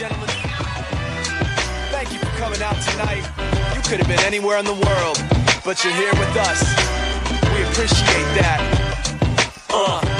gentlemen, thank you for coming out tonight. You could have been anywhere in the world, but you're here with us. We appreciate that. Uh.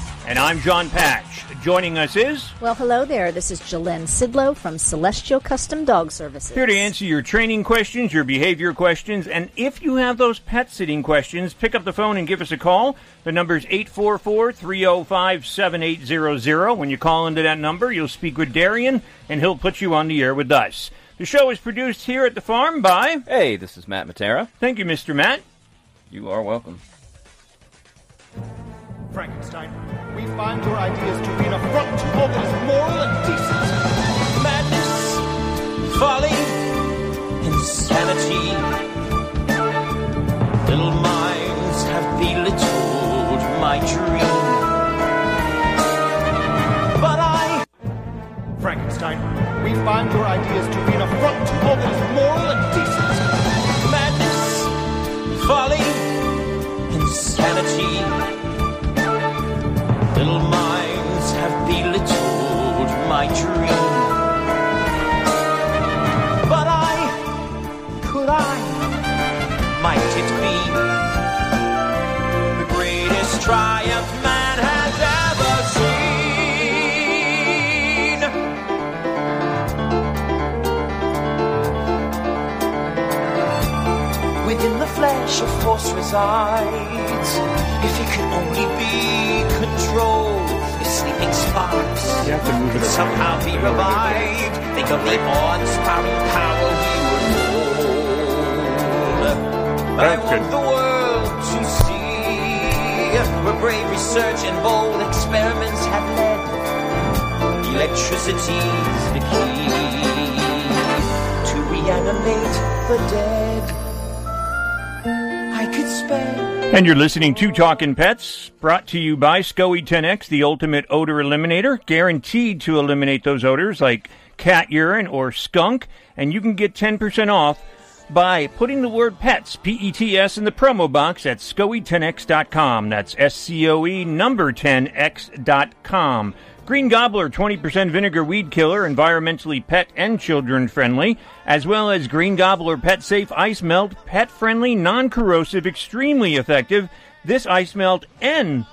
and I'm Jon Patch. Joining us is Well, hello there. This is Jillian Sidlow from Celestial Custom Dog Services. here to answer your training questions, your behavior questions, and if you have those pet sitting questions, pick up the phone and give us a call. The number is 844-305-7800. When you call into that number, you'll speak with Darian, and he'll put you on the air with us. The show is produced here at the farm by... Hey, this is Matt Matera. Thank you, Mr. Matt. You are welcome. Frankenstein, we find your ideas to be an affront to all that is moral and decent. madness, folly, insanity. Little minds have belittled my dream. But I, Frankenstein, we find your ideas to be an affront to all that is moral and decent. madness, folly, insanity. Little minds have belittled my dream. But I, could I, might it be the greatest triumph man has ever seen? Within the flesh, a force resides. If it could only be sparks could somehow be revived, think of the awe-inspiring power we would hold. I want the world to see where brave research and bold experiments have led. Electricity's the key to reanimate the dead. Could And you're listening to Talking Pets, brought to you by SCOE 10X, the ultimate odor eliminator, guaranteed to eliminate those odors like cat urine or skunk. And you can get 10% off by putting the word pets, P E T S, in the promo box at SCOE10X.com. That's S C O E number 10X.com. Green Gobbler 20% vinegar weed killer, environmentally pet and children friendly, as well as Green Gobbler pet safe ice melt, pet friendly, non corrosive, extremely effective. This ice melt and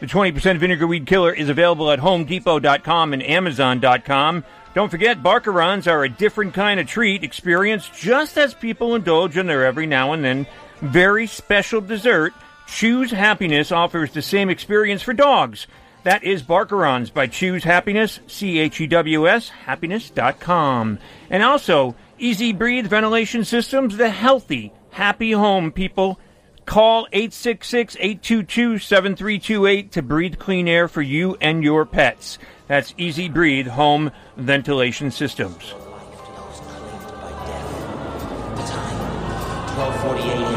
the 20% vinegar weed killer is available at homedepot.com and amazon.com. Don't forget, Barkarons are a different kind of treat experience, just as people indulge in their every now and then very special dessert. Chews Happiness offers the same experience for dogs. That is Barkarons by Chews Happiness, C H E W S, happiness.com. And also, Easy Breathe Ventilation Systems, the healthy, happy home people. Call 866-822-7328 to breathe clean air for you and your pets. That's Easy Breathe Home Ventilation Systems. 1248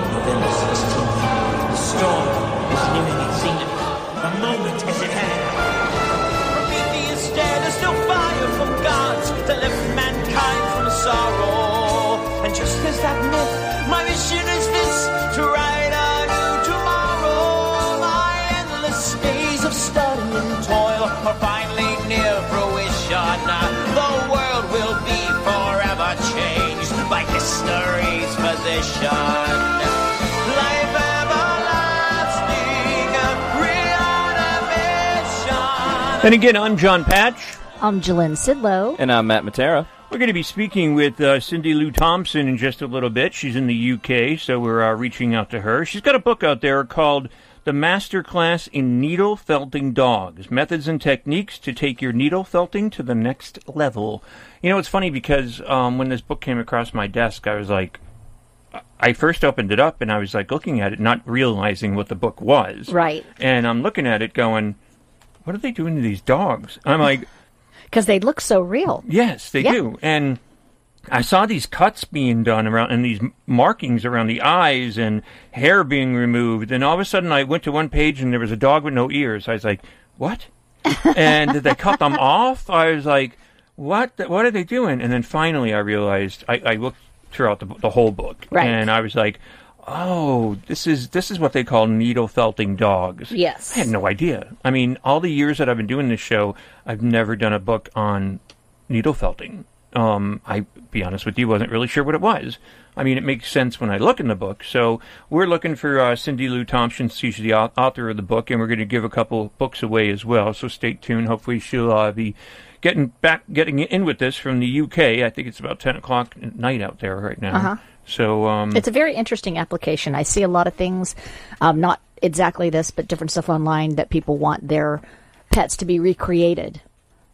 And just as that myth, my mission is this to write a new tomorrow. My endless days of study and toil are finally near fruition. The world will be forever changed by history's position. Life. And again, I'm Jon Patch. I'm Jillian Sidlow. And I'm Matt Matera. We're going to be speaking with uh, Cindy Lou Thompson in just a little bit. She's in the UK, so we're uh, reaching out to her. She's got a book out there called the master class in needle felting dogs, methods and techniques to take your needle felting to the next level. You know, it's funny because um, when this book came across my desk, I was like, I first opened it up and I was like looking at it, not realizing what the book was. Right. And I'm looking at it going, what are they doing to these dogs? I'm like, Because they look so real. yes, they Yeah. do. And I saw these cuts being done around and these markings around the eyes and hair being removed. And all of a sudden I went to one page and there was a dog with no ears. I was like, what? and did they cut them off? I was like, what? the- What are they doing? And then finally I realized I, I looked throughout the, the whole book Right. and I was like, oh, this is this is what they call needle felting dogs. Yes. I had no idea. I mean, all the years that I've been doing this show, I've never done a book on needle felting. Um, I be honest with you, wasn't really sure what it was. I mean, it makes sense when I look in the book. So we're looking for uh, Cindy Lou Thompson. She's the author of the book, and we're going to give a couple books away as well. So stay tuned. Hopefully, she'll uh, be getting back, getting in with this from the UK. I think it's about ten o'clock at night out there right now. Uh-huh. So um, It's a very interesting application. I see a lot of things, um, not exactly this, but different stuff online that people want their pets to be recreated.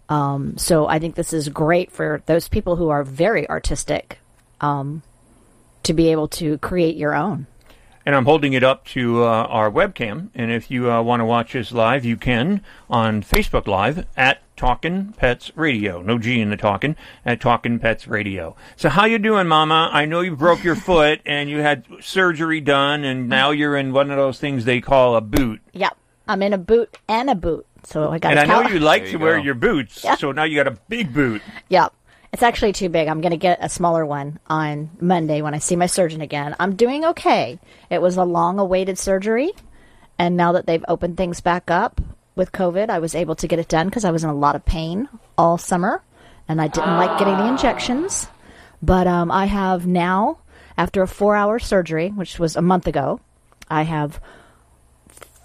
Um, so I think this is great for those people who are very artistic um, to be able to create your own. And I'm holding it up to uh, our webcam. And if you uh, want to watch us live, you can on Facebook Live at Talkin' Pets Radio. No G in the talking at Talking Pets Radio. So how you doing, Mama? I know you broke your foot and you had surgery done, and now you're in one of those things they call a boot. Yep, I'm in a boot and a boot, so I got. And I know cal- you like There to you wear go. your boots, Yeah. so now you got a big boot. Yep. It's actually too big. I'm going to get a smaller one on Monday when I see my surgeon again. I'm doing okay. It was a long awaited surgery. And now that they've opened things back up with COVID, I was able to get it done because I was in a lot of pain all summer and I didn't like getting the injections. But um, I have now, after a four hour surgery, which was a month ago, I have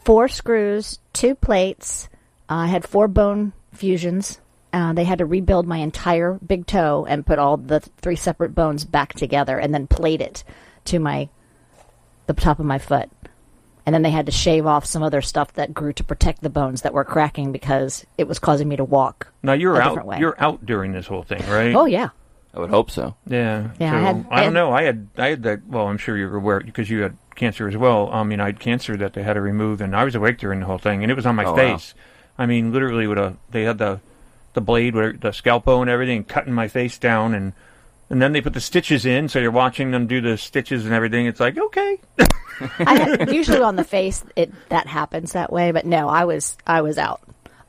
four screws, two plates. I had four bone fusions. Uh, they had to rebuild my entire big toe and put all the three separate bones back together and then plate it to my the top of my foot. And then they had to shave off some other stuff that grew to protect the bones that were cracking because it was causing me to walk. Now you're A out. different way. You're out during this whole thing, right? Oh yeah. I would hope so. Yeah. Yeah, So, I I, had- don't I had- know. I had I had that. Well, I'm sure you're aware because you had cancer as well. I mean, I had cancer that they had to remove, and I was awake during the whole thing, and it was on my Oh, wow. face. I mean, literally, with a they had the the blade, with the scalpel and everything, cutting my face down, and and then they put the stitches in, so you're watching them do the stitches and everything. It's like okay. I usually on the face it that happens that way, but no, I was I was out.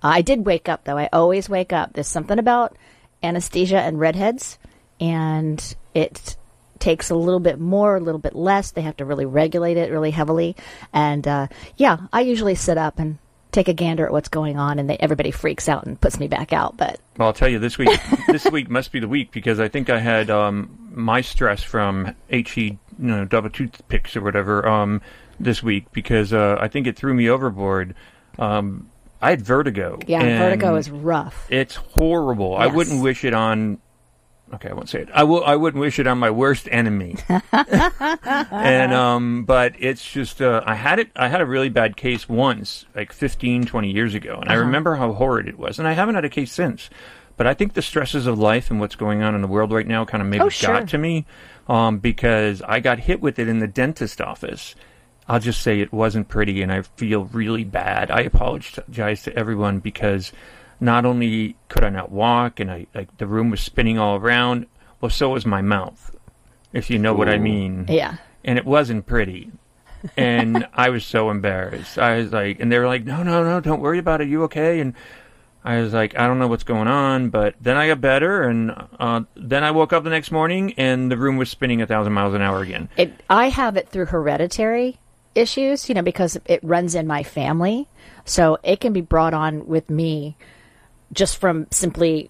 I did wake up though. I always wake up. There's something about anesthesia and redheads, and it takes a little bit more, a little bit less. They have to really regulate it really heavily, and uh, yeah, I usually sit up and take a gander at what's going on, and they, everybody freaks out and puts me back out. But Well, I'll tell you this week. this week must be the week because I think I had um, my stress from he, you know, double toothpicks or whatever um, this week because uh, I think it threw me overboard. Um, I had vertigo. yeah, and vertigo is rough. It's horrible. I wouldn't wish it on. Okay, I won't say it. I will. I wouldn't wish it on my worst enemy. and um, but it's just uh, I had it. I had a really bad case once, like 15, 20 years ago, and I Uh-huh. remember how horrid it was. And I haven't had a case since. But I think the stresses of life and what's going on in the world right now kind of maybe Oh, sure. got to me um, because I got hit with it in the dentist office. I'll just say it wasn't pretty, and I feel really bad. I apologize to everyone because not only could I not walk, and I like the room was spinning all around. Well, so was my mouth, if you know what I mean. Yeah. And it wasn't pretty, and I was so embarrassed. I was like, and they were like, "No, no, no, don't worry about it. You okay?" And I was like, I don't know what's going on, but then I got better, and uh, then I woke up the next morning, and the room was spinning a thousand miles an hour again. It, I have it through hereditary issues, you know, because it runs in my family. So it can be brought on with me just from simply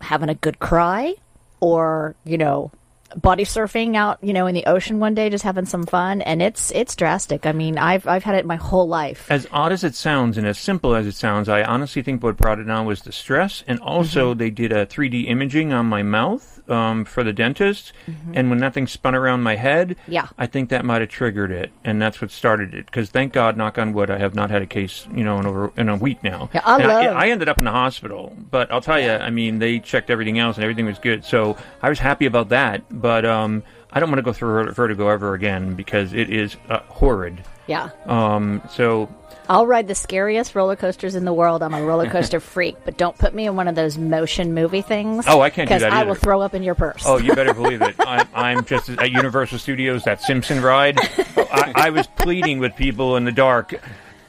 having a good cry or, you know, body surfing out, you know, in the ocean one day, just having some fun, and it's it's drastic. I mean, I've I've had it my whole life. As odd as it sounds and as simple as it sounds, I honestly think what brought it on was the stress, and also Mm-hmm. they did a 3D imaging on my mouth um, for the dentist, and when that thing spun around my head, Mm-hmm. Yeah. I think that might have triggered it, and that's what started it. Because thank God, knock on wood, I have not had a case, you know, in over in a week now. Yeah, I love- I, ended up in the hospital, but I'll tell you, I mean, they checked everything else and everything was good, so I was happy about that. But um, I don't want to go through vertigo ever again because it is uh, horrid. Yeah. Um, so I'll ride the scariest roller coasters in the world. I'm a roller coaster freak, but don't put me in one of those motion movie things. Oh, I can't do because that I either. will throw up in your purse. Oh, you better believe it. I, I'm just at Universal Studios, that Simpson ride. I, I was pleading with people in the dark,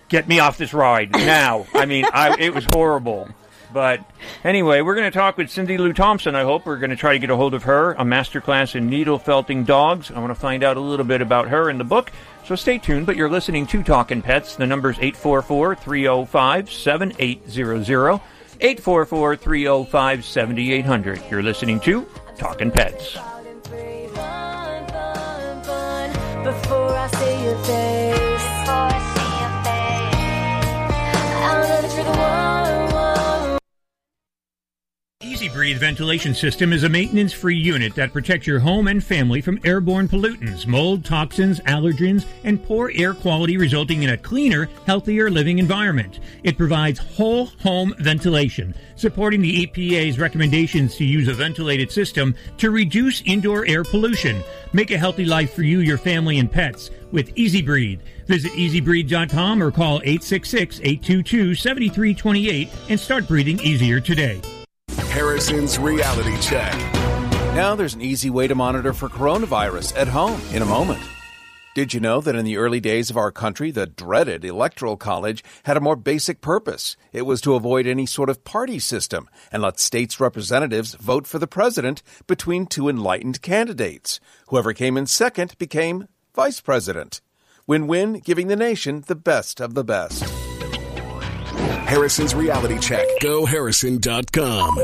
get me off this ride now. I mean, I, it was horrible. But anyway, we're going to talk with Cindy Lou Thompson. I hope we're going to try to get a hold of her, a masterclass in needle felting dogs. I want to find out a little bit about her in the book. So stay tuned. But you're listening to Talking Pets. The number's 844 305 7800. 844 305 7800. You're listening to Talking Pets. Before Easy Breathe ventilation system is a maintenance free unit that protects your home and family from airborne pollutants, mold, toxins, allergens, and poor air quality, resulting in a cleaner, healthier living environment. It provides whole home ventilation, supporting the EPA's recommendations to use a ventilated system to reduce indoor air pollution. Make a healthy life for you, your family, and pets with Easy Breathe. Visit easybreathe.com or call 866 822 7328 and start breathing easier today. Harrison's Reality Check. Now there's an easy way to monitor for coronavirus at home in a moment. Did you know that in the early days of our country, the dreaded Electoral College had a more basic purpose? It was to avoid any sort of party system and let states' representatives vote for the president between two enlightened candidates. Whoever came in second became vice president. Win win, giving the nation the best of the best. Harrison's Reality Check. GoHarrison.com.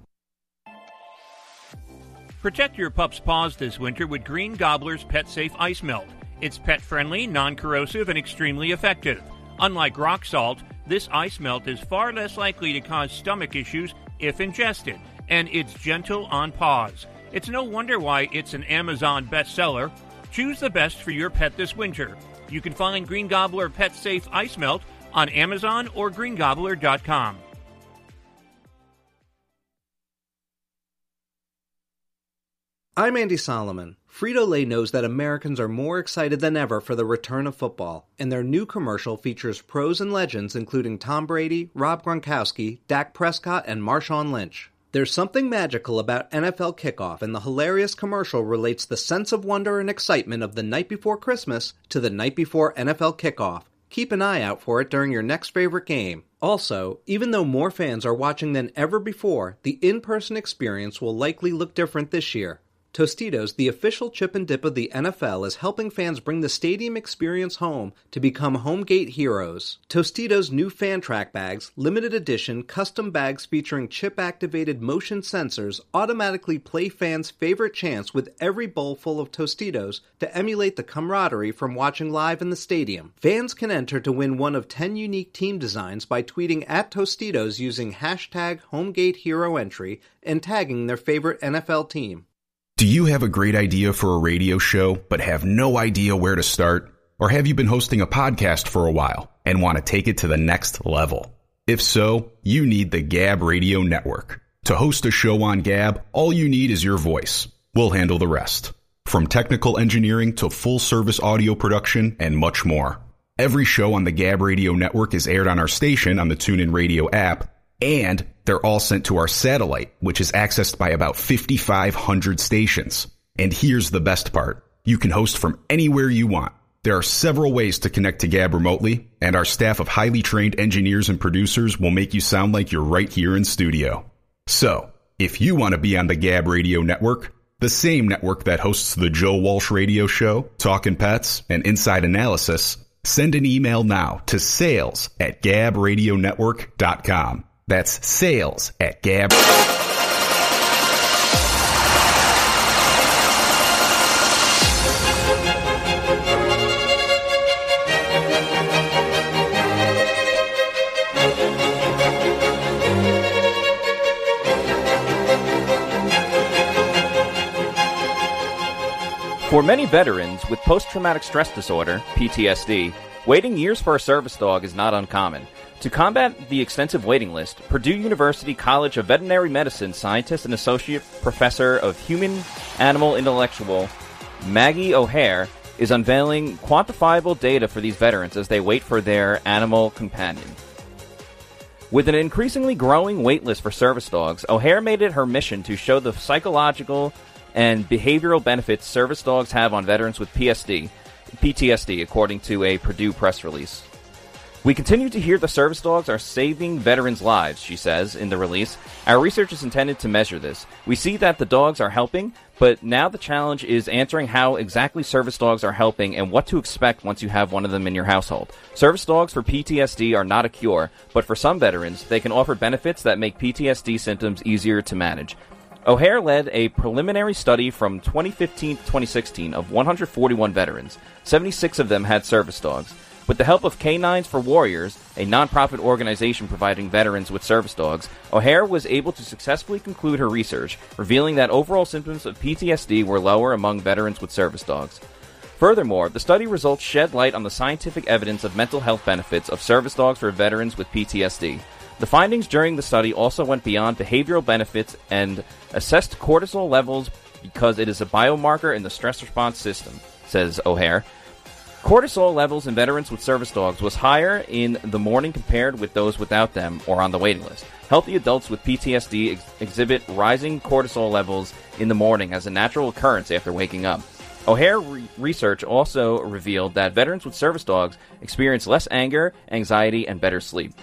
Protect your pup's paws this winter with Green Gobbler's Pet Safe Ice Melt. It's pet friendly, non corrosive, and extremely effective. Unlike rock salt, this ice melt is far less likely to cause stomach issues if ingested, and it's gentle on paws. It's no wonder why it's an Amazon bestseller. Choose the best for your pet this winter. You can find Green Gobbler Pet Safe Ice Melt on Amazon or greengobbler.com. I'm Andy Solomon. Frito Lay knows that Americans are more excited than ever for the return of football, and their new commercial features pros and legends including Tom Brady, Rob Gronkowski, Dak Prescott, and Marshawn Lynch. There's something magical about NFL kickoff, and the hilarious commercial relates the sense of wonder and excitement of the night before Christmas to the night before NFL kickoff. Keep an eye out for it during your next favorite game. Also, even though more fans are watching than ever before, the in person experience will likely look different this year. Tostitos, the official chip and dip of the NFL, is helping fans bring the stadium experience home to become homegate heroes. Tostitos' new fan track bags, limited edition custom bags featuring chip activated motion sensors, automatically play fans' favorite chants with every bowl full of Tostitos to emulate the camaraderie from watching live in the stadium. Fans can enter to win one of 10 unique team designs by tweeting at Tostitos using hashtag HomeGateHeroEntry Hero Entry and tagging their favorite NFL team. Do you have a great idea for a radio show, but have no idea where to start? Or have you been hosting a podcast for a while and want to take it to the next level? If so, you need the Gab Radio Network. To host a show on Gab, all you need is your voice. We'll handle the rest. From technical engineering to full service audio production and much more. Every show on the Gab Radio Network is aired on our station on the TuneIn Radio app, and they're all sent to our satellite, which is accessed by about 5,500 stations. And here's the best part you can host from anywhere you want. There are several ways to connect to Gab remotely, and our staff of highly trained engineers and producers will make you sound like you're right here in studio. So, if you want to be on the Gab Radio Network, the same network that hosts the Joe Walsh Radio Show, Talking Pets, and Inside Analysis, send an email now to sales at gabradionetwork.com. That's sales at gab. For many veterans with post traumatic stress disorder, PTSD, waiting years for a service dog is not uncommon. To combat the extensive waiting list, Purdue University College of Veterinary Medicine scientist and associate professor of human animal intellectual Maggie O'Haire is unveiling quantifiable data for these veterans as they wait for their animal companion. With an increasingly growing waitlist for service dogs, O'Haire made it her mission to show the psychological and behavioral benefits service dogs have on veterans with PSD, PTSD, according to a Purdue press release. We continue to hear the service dogs are saving veterans' lives, she says in the release. Our research is intended to measure this. We see that the dogs are helping, but now the challenge is answering how exactly service dogs are helping and what to expect once you have one of them in your household. Service dogs for PTSD are not a cure, but for some veterans, they can offer benefits that make PTSD symptoms easier to manage. O'Haire led a preliminary study from 2015 to 2016 of 141 veterans. 76 of them had service dogs. With the help of K9s For Warriors, a nonprofit organization providing veterans with service dogs, O'Haire was able to successfully conclude her research, revealing that overall symptoms of PTSD were lower among veterans with service dogs. Furthermore, the study results shed light on the scientific evidence of mental health benefits of service dogs for veterans with PTSD. The findings during the study also went beyond behavioral benefits and assessed cortisol levels because it is a biomarker in the stress response system, says O'Haire. Cortisol levels in veterans with service dogs was higher in the morning compared with those without them or on the waiting list. Healthy adults with PTSD ex- exhibit rising cortisol levels in the morning as a natural occurrence after waking up. O'Haire re- research also revealed that veterans with service dogs experience less anger, anxiety, and better sleep.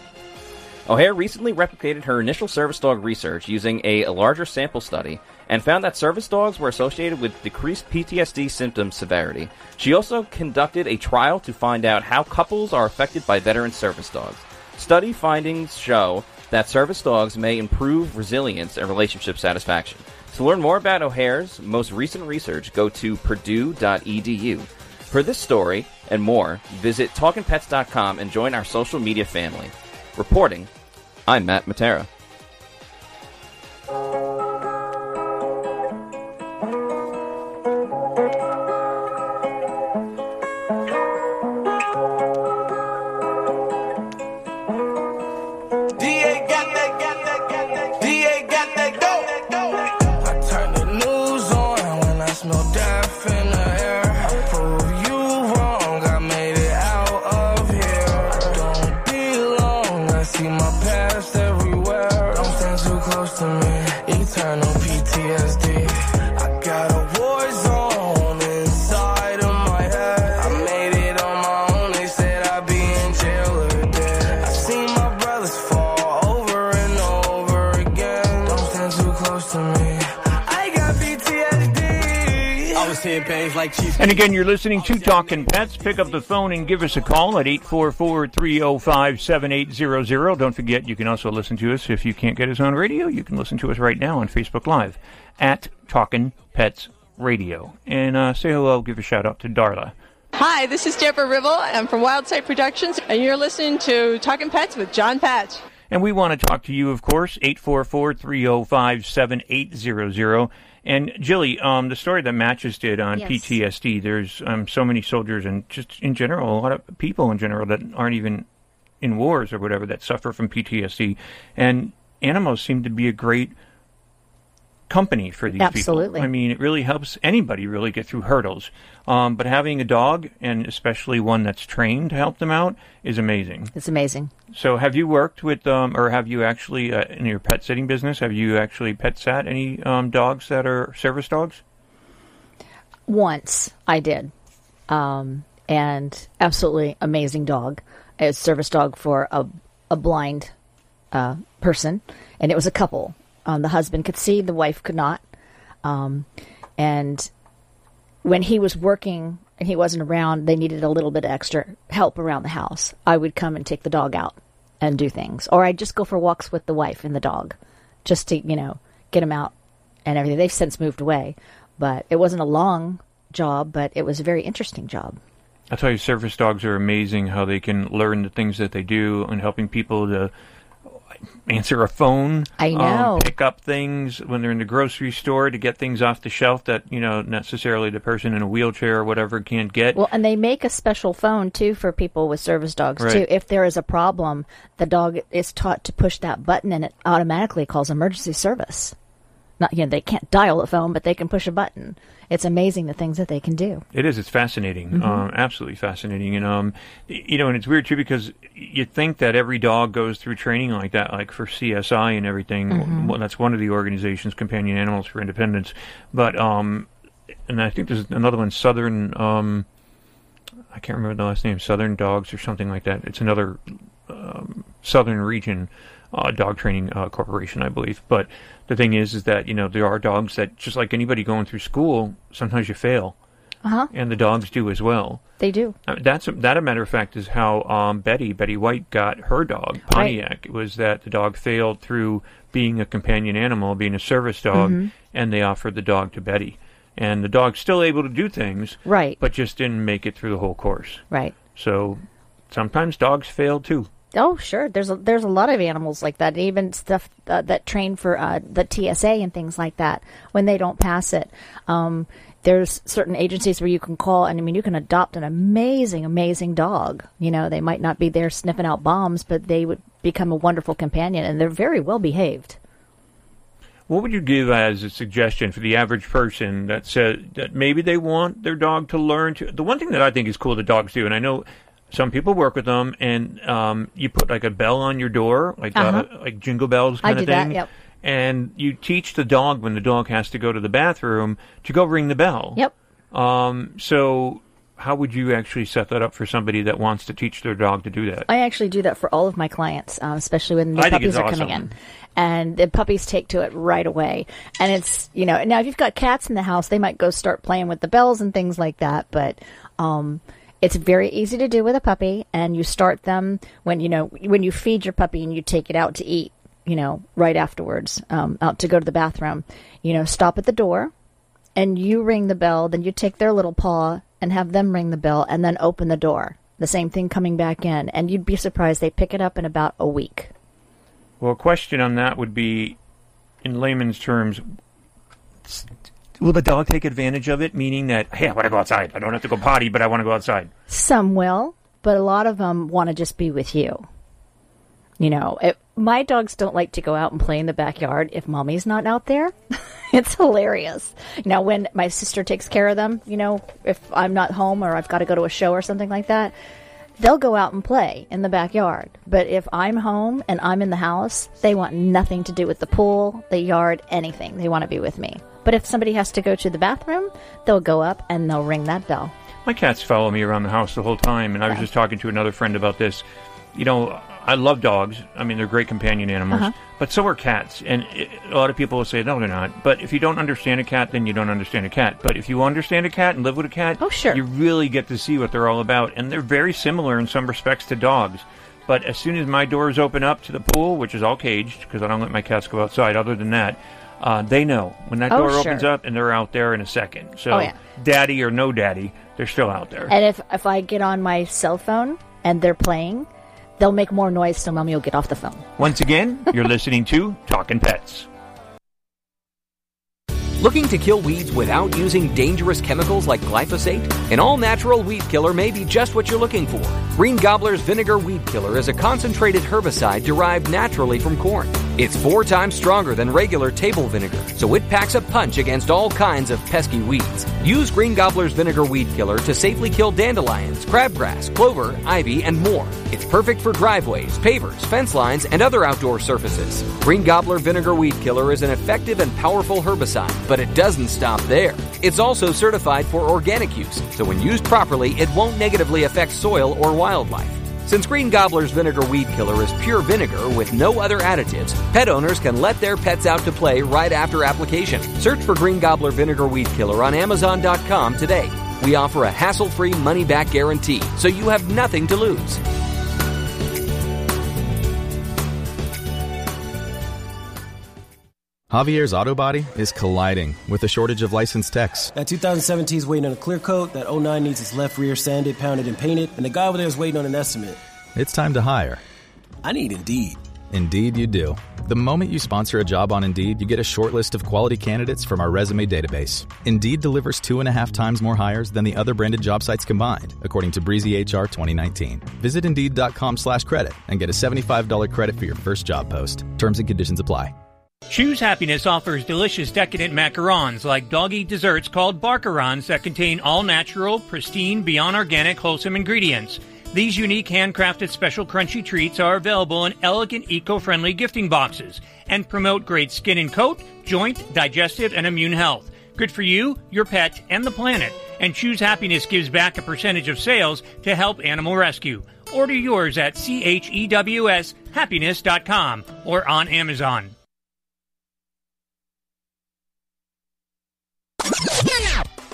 O'Haire recently replicated her initial service dog research using a, a larger sample study and found that service dogs were associated with decreased PTSD symptom severity. She also conducted a trial to find out how couples are affected by veteran service dogs. Study findings show that service dogs may improve resilience and relationship satisfaction. To learn more about O'Haire's most recent research, go to purdue.edu. For this story and more, visit talkingpets.com and join our social media family. Reporting, I'm Matt Matera. Death And again, you're listening to Talking Pets. Pick up the phone and give us a call at 844-305-7800. Don't forget, you can also listen to us if you can't get us on radio. You can listen to us right now on Facebook Live at Talking Pets Radio. And uh, say hello, give a shout out to Darla. Hi, this is Deborah Ribble. I'm from Wildside Productions, and you're listening to Talking Pets with Jon Patch. And we want to talk to you, of course, 844-305-7800. And Jilly, um, the story that Matches did on Yes. PTSD, there's um, so many soldiers and just in general, a lot of people in general that aren't even in wars or whatever that suffer from PTSD. And animals seem to be a great company for these Absolutely. people. I mean, it really helps anybody really get through hurdles. Um, but having a dog, and especially one that's trained to help them out, is amazing. It's amazing. So, have you worked with, um, or have you actually, uh, in your pet sitting business, have you actually pet sat any um, dogs that are service dogs? Once I did, um, and absolutely amazing dog. It's service dog for a a blind uh, person, and it was a couple. Um, the husband could see, the wife could not. Um, and when he was working and he wasn't around, they needed a little bit of extra help around the house. I would come and take the dog out and do things, or I'd just go for walks with the wife and the dog, just to you know get him out and everything. They've since moved away, but it wasn't a long job, but it was a very interesting job. I tell you, service dogs are amazing how they can learn the things that they do and helping people to answer a phone. I know. Um, pick up things when they're in the grocery store to get things off the shelf that, you know, necessarily the person in a wheelchair or whatever can't get. Well, and they make a special phone too for people with service dogs Right. too. If there is a problem, the dog is taught to push that button and it automatically calls emergency service. Not you know they can't dial the phone, but they can push a button. It's amazing the things that they can do. It is. It's fascinating. Mhm. Um, absolutely fascinating. And um, you know, and it's weird too because you think that every dog goes through training like that, like for CSI and everything. Mhm. Well, that's one of the organizations, Companion Animals for Independence. But um, and I think there's another one, Southern. Um, I can't remember the last name, Southern Dogs or something like that. It's another um, Southern region uh, dog training uh, corporation, I believe. But the thing is, is that you know there are dogs that just like anybody going through school, sometimes you fail, Uh huh. and the dogs do as well. They do. Uh, That's a, that. A matter of fact is how um, Betty Betty White got her dog Pontiac. It was that the dog failed through being a companion animal, being a service dog, Mhm. and they offered the dog to Betty, and the dog's still able to do things, Right. But just didn't make it through the whole course. Right. So sometimes dogs fail too. Oh, sure. There's a, there's a lot of animals like that. Even stuff uh, that train for uh, the TSA and things like that. When they don't pass it, um, there's certain agencies where you can call, and I mean, you can adopt an amazing, amazing dog. You know, they might not be there sniffing out bombs, but they would become a wonderful companion, and they're very well behaved. What would you give as a suggestion for the average person that says that maybe they want their dog to learn to? The one thing that I think is cool that dogs do, and I know some people work with them, and um, you put like a bell on your door, like Uh-huh. uh, like jingle bells I kind of do that, thing. yep. And you teach the dog when the dog has to go to the bathroom to go ring the bell. Yep. Um, so how would you actually set that up for somebody that wants to teach their dog to do that? I actually do that for all of my clients, um, especially when the I puppies are coming in. And the puppies take to it right away. And it's, you know, now if you've got cats in the house, they might go start playing with the bells and things like that. But um, it's very easy to do with a puppy. And you start them when, you know, when you feed your puppy and you take it out to eat, you know, right afterwards, um, out to go to the bathroom. You know, stop at the door and you ring the bell, then you take their little paw and have them ring the bell and then open the door. The same thing coming back in. And you'd be surprised they pick it up in about a week. Well, a question on that would be, in layman's terms, will the dog take advantage of it? Meaning that, hey, I want to go outside. I don't have to go potty, but I want to go outside. Some will, but a lot of them want to just be with you. You know, it, my dogs don't like to go out and play in the backyard if mommy's not out there. it's hilarious. Now, when my sister takes care of them, you know, if I'm not home or I've got to go to a show or something like that, they'll go out and play in the backyard. But if I'm home and I'm in the house, they want nothing to do with the pool, the yard, anything. They want to be with me. But if somebody has to go to the bathroom, they'll go up and they'll ring that bell. My cats follow me around the house the whole time, and I was just talking to another friend about this. You know, I love dogs. I mean, they're great companion animals, Uh-huh. but so are cats. And it, a lot of people will say, no, they're not. But if you don't understand a cat, then you don't understand a cat. But if you understand a cat and live with a cat, oh, sure. you really get to see what they're all about. And they're very similar in some respects to dogs. But as soon as my doors open up to the pool, which is all caged because I don't let my cats go outside, other than that, uh, they know when that Oh, door sure. opens up and they're out there in a second. So, Oh, yeah. daddy or no daddy, they're still out there. And if if I get on my cell phone and they're playing, they'll make more noise so mommy will get off the phone. Once again, you're listening to Talking Pets. Looking to kill weeds without using dangerous chemicals like glyphosate? An all natural weed killer may be just what you're looking for. Green Gobbler's Vinegar Weed Killer is a concentrated herbicide derived naturally from corn. It's four times stronger than regular table vinegar, so it packs a punch against all kinds of pesky weeds. Use Green Gobbler's Vinegar Weed Killer to safely kill dandelions, crabgrass, clover, ivy, and more. It's perfect for driveways, pavers, fence lines, and other outdoor surfaces. Green Gobbler Vinegar Weed Killer is an effective and powerful herbicide, but it doesn't stop there. It's also certified for organic use, so when used properly, it won't negatively affect soil or wildlife. Since Green Gobbler's Vinegar Weed Killer is pure vinegar with no other additives, pet owners can let their pets out to play right after application. Search for Green Gobbler Vinegar Weed Killer on Amazon.com today. We offer a hassle free money back guarantee, so you have nothing to lose. Javier's Auto Body is colliding with a shortage of licensed techs. That 2017 is waiting on a clear coat, that 09 needs its left rear sanded, pounded, and painted, and the guy over there is waiting on an estimate. It's time to hire. I need Indeed. Indeed, you do. The moment you sponsor a job on Indeed, you get a short list of quality candidates from our resume database. Indeed delivers two and a half times more hires than the other branded job sites combined, according to Breezy HR 2019. Visit Indeed.com slash credit and get a $75 credit for your first job post. Terms and conditions apply. Chews Happiness offers delicious decadent macarons like doggy desserts called Barkarons that contain all natural, pristine, beyond organic, wholesome ingredients. These unique handcrafted special crunchy treats are available in elegant eco-friendly gifting boxes and promote great skin and coat, joint, digestive, and immune health. Good for you, your pet, and the planet. And Chews Happiness gives back a percentage of sales to help animal rescue. Order yours at chews happiness.com or on Amazon.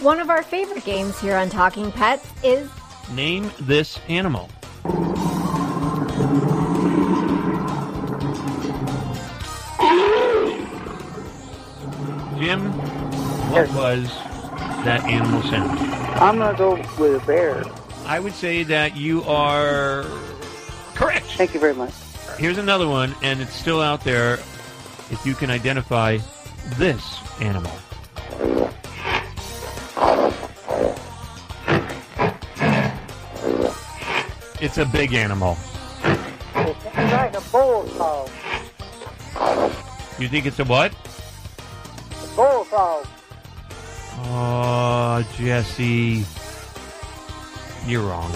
One of our favorite games here on Talking Pets is Name this animal. Jim, what was that animal sound? I'm gonna go with a bear. I would say that you are correct. Thank you very much. Here's another one, and it's still out there. If you can identify this animal. It's a big animal. It's like a bullfrog. You think it's a what? A bullfrog. Oh, Jesse. You're wrong.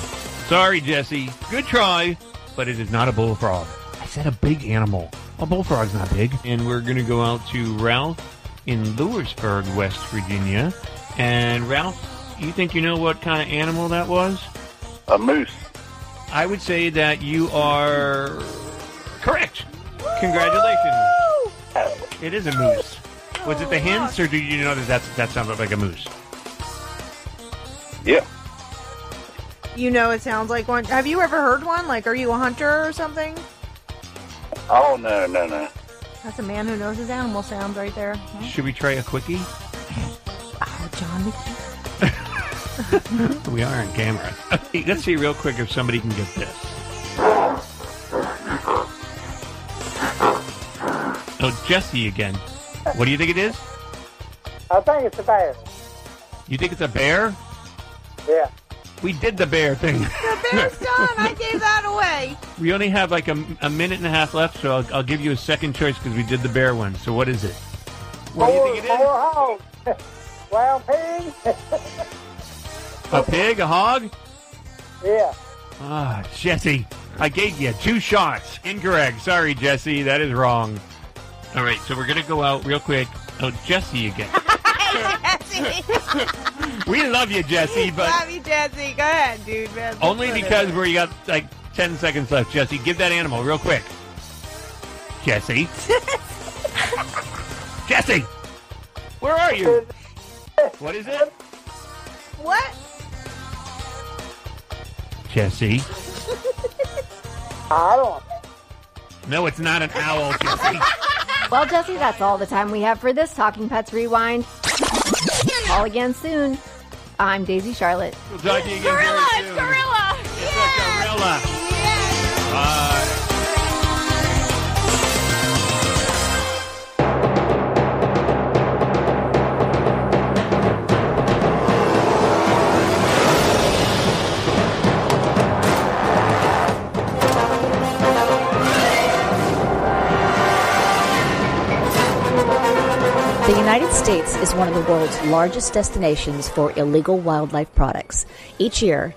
Sorry, Jesse. Good try, but it is not a bullfrog. I said a big animal. A bullfrog's not big. And we're going to go out to Ralph in Lewisburg, West Virginia. And Ralph, you think you know what kind of animal that was? A moose. I would say that you are correct. Congratulations. It is a moose. Was it the oh, hints, or do you know that that's, that sounded like a moose? Yeah. You know, it sounds like one. Have you ever heard one? Like, are you a hunter or something? Oh no no no. That's a man who knows his animal sounds right there. Should we try a quickie? Oh, Jon, we we are on camera. Let's see real quick if somebody can get this. Oh, Jesse again. What do you think it is? I think it's a bear. You think it's a bear? Yeah. We did the bear thing. The bear's done. I gave that away. We only have like a, a minute and a half left, so I'll, I'll give you a second choice because we did the bear one. So what is it? What do you think it is? Four. Wild pig. A pig? A hog? yeah. Ah, Jesse, I gave you two shots. Incorrect. Sorry, Jesse. That is wrong. All right, so we're going to go out real quick. Oh, Jesse again. Jesse. we love you, Jesse, but Love you, Jesse. Go ahead, dude. Man. only because we got like 10 seconds left. Jesse, give that animal real quick. Jesse. Jesse! Where are you? What is it? What? Jesse. I don't. No, it's not an owl, Jesse. Well, Jesse, that's all the time we have for this Talking Pets Rewind. Call again soon. I'm Daisy Charlotte. We'll talk to you again Gorilla, very it's soon. gorilla. It's a gorilla. Bye. The United States is one of the world's largest destinations for illegal wildlife products. Each year,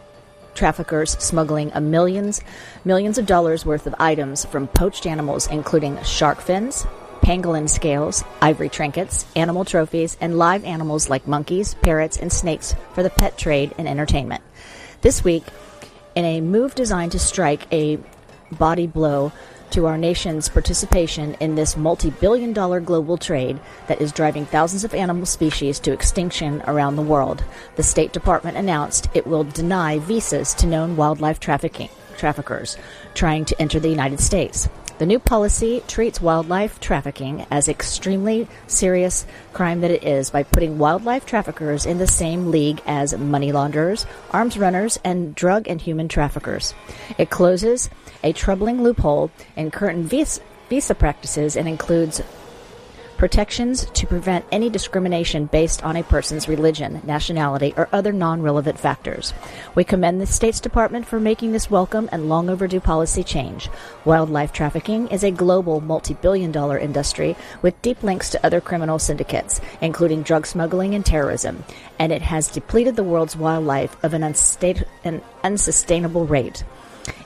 traffickers smuggling a millions millions of dollars worth of items from poached animals including shark fins, pangolin scales, ivory trinkets, animal trophies, and live animals like monkeys, parrots, and snakes for the pet trade and entertainment. This week, in a move designed to strike a body blow to our nation's participation in this multi billion dollar global trade that is driving thousands of animal species to extinction around the world. The State Department announced it will deny visas to known wildlife trafficking traffickers trying to enter the United States. The new policy treats wildlife trafficking as extremely serious crime that it is by putting wildlife traffickers in the same league as money launderers, arms runners, and drug and human traffickers. It closes a troubling loophole in current visa, practices and includes protections to prevent any discrimination based on a person's religion, nationality, or other non relevant factors. We commend the State's Department for making this welcome and long overdue policy change. Wildlife trafficking is a global multi billion dollar industry with deep links to other criminal syndicates, including drug smuggling and terrorism, and it has depleted the world's wildlife of an, unstat- an unsustainable rate.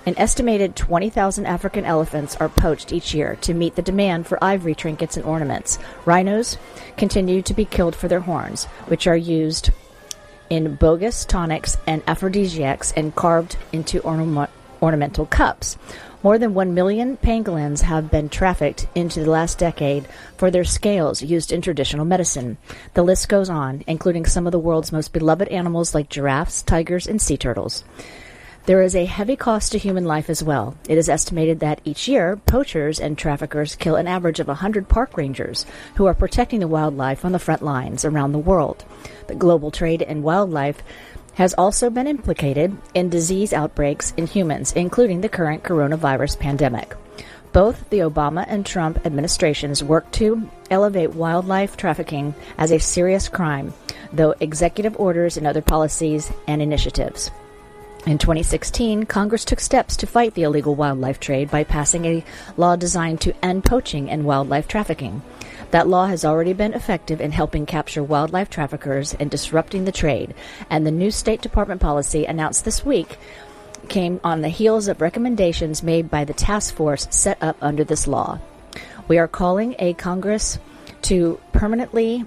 An estimated 20,000 African elephants are poached each year to meet the demand for ivory trinkets and ornaments. Rhinos continue to be killed for their horns, which are used in bogus tonics and aphrodisiacs and carved into ornament- ornamental cups. More than 1 million pangolins have been trafficked into the last decade for their scales used in traditional medicine. The list goes on, including some of the world's most beloved animals like giraffes, tigers, and sea turtles. There is a heavy cost to human life as well. It is estimated that each year, poachers and traffickers kill an average of 100 park rangers who are protecting the wildlife on the front lines around the world. The global trade in wildlife has also been implicated in disease outbreaks in humans, including the current coronavirus pandemic. Both the Obama and Trump administrations worked to elevate wildlife trafficking as a serious crime, though executive orders and other policies and initiatives. In 2016, Congress took steps to fight the illegal wildlife trade by passing a law designed to end poaching and wildlife trafficking. That law has already been effective in helping capture wildlife traffickers and disrupting the trade, and the new State Department policy announced this week came on the heels of recommendations made by the task force set up under this law. We are calling a Congress to permanently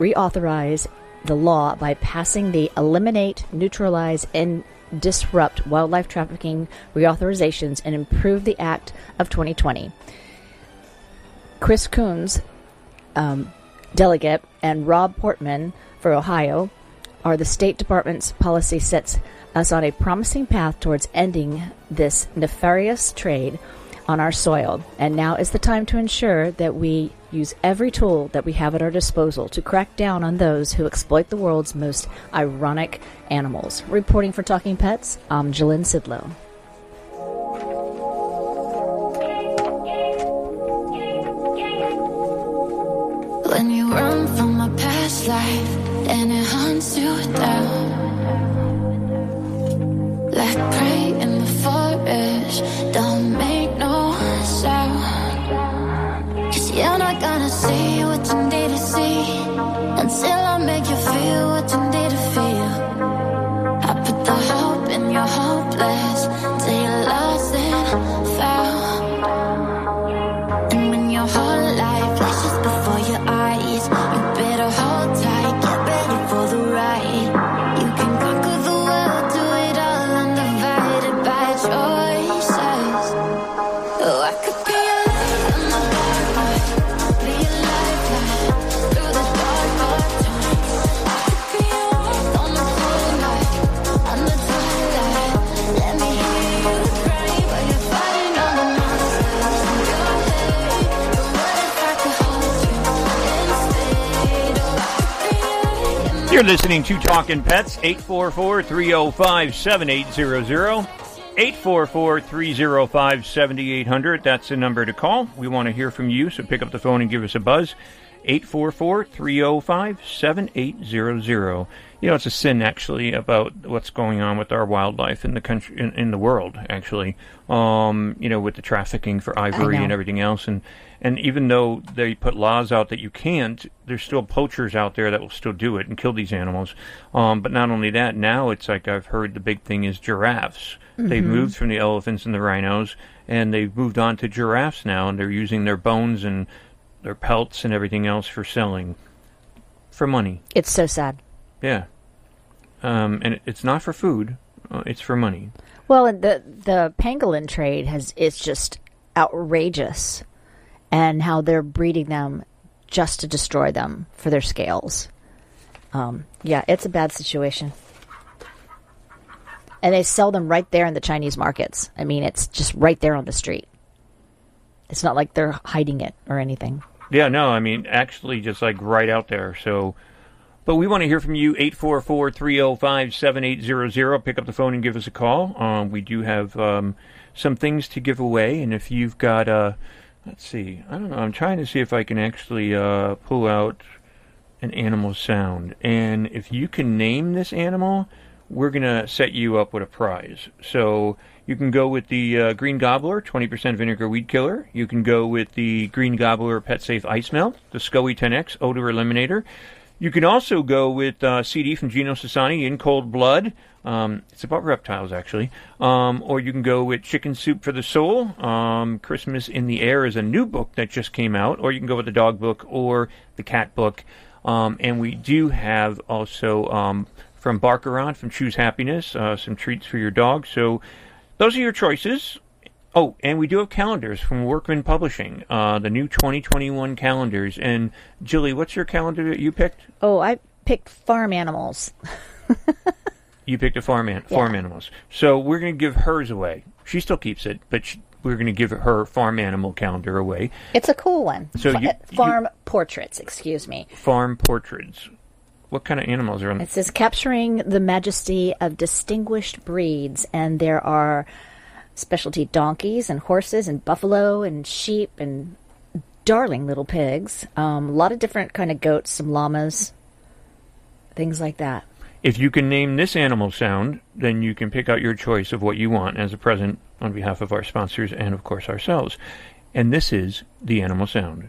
reauthorize the law by passing the Eliminate, Neutralize, and disrupt wildlife trafficking reauthorizations and improve the Act of 2020. Chris Coons, um, Delaware, and Rob Portman for Ohio are the State Department's policy sets us on a promising path towards ending this nefarious trade on our soil. And now is the time to ensure that we use every tool that we have at our disposal to crack down on those who exploit the world's most ironic animals. Reporting for Talking Pets, I'm Jillian Sidlow. When you run from past life and it hunts you down Like prey forest, don't make no sound. Cause you're not gonna see what you need to see Until I make you feel what you need to feel. I put the hope in your hopeless You're listening to Talking Pets, 844 305 7800. 844 305 7800. That's the number to call. We want to hear from you, so pick up the phone and give us a buzz. 844 305 7800. You know, it's a sin actually about what's going on with our wildlife in the country, in, in the world, actually. Um, you know, with the trafficking for ivory and everything else. And, and even though they put laws out that you can't, there's still poachers out there that will still do it and kill these animals. Um, but not only that, now it's like I've heard the big thing is giraffes. They've Mhm. moved from the elephants and the rhinos, and they've moved on to giraffes now, and they're using their bones and their pelts and everything else for selling for money. It's so sad. Yeah. Um, and it's not for food, uh, it's for money. Well, and the the pangolin trade has is just outrageous, and how they're breeding them just to destroy them for their scales. Um, yeah, it's a bad situation, and they sell them right there in the Chinese markets. I mean, it's just right there on the street. It's not like they're hiding it or anything. Yeah, no, I mean, actually, just like right out there. So, but we want to hear from you. 844 305 7800. Pick up the phone and give us a call. Um, we do have um, some things to give away. And if you've got, uh, let's see, I don't know, I'm trying to see if I can actually uh, pull out an animal sound. And if you can name this animal, we're going to set you up with a prize. So you can go with the uh, Green Gobbler 20% vinegar weed killer. You can go with the Green Gobbler Pet Safe Ice Melt, the SCOE 10X odor eliminator. You can also go with uh, CD from Gino Sassani in Cold Blood. Um, it's about reptiles, actually. Um, or you can go with Chicken Soup for the Soul. Um, Christmas in the Air is a new book that just came out. Or you can go with the dog book or the cat book. Um, and we do have also um, from Barkaron, from Chews Happiness, uh, some treats for your dog. So those are your choices. Oh, and we do have calendars from Workman Publishing, uh, the new 2021 calendars. And Jilly, what's your calendar that you picked? Oh, I picked farm animals. You picked a farm an- farm animals. So we're going to give hers away. She still keeps it, but sh we're going to give her farm animal calendar away. It's a cool one. So Fa- you- farm portraits, excuse me. Farm portraits. What kind of animals are on? It says capturing the majesty of distinguished breeds, and there are specialty donkeys and horses and buffalo and sheep and darling little pigs. Um, a lot of different kind of goats, some llamas, things like that. If you can name this animal sound, then you can pick out your choice of what you want as a present on behalf of our sponsors and, of course, ourselves. And this is the animal sound.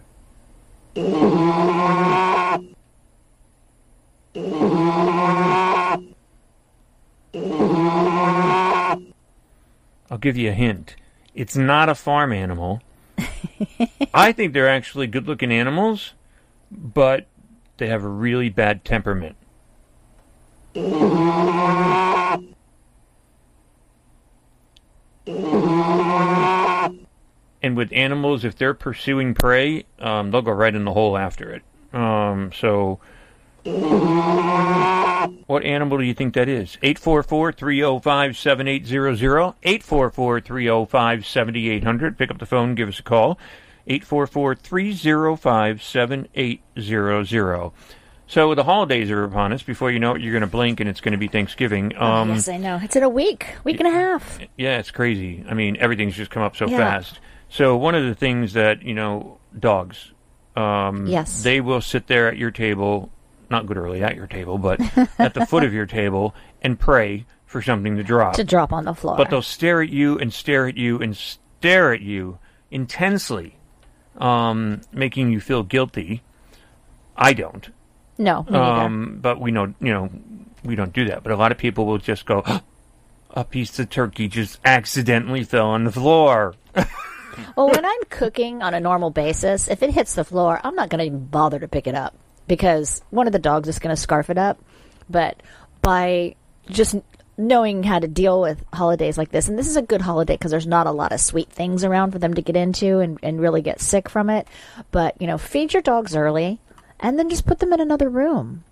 I'll give you a hint. It's not a farm animal. I think they're actually good looking animals, but they have a really bad temperament. And with animals, if they're pursuing prey, um, they'll go right in the hole after it. Um, so, what animal do you think that is? 844 305 7800. 844 305 7800. Pick up the phone, give us a call. 844 305 7800. So, the holidays are upon us. Before you know it, you're going to blink and it's going to be Thanksgiving. Um, yes, I know. It's in a week, week and a half. yeah, it's crazy. I mean, everything's just come up so Yeah. fast. So one of the things that you know, dogs, um, Yes. they will sit there at your table, not literally at your table, but at the foot of your table and pray for something to drop. To drop on the floor. But they'll stare at you and stare at you and stare at you intensely, um, making you feel guilty. I don't. No. Um, but we know, you know, we don't do that. But a lot of people will just go, a piece of turkey just accidentally fell on the floor. well, when I'm cooking on a normal basis, if it hits the floor, I'm not going to even bother to pick it up because one of the dogs is going to scarf it up. But by just knowing how to deal with holidays like this, and this is a good holiday because there's not a lot of sweet things around for them to get into and, and really get sick from it. But, you know, feed your dogs early and then just put them in another room.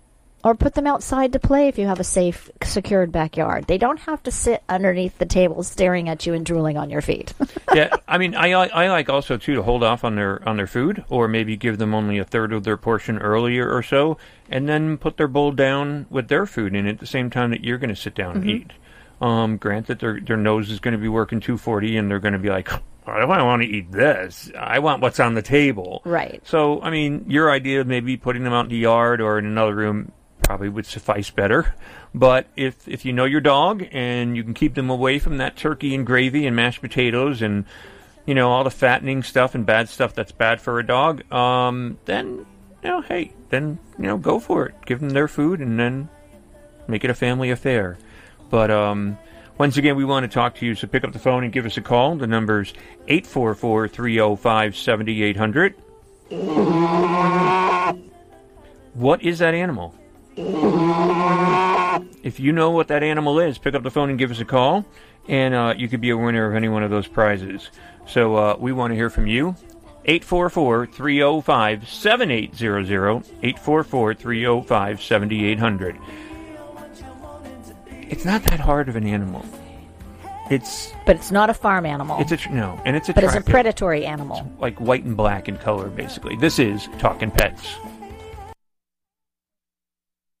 Or put them outside to play if you have a safe, secured backyard. They don't have to sit underneath the table staring at you and drooling on your feet. yeah, I mean, I I like also too to hold off on their on their food, or maybe give them only a third of their portion earlier or so, and then put their bowl down with their food in it at the same time that you're going to sit down and Mhm. eat. Um, grant that their their nose is going to be working 240, and they're going to be like, I don't want to eat this. I want what's on the table. Right. So, I mean, your idea of maybe putting them out in the yard or in another room probably would suffice better. But if if you know your dog and you can keep them away from that turkey and gravy and mashed potatoes and you know all the fattening stuff and bad stuff that's bad for a dog, um, then you know, hey, then you know, go for it. Give them their food and then make it a family affair. But um, once again, we want to talk to you, so pick up the phone and give us a call. The number's 844 305 7800. What is that animal? If you know what that animal is, pick up the phone and give us a call, and uh, you could be a winner of any one of those prizes. So uh, we want to hear from you. 844 305 7800. 844 305 7800. It's not that hard of an animal. It's But it's not a farm animal. it's a tr- no, and it's a but it's a predatory animal. like white and black in color, basically. This is Talking Pets.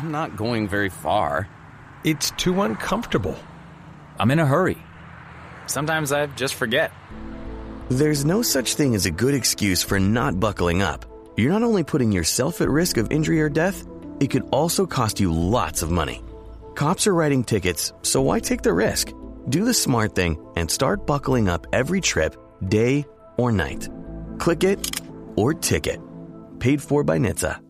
I'm not going very far. It's too uncomfortable. I'm in a hurry. Sometimes I just forget. There's no such thing as a good excuse for not buckling up. You're not only putting yourself at risk of injury or death, it could also cost you lots of money. Cops are writing tickets, so why take the risk? Do the smart thing and start buckling up every trip, day or night. Click it or ticket. Paid for by NHTSA.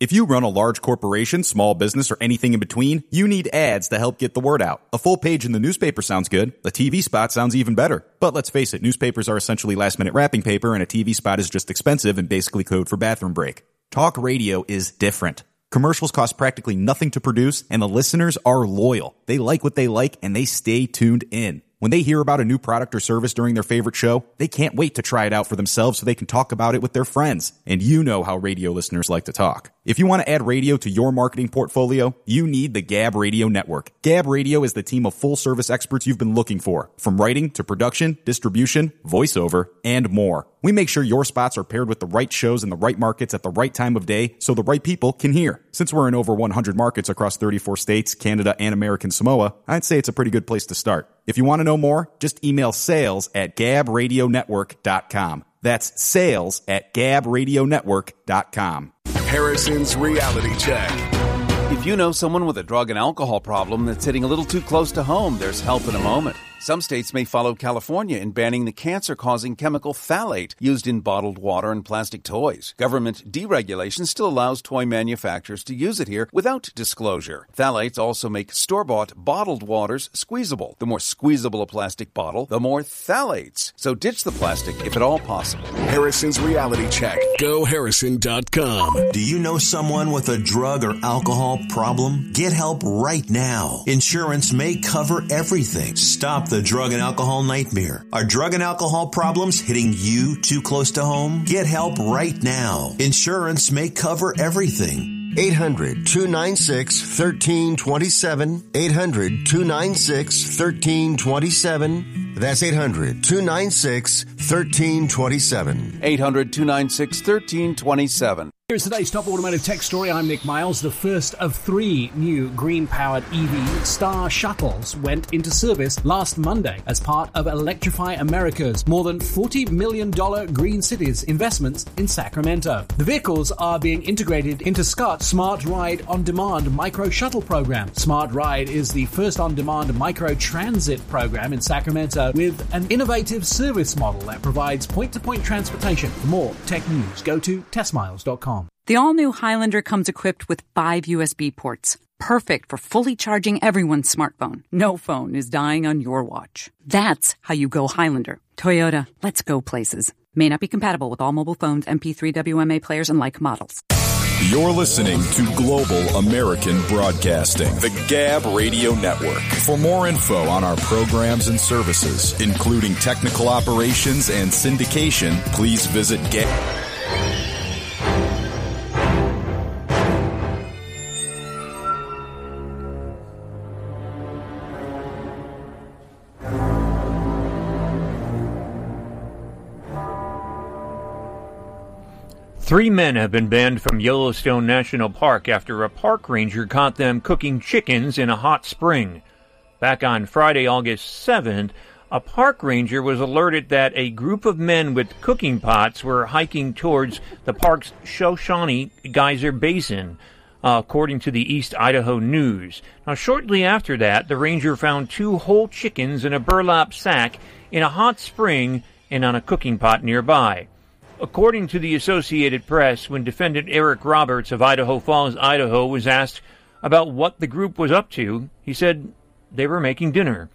If you run a large corporation, small business, or anything in between, you need ads to help get the word out. A full page in the newspaper sounds good. A TV spot sounds even better. But let's face it, newspapers are essentially last minute wrapping paper and a TV spot is just expensive and basically code for bathroom break. Talk radio is different. Commercials cost practically nothing to produce and the listeners are loyal. They like what they like and they stay tuned in. When they hear about a new product or service during their favorite show, they can't wait to try it out for themselves so they can talk about it with their friends. And you know how radio listeners like to talk. If you want to add radio to your marketing portfolio, you need the Gab Radio Network. Gab Radio is the team of full service experts you've been looking for, from writing to production, distribution, voiceover, and more. We make sure your spots are paired with the right shows in the right markets at the right time of day so the right people can hear. Since we're in over 100 markets across 34 states, Canada, and American Samoa, I'd say it's a pretty good place to start. If you want to know more, just email sales at gabradionetwork.com. That's sales at gabradionetwork.com. Harrison's Reality Check. If you know someone with a drug and alcohol problem that's hitting a little too close to home, there's help in a moment. Some states may follow California in banning the cancer causing chemical phthalate used in bottled water and plastic toys. Government deregulation still allows toy manufacturers to use it here without disclosure. Phthalates also make store bought bottled waters squeezable. The more squeezable a plastic bottle, the more phthalates. So ditch the plastic if at all possible. Harrison's Reality Check. GoHarrison.com. Do you know someone with a drug or alcohol problem? Get help right now. Insurance may cover everything. Stop the drug and alcohol nightmare. Are drug and alcohol problems hitting you too close to home? Get help right now. Insurance may cover everything. 800 296 1327. 800 296 1327. That's 800 296 1327. 800 296 1327. Here's today's top automotive tech story. I'm Nick Miles. The first of three new green powered EV Star Shuttles went into service last Monday as part of Electrify America's more than $40 million Green Cities investments in Sacramento. The vehicles are being integrated into Scott's Smart Ride on Demand micro shuttle program. Smart Ride is the first on demand micro transit program in Sacramento with an innovative service model that provides point to point transportation. For more tech news, go to testmiles.com. The all new Highlander comes equipped with five USB ports, perfect for fully charging everyone's smartphone. No phone is dying on your watch. That's how you go Highlander. Toyota, let's go places. May not be compatible with all mobile phones, MP3 WMA players, and like models. You're listening to Global American Broadcasting, the Gab Radio Network. For more info on our programs and services, including technical operations and syndication, please visit Gab. Three men have been banned from Yellowstone National Park after a park ranger caught them cooking chickens in a hot spring. Back on Friday, August 7th, a park ranger was alerted that a group of men with cooking pots were hiking towards the park's Shoshone Geyser Basin, uh, according to the East Idaho News. Now, shortly after that, the ranger found two whole chickens in a burlap sack in a hot spring and on a cooking pot nearby. According to the Associated Press, when defendant Eric Roberts of Idaho Falls, Idaho, was asked about what the group was up to, he said they were making dinner.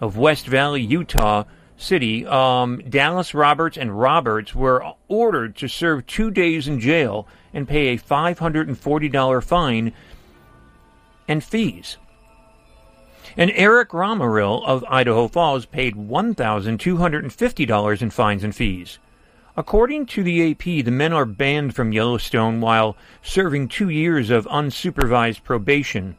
Of West Valley, Utah City, um, Dallas Roberts and Roberts were ordered to serve two days in jail and pay a $540 fine and fees. And Eric Romrell of Idaho Falls paid $1,250 in fines and fees. According to the AP, the men are banned from Yellowstone while serving two years of unsupervised probation.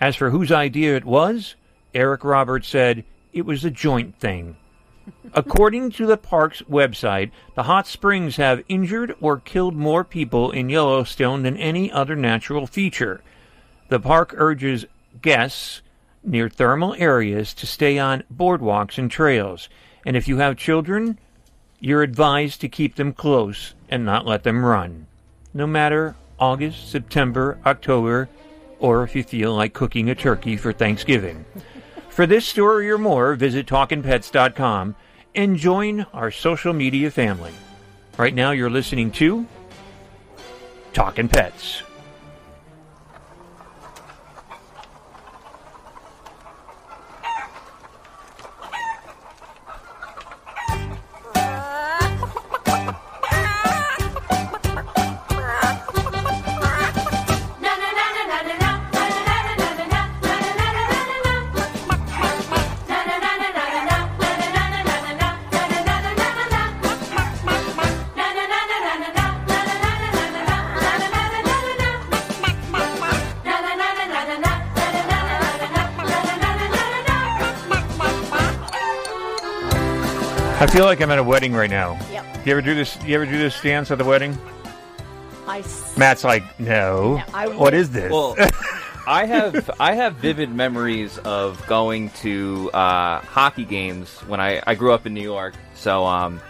As for whose idea it was, Eric Roberts said it was a joint thing. According to the park's website, the hot springs have injured or killed more people in Yellowstone than any other natural feature. The park urges guests near thermal areas to stay on boardwalks and trails. And if you have children, you're advised to keep them close and not let them run. No matter August, September, October, or if you feel like cooking a turkey for Thanksgiving. For this story or more, visit TalkinPets.com and join our social media family. Right now, you're listening to Talking Pets. Feel like I'm at a wedding right now. Yep. You ever do this? You ever do this dance at the wedding? I s- Matt's like, no. I what is this? Well, I have I have vivid memories of going to uh, hockey games when I, I grew up in New York. So um,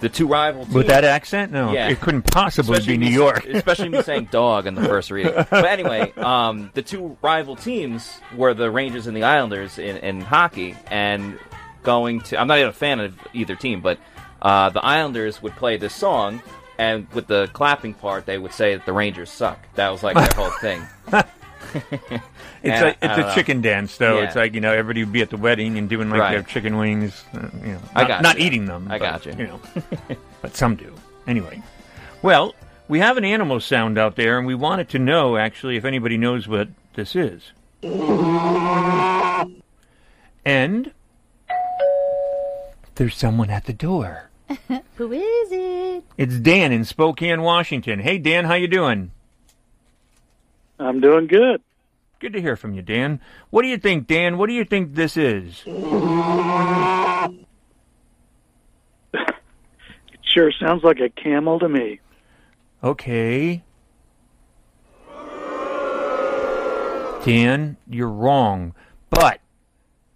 the two rival teams, With that accent? No, yeah. it couldn't possibly Especially be New York. especially me saying dog in the first reading. But anyway, um, the two rival teams were the Rangers and the Islanders in, in hockey, and going to I'm not even a fan of either team, but uh, the Islanders would play this song, and with the clapping part, they would say that the Rangers suck. That was like their whole thing. It's I it's a chicken dance, though. Yeah. It's like you know everybody would be at the wedding and doing like Right. their chicken wings. Uh, you know, I not, got not you. eating them. I but, got you. You know, but some do. Anyway, well, we have an animal sound out there, and we wanted to know actually if anybody knows what this is. And there's someone at the door. Who is it? It's Dan in Spokane, Washington. Hey, Dan, how you doing? I'm doing good. Good to hear from you, Dan. What do you think, Dan? What do you think this is? It sure sounds like a camel to me. Okay. Dan, you're wrong. But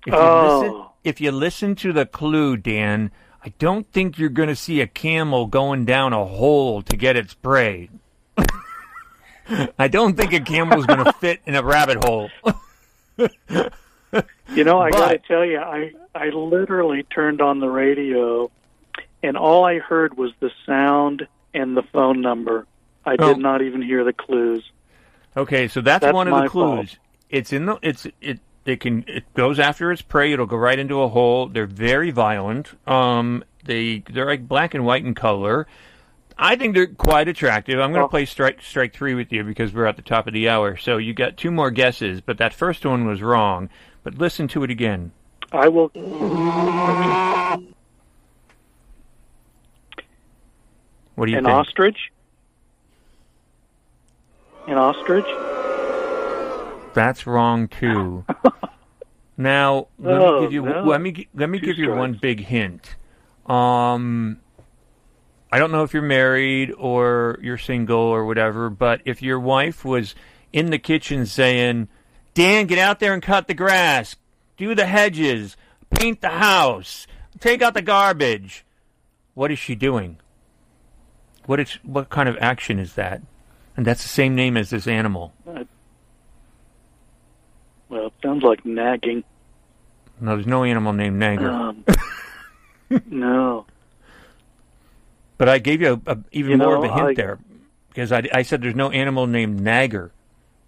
if you, Oh. listen, if you listen to the clue, Dan, I don't think you're going to see a camel going down a hole to get its prey. I don't think a camel is going to fit in a rabbit hole. You know, I got to tell you, I I literally turned on the radio, and all I heard was the sound and the phone number. I Oh. did not even hear the clues. Okay, so that's, That's one of the clues. fault. It's in the it's it it can it goes after its prey. It'll go right into a hole. They're very violent. Um, they they're like black and white in color. I think they're quite attractive. I'm going to play strike strike three with you because we're at the top of the hour. So you got two more guesses, but that first one was wrong. But listen to it again. I will. What do you An think? ostrich. An ostrich. That's wrong too. now let Oh, me give you no. let me let me Two give you strikes. one big hint. Um, I don't know if you're married or you're single or whatever, but if your wife was in the kitchen saying, "Dan, get out there and cut the grass, do the hedges, paint the house, take out the garbage," what is she doing? What is what kind of action is that? And that's the same name as this animal. Well, it sounds like nagging. No, there's no animal named Nagger. Um, no. But I gave you a, a, even You more know, of a hint I- there because I, I said there's no animal named Nagger,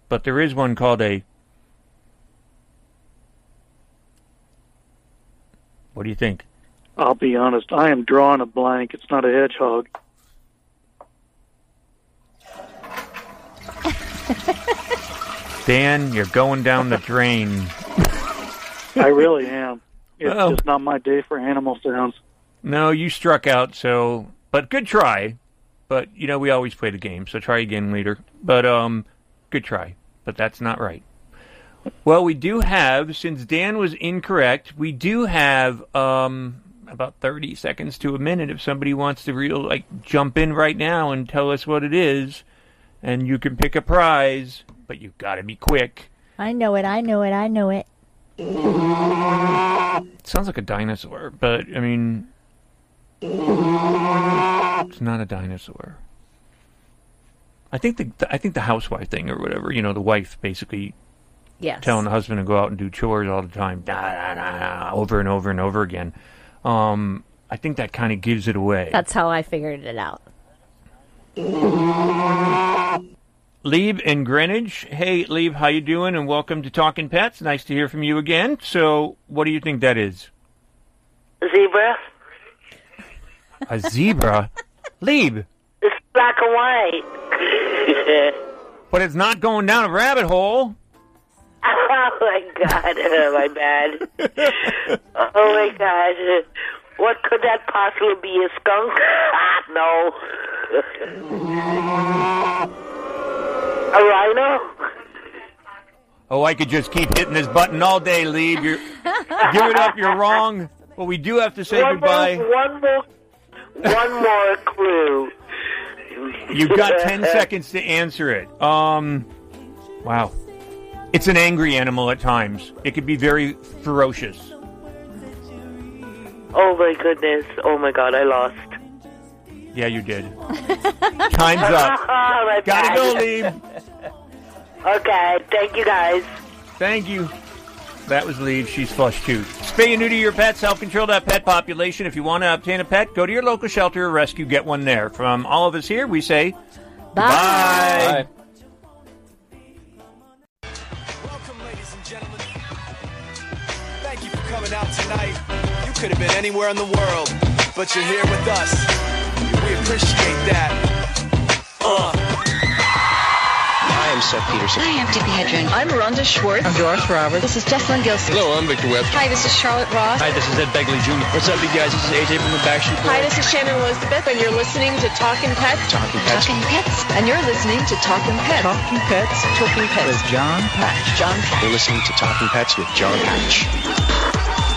but there is one called a. What do you think? I'll be honest. I am drawing a blank. It's not a hedgehog. Dan, you're going down the drain. I really am. It's just not my day for animal sounds. No, you struck out, so. But good try. But, you know, we always play the game, so try again later. But, um, good try. But that's not right. Well, we do have, since Dan was incorrect, we do have, um, about 30 seconds to a minute if somebody wants to real, like, jump in right now and tell us what it is. And you can pick a prize, but you've got to be quick. I know it. I know it. I know it. It sounds like a dinosaur, but, I mean, it's not a dinosaur. I think the I think the housewife thing or whatever, you know, the wife basically Yes. telling the husband to go out and do chores all the time, da, da, da, da, over and over and over again. Um, I think that kind of gives it away. That's how I figured it out. Lieb in Greenwich. Hey, Lieb, how you doing? And welcome to Talking Pets. Nice to hear from you again. So, what do you think that is? Zebra. A zebra? Lieb, It's black and white. but it's not going down a rabbit hole. oh my god, oh, my bad. oh my god. What could that possibly be? A skunk? no. A rhino? Oh, I could just keep hitting this button all day, Lieb. You're, give it up. You're wrong. Well, we do have to say one goodbye. More, one more, one more clue. You've got 10 seconds to answer it. Um, wow. It's an angry animal at times. It could be very ferocious. Oh my goodness. Oh my god, I lost. Yeah, you did. Time's up. My Gotta go, Lieb. Okay, thank you guys. Thank you. That was Lieb. She's flush too. Spay and neuter your pets. Help control that pet population. If you want to obtain a pet, go to your local shelter or rescue. Get one there. From all of us here, we say bye. Bye. Welcome, ladies and gentlemen. Thank you for coming out tonight. You could have been anywhere in the world, but you're here with us. We appreciate that. Uh. I am so Peterson. I'm Tippi Hedren. I'm Rhonda Schwartz. I'm Doris Roberts. This is Jessalyn Gilsig. Hello, I'm Victor Webb. Hi, this is Charlotte Ross. Hi, this is Ed Begley Jr. What's up, you guys? This is AJ from the Backstreet Boys. Hi, this is Shannon Elizabeth, and you're listening to Talking Pets. Talking Pets. Talking Pets. And you're listening to Talking Pets. Talking Pets. Talking Pets. With Jon Patch. Jon Patch. You're listening to Talking Pets with Jon Patch.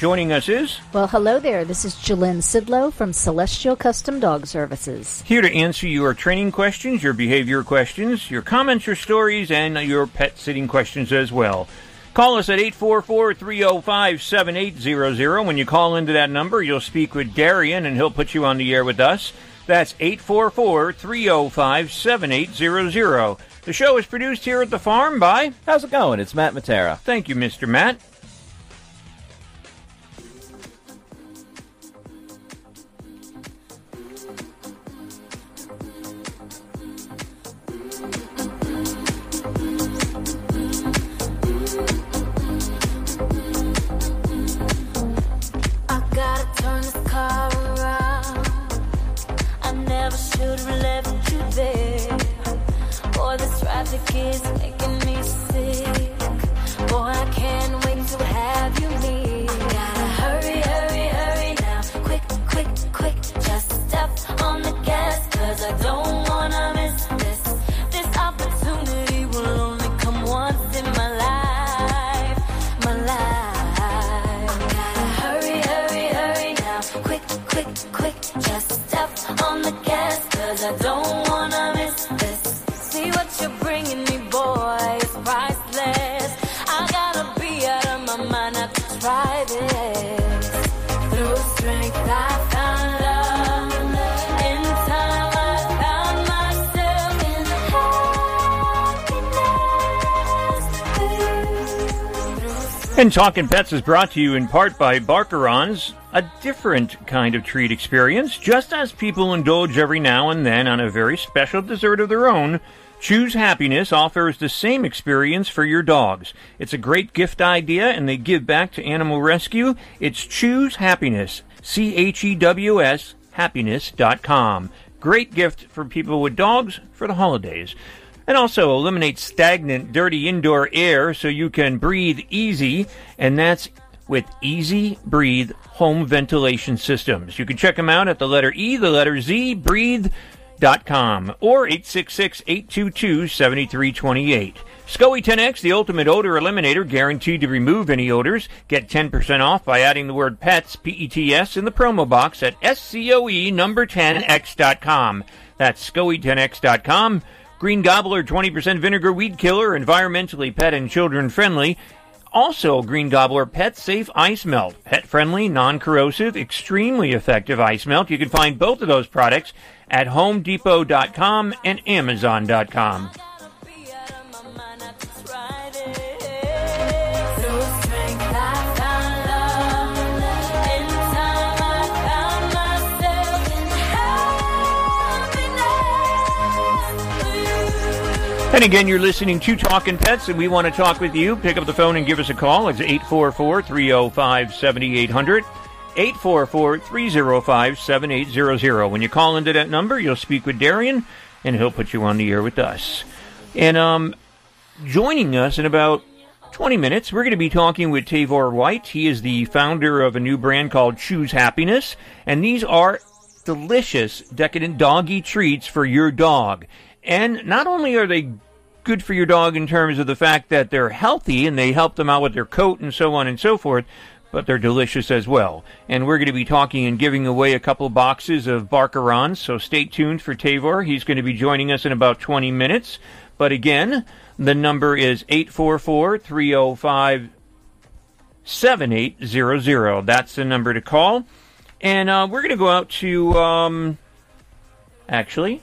Joining us is Well, hello there. This is Jillian Sidlow from Celestial Custom Dog Services. here to answer your training questions, your behavior questions, your comments, your stories, and your pet sitting questions as well. Call us at 844-305-7800. When you call into that number, you'll speak with Darian, and he'll put you on the air with us. That's 844-305-7800. The show is produced here at the farm by... How's it going? It's Matt Matera. Thank you, Mr. Matt. I never should have lived today. Or this tragic is making me sick. Or I can't wait to have you leave. Hurry, hurry, hurry now. Quick, quick, quick. Just step on the gas. I don't And Talking Pets is brought to you in part by Barkarons, a different kind of treat experience. Just as people indulge every now and then on a very special dessert of their own, Chews Happiness offers the same experience for your dogs. It's a great gift idea and they give back to animal rescue. It's Choose Happiness, C H E W S, happiness.com. Great gift for people with dogs for the holidays. And also eliminate stagnant, dirty indoor air so you can breathe easy, and that's with EZ Breathe home ventilation systems. You can check them out at the letter E, the letter Z, breathe.com, or 866-822-7328. SCOE 10X, the ultimate odor eliminator, guaranteed to remove any odors. Get 10% off by adding the word PETS, P-E-T-S, in the promo box at SCOE number 10X.com. That's SCOE10X.com. Green Gobbler 20% vinegar weed killer, environmentally pet and children friendly. Also, Green Gobbler Pet Safe Ice Melt. Pet friendly, non corrosive, extremely effective ice melt. You can find both of those products at HomeDepot.com and Amazon.com. And again, you're listening to Talking Pets, and we want to talk with you. Pick up the phone and give us a call. It's 844 305 7800. 844 305 7800. When you call into that number, you'll speak with Darian, and he'll put you on the air with us. And um, joining us in about 20 minutes, we're going to be talking with Tavor White. He is the founder of a new brand called Chews Happiness, and these are delicious, decadent doggy treats for your dog. And not only are they good for your dog in terms of the fact that they're healthy and they help them out with their coat and so on and so forth, but they're delicious as well. And we're going to be talking and giving away a couple boxes of Barkarons, so stay tuned for Tavor. He's going to be joining us in about 20 minutes. But again, the number is 844 305 7800. That's the number to call. And uh, we're going to go out to, um, actually,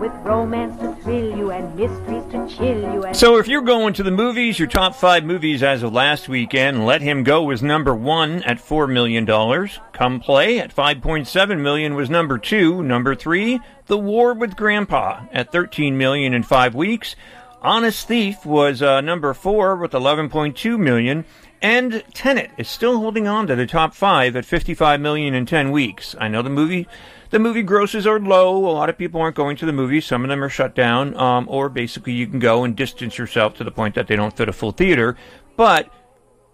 With romance to thrill you and mysteries to chill you and So if you're going to the movies, your top five movies as of last weekend, Let Him Go was number one at $4 million. Come Play at 5.7 million was number two. Number three, The War with Grandpa at 13 million in five weeks. Honest Thief was uh, number four with 11.2 million. And Tenet is still holding on to the top five at 55 million in 10 weeks. I know the movie, the movie grosses are low. A lot of people aren't going to the movies. Some of them are shut down. Um, or basically you can go and distance yourself to the point that they don't fit a full theater. But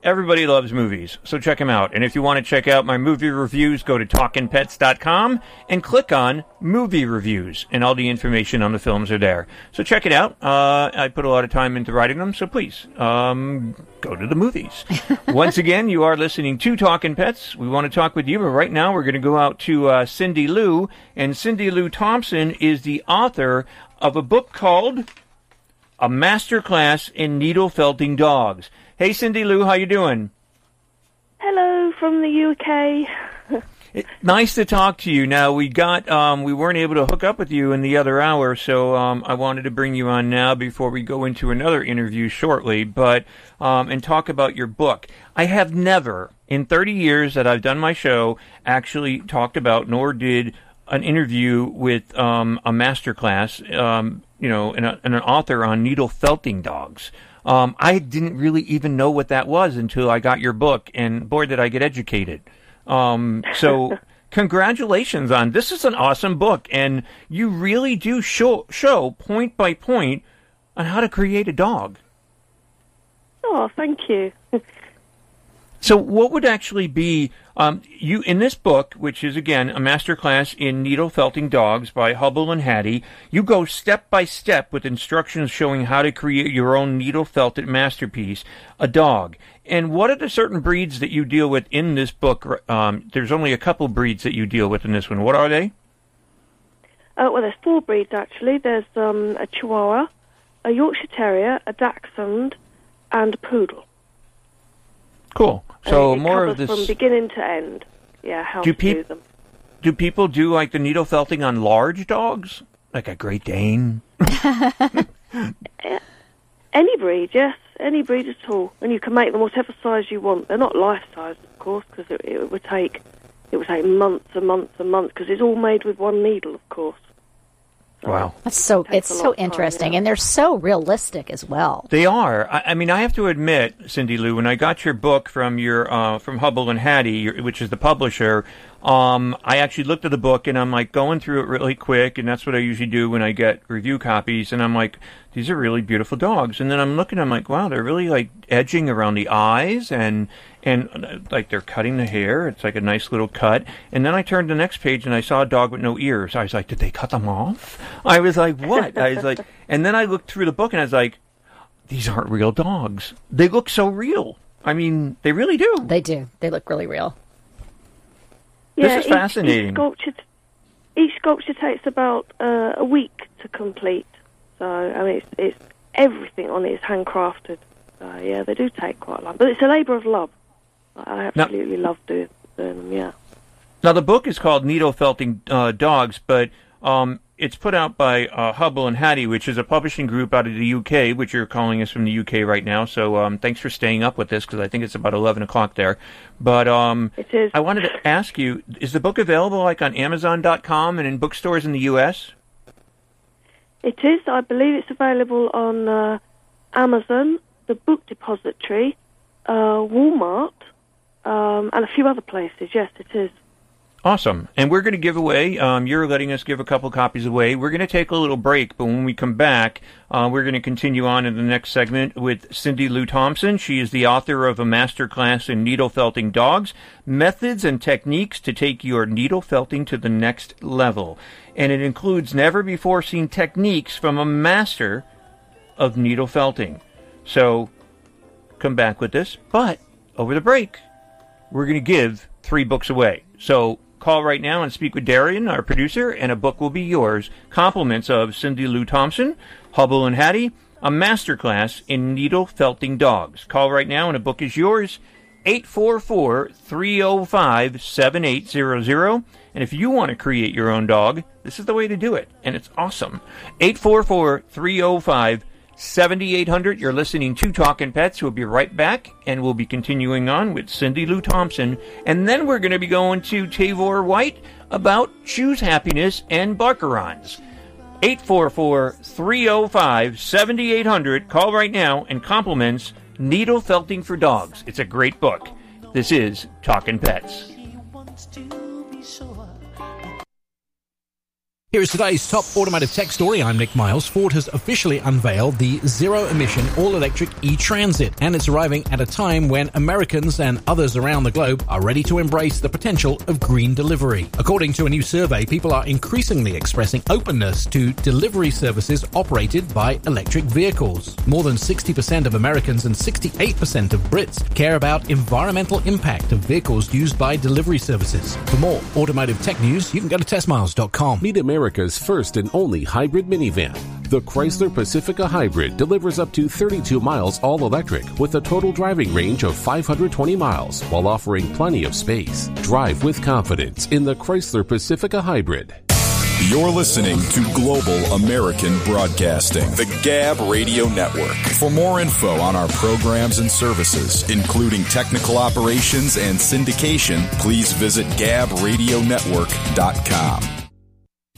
Everybody loves movies, so check them out. And if you want to check out my movie reviews, go to talkinpets.com and click on movie reviews, and all the information on the films are there. So check it out. Uh, I put a lot of time into writing them, so please um, go to the movies. Once again, you are listening to Talking Pets. We want to talk with you, but right now we're going to go out to uh, Cindy Lou, and Cindy Lou Thompson is the author of a book called A Master Class in Needle Felting Dogs. Hey, Cindy Lou, how you doing? Hello from the UK. It, nice to talk to you. Now we got um, we weren't able to hook up with you in the other hour, so um, I wanted to bring you on now before we go into another interview shortly, but um, and talk about your book. I have never, in 30 years that I've done my show, actually talked about nor did an interview with um, a master class, um, you know, and, a, and an author on needle felting dogs. Um, I didn't really even know what that was until I got your book, and boy, did I get educated. Um, so, congratulations on this. Is an awesome book, and you really do show show point by point on how to create a dog. Oh, thank you. So, what would actually be um, you in this book, which is again a masterclass in needle felting dogs by Hubble and Hattie? You go step by step with instructions showing how to create your own needle felted masterpiece, a dog. And what are the certain breeds that you deal with in this book? Um, there's only a couple breeds that you deal with in this one. What are they? Uh, well, there's four breeds actually. There's um, a Chihuahua, a Yorkshire Terrier, a Dachshund, and a Poodle. Cool. So it more of this. from beginning to end. Yeah, how Do to do them. Do people do like the needle felting on large dogs, like a Great Dane? Any breed, yes, any breed at all, and you can make them whatever size you want. They're not life size, of course, because it, it would take it would take months and months and months because it's all made with one needle, of course. Wow. That's so Takes it's so lot of time, interesting, yeah. and they're so realistic as well. They are. I, I mean, I have to admit, Cindy Lou, when I got your book from your uh, from Hubble and Hattie, your, which is the publisher, um, I actually looked at the book and I'm like going through it really quick, and that's what I usually do when I get review copies. And I'm like, these are really beautiful dogs. And then I'm looking, I'm like, wow, they're really like edging around the eyes and and uh, like they're cutting the hair. It's like a nice little cut. And then I turned to the next page and I saw a dog with no ears. I was like, did they cut them off? I was like, what? I was like, and then I looked through the book and I was like, these aren't real dogs. They look so real. I mean, they really do. They do. They look really real. This Yeah, is each- fascinating. Each sculpture, each sculpture takes about uh, a week to complete. So I mean, it's, it's everything on it is handcrafted. So yeah, they do take quite a long, but it's a labour of love. I Now- absolutely love doing, doing them. Yeah. Now, the book is called Needle Felting uh, Dogs, but um, it's put out by uh, Hubble and Hattie, which is a publishing group out of the UK, which you're calling us from the UK right now. So um, thanks for staying up with this because I think it's about 11 o'clock there. But um, it is. I wanted to ask you is the book available like on Amazon.com and in bookstores in the US? It is. I believe it's available on uh, Amazon, the Book Depository, uh, Walmart, um, and a few other places. Yes, it is. Awesome. And we're going to give away, um, you're letting us give a couple copies away. We're going to take a little break, but when we come back, uh, we're going to continue on in the next segment with Cindy Lou Thompson. She is the author of a master class in needle felting dogs, methods and techniques to take your needle felting to the next level. And it includes never before seen techniques from a master of needle felting. So come back with this, but over the break, we're going to give three books away. So call right now and speak with Darian, our producer, and a book will be yours. Compliments of Cindy Lou Thompson, Hubble and Hattie, a masterclass in needle felting dogs. Call right now and a book is yours. 844 305 7800. And if you want to create your own dog, this is the way to do it. And it's awesome. 844 305 7800. You're listening to Talking Pets. We'll be right back and we'll be continuing on with Cindy Lou Thompson. And then we're going to be going to Tavor White about Chews Happiness and Barkarons. 844 305 7800. Call right now and compliments Needle Felting for Dogs. It's a great book. This is Talking Pets. Here is today's top automotive tech story. I'm Nick Miles. Ford has officially unveiled the zero emission all electric e Transit, and it's arriving at a time when Americans and others around the globe are ready to embrace the potential of green delivery. According to a new survey, people are increasingly expressing openness to delivery services operated by electric vehicles. More than 60% of Americans and 68% of Brits care about environmental impact of vehicles used by delivery services. For more automotive tech news, you can go to testmiles.com. Meet America's first and only hybrid minivan. The Chrysler Pacifica Hybrid delivers up to 32 miles all electric with a total driving range of 520 miles while offering plenty of space. Drive with confidence in the Chrysler Pacifica Hybrid. You're listening to Global American Broadcasting, the Gab Radio Network. For more info on our programs and services, including technical operations and syndication, please visit gabradionetwork.com.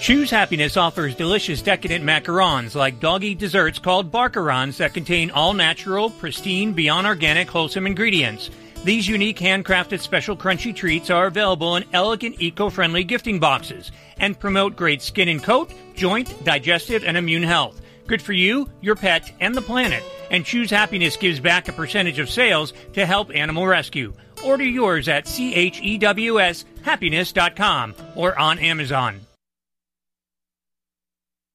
Chews Happiness offers delicious decadent macarons like doggy desserts called Barkarons that contain all natural, pristine, beyond organic, wholesome ingredients. These unique handcrafted special crunchy treats are available in elegant eco-friendly gifting boxes and promote great skin and coat, joint, digestive, and immune health. Good for you, your pet, and the planet. And Chews Happiness gives back a percentage of sales to help animal rescue. Order yours at chewshappiness.com or on Amazon.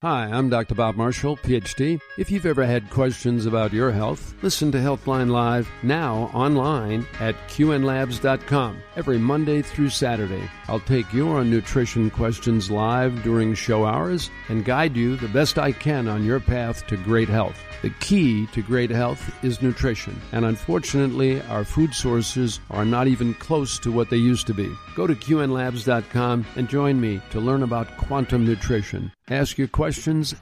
Hi, I'm Dr. Bob Marshall, PhD. If you've ever had questions about your health, listen to Healthline Live now online at qnlabs.com every Monday through Saturday. I'll take your nutrition questions live during show hours and guide you the best I can on your path to great health. The key to great health is nutrition, and unfortunately, our food sources are not even close to what they used to be. Go to qnlabs.com and join me to learn about quantum nutrition. Ask your questions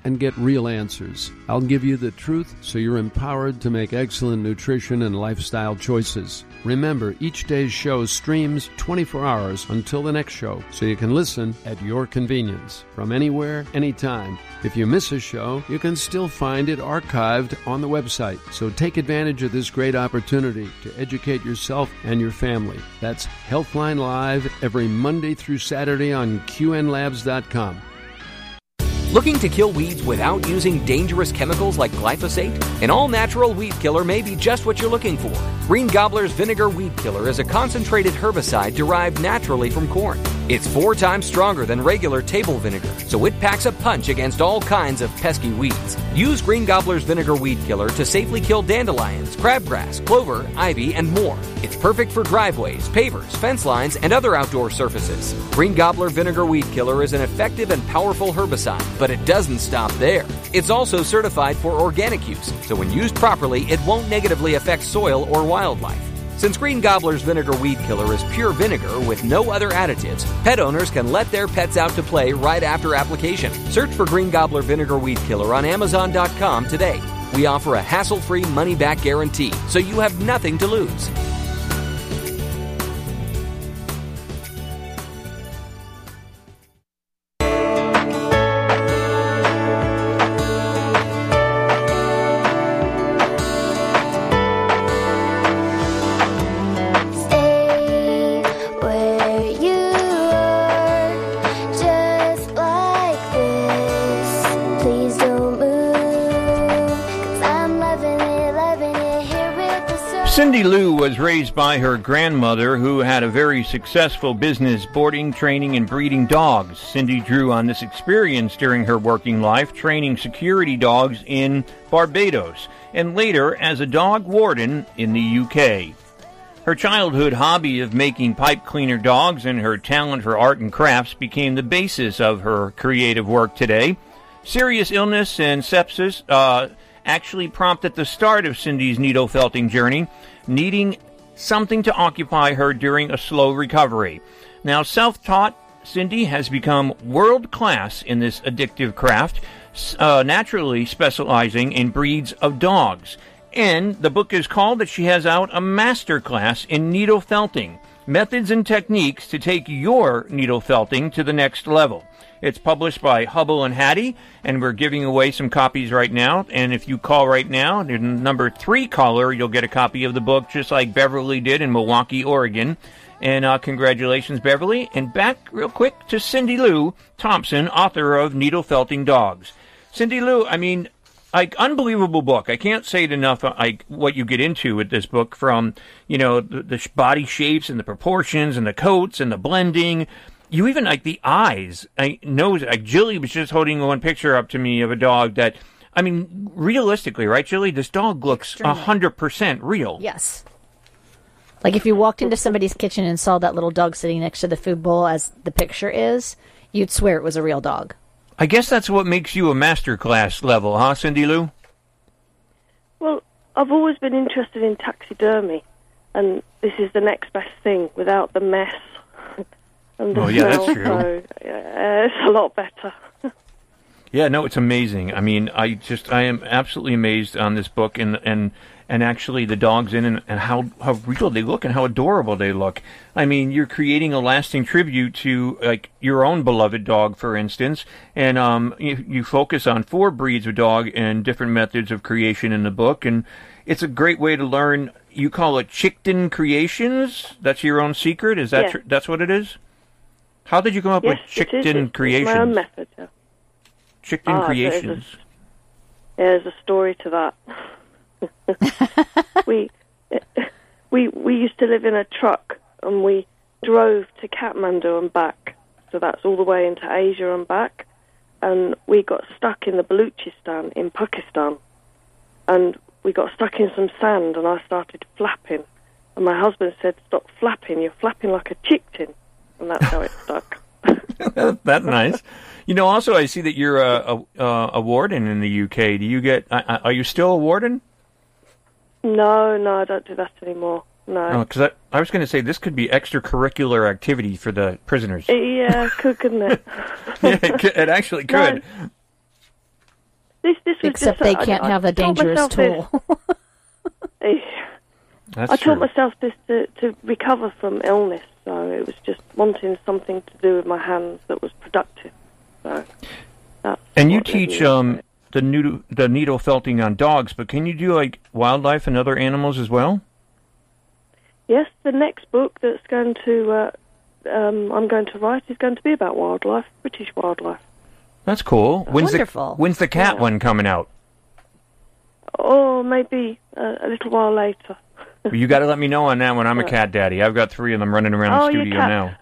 and get real answers. I'll give you the truth so you're empowered to make excellent nutrition and lifestyle choices. Remember, each day's show streams 24 hours until the next show, so you can listen at your convenience from anywhere, anytime. If you miss a show, you can still find it archived on the website. So take advantage of this great opportunity to educate yourself and your family. That's Healthline Live every Monday through Saturday on QNLabs.com. Looking to kill weeds without using dangerous chemicals like glyphosate? An all natural weed killer may be just what you're looking for. Green Gobbler's Vinegar Weed Killer is a concentrated herbicide derived naturally from corn. It's four times stronger than regular table vinegar, so it packs a punch against all kinds of pesky weeds. Use Green Gobbler's Vinegar Weed Killer to safely kill dandelions, crabgrass, clover, ivy, and more. It's perfect for driveways, pavers, fence lines, and other outdoor surfaces. Green Gobbler Vinegar Weed Killer is an effective and powerful herbicide, but it doesn't stop there. It's also certified for organic use, so when used properly, it won't negatively affect soil or wildlife. Since Green Gobbler's Vinegar Weed Killer is pure vinegar with no other additives, pet owners can let their pets out to play right after application. Search for Green Gobbler Vinegar Weed Killer on Amazon.com today. We offer a hassle free money back guarantee, so you have nothing to lose. Raised by her grandmother, who had a very successful business boarding, training, and breeding dogs. Cindy drew on this experience during her working life, training security dogs in Barbados, and later as a dog warden in the UK. Her childhood hobby of making pipe cleaner dogs and her talent for art and crafts became the basis of her creative work today. Serious illness and sepsis uh, actually prompted the start of Cindy's needle felting journey, needing something to occupy her during a slow recovery. Now, self taught, Cindy has become world class in this addictive craft, uh, naturally specializing in breeds of dogs. And the book is called that she has out a master class in needle felting methods and techniques to take your needle felting to the next level. It's published by Hubble and Hattie, and we're giving away some copies right now. And if you call right now, the number three caller, you'll get a copy of the book, just like Beverly did in Milwaukie, Oregon. And uh, congratulations, Beverly. And back real quick to Cindy Lou Thompson, author of Needle Felting Dogs. Cindy Lou, I mean, like unbelievable book. I can't say it enough. uh, Like what you get into with this book, from you know the, the body shapes and the proportions and the coats and the blending. You even like the eyes. I nose. Like Jilly was just holding one picture up to me of a dog that. I mean, realistically, right, Jilly? This dog looks a hundred percent real. Yes. Like if you walked into somebody's kitchen and saw that little dog sitting next to the food bowl as the picture is, you'd swear it was a real dog. I guess that's what makes you a master class level, huh, Cindy Lou? Well, I've always been interested in taxidermy, and this is the next best thing without the mess. and the Oh, yeah, that's smell, true. So, yeah, it's a lot better. Yeah, no, it's amazing. I mean, I just I am absolutely amazed on this book and and and actually the dogs in and, and how how real they look and how adorable they look. I mean, you're creating a lasting tribute to like your own beloved dog, for instance, and um you, you focus on four breeds of dog and different methods of creation in the book, and it's a great way to learn. You call it Chicktin Creations. That's your own secret. Is that Yeah. tr- that's what it is? How did you come up yes, with it. Chicktin It's- it's Creations? my own method. Chicktin Ah, there's a- Creations. There's a story to that. we we we used to live in a truck and we drove to Kathmandu and back. So that's all the way into Asia and back. And we got stuck in the Baluchistan in Pakistan. And we got stuck in some sand and I started flapping. And my husband said, Stop flapping, you're flapping like a chicktin. And that's how it stuck. That's nice. You know, also I see that you're a, a, a warden in the UK. Do you get? Uh, uh, are you still a warden? No, no, I don't do that anymore. No. Because I, I was going to say this could be extracurricular activity for the prisoners. Yeah, could, couldn't it? yeah, it, could, it actually could. This, this was Except just, they I- can't I have the told dangerous myself this- tool. That's I true. taught myself this to, to recover from illness, so it was just wanting something to do with my hands that was productive. So, and you what led me teach um it. The needle the needle felting on dogs, but can you do like wildlife and other animals as well? Yes, the next book that's going to uh, um, I'm going to write is going to be about wildlife, British wildlife. That's cool. When's Wonderful. the when's the cat Yeah. one coming out? Or maybe uh, a little while later. you got to let me know on that one. I'm a cat daddy. I've got three of them running around Oh, the studio now.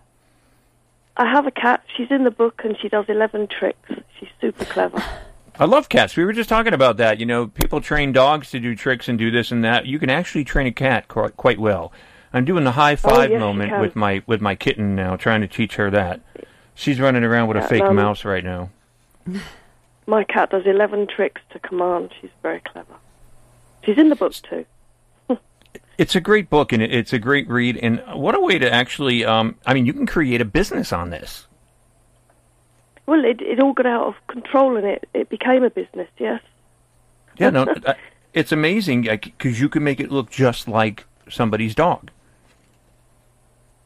I have a cat. She's in the book and she does 11 tricks. She's super clever. I love cats. We were just talking about that. You know, people train dogs to do tricks and do this and that. You can actually train a cat quite, quite well. I'm doing the high five Oh, yes, moment with my with my kitten now, trying to teach her that. She's running around with a fake um, mouse right now. My cat does 11 tricks to command. She's very clever. She's in the book too. It's a great book and it's a great read. And what a way to actually, um, I mean, you can create a business on this. Well, it, it all got out of control and it, it became a business, yes. Yeah, no, uh, it's amazing because you can make it look just like somebody's dog.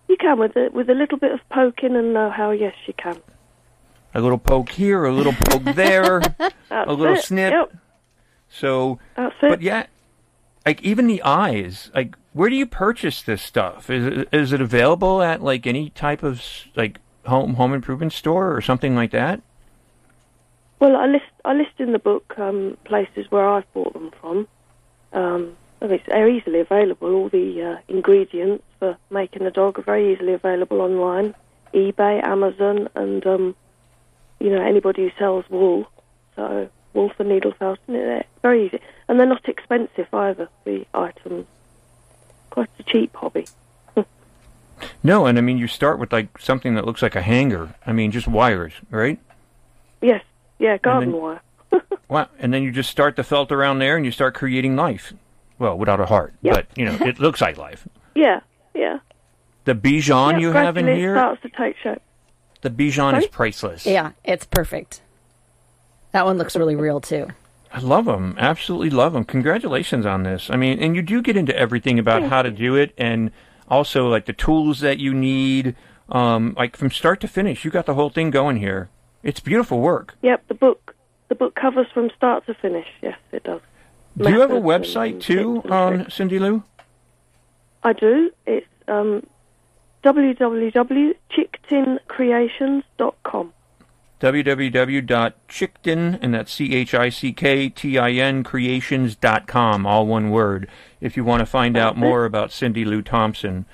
You can with a, with a little bit of poking and know-how, yes, you can. A little poke here, a little poke there, a little it. snip. Yep. So, That's it. but yeah, like even the eyes. Like, where do you purchase this stuff? Is it, is it available at like any type of like home home improvement store or something like that? Well, I list I list in the book um, places where I've bought them from. Um, they're easily available. All the uh, ingredients for making a dog are very easily available online, eBay, Amazon, and um, you know anybody who sells wool. So wool for needle felting, they're very easy, and they're not expensive either. The items, quite a cheap hobby. No, and I mean you start with like something that looks like a hanger. I mean just wires, right? Yes, yeah, garden then- wire. Wow. And then you just start the felt around there, and you start creating life. Well, without a heart, but you know it looks like life. Yeah, yeah. The Bichon yeah, you have in here, starts to take shape. the Bichon is priceless. Yeah, it's perfect. That one looks really real too. I love them. Absolutely love them. Congratulations on this. I mean, and you do get into everything about how to do it, and also like the tools that you need. Um, like from start to finish, you got the whole thing going here. It's beautiful work. Yep, the book. The book covers from start to finish. Yes, it does. Do you have a website and too, and um. Cindy Lou? I do. It's um, www.chicktincreations.com. www.chicktin, and that's C-H-I-C-K-T-I-N creations.com, all one word, if you want to find out more about Cindy Lou Thompson.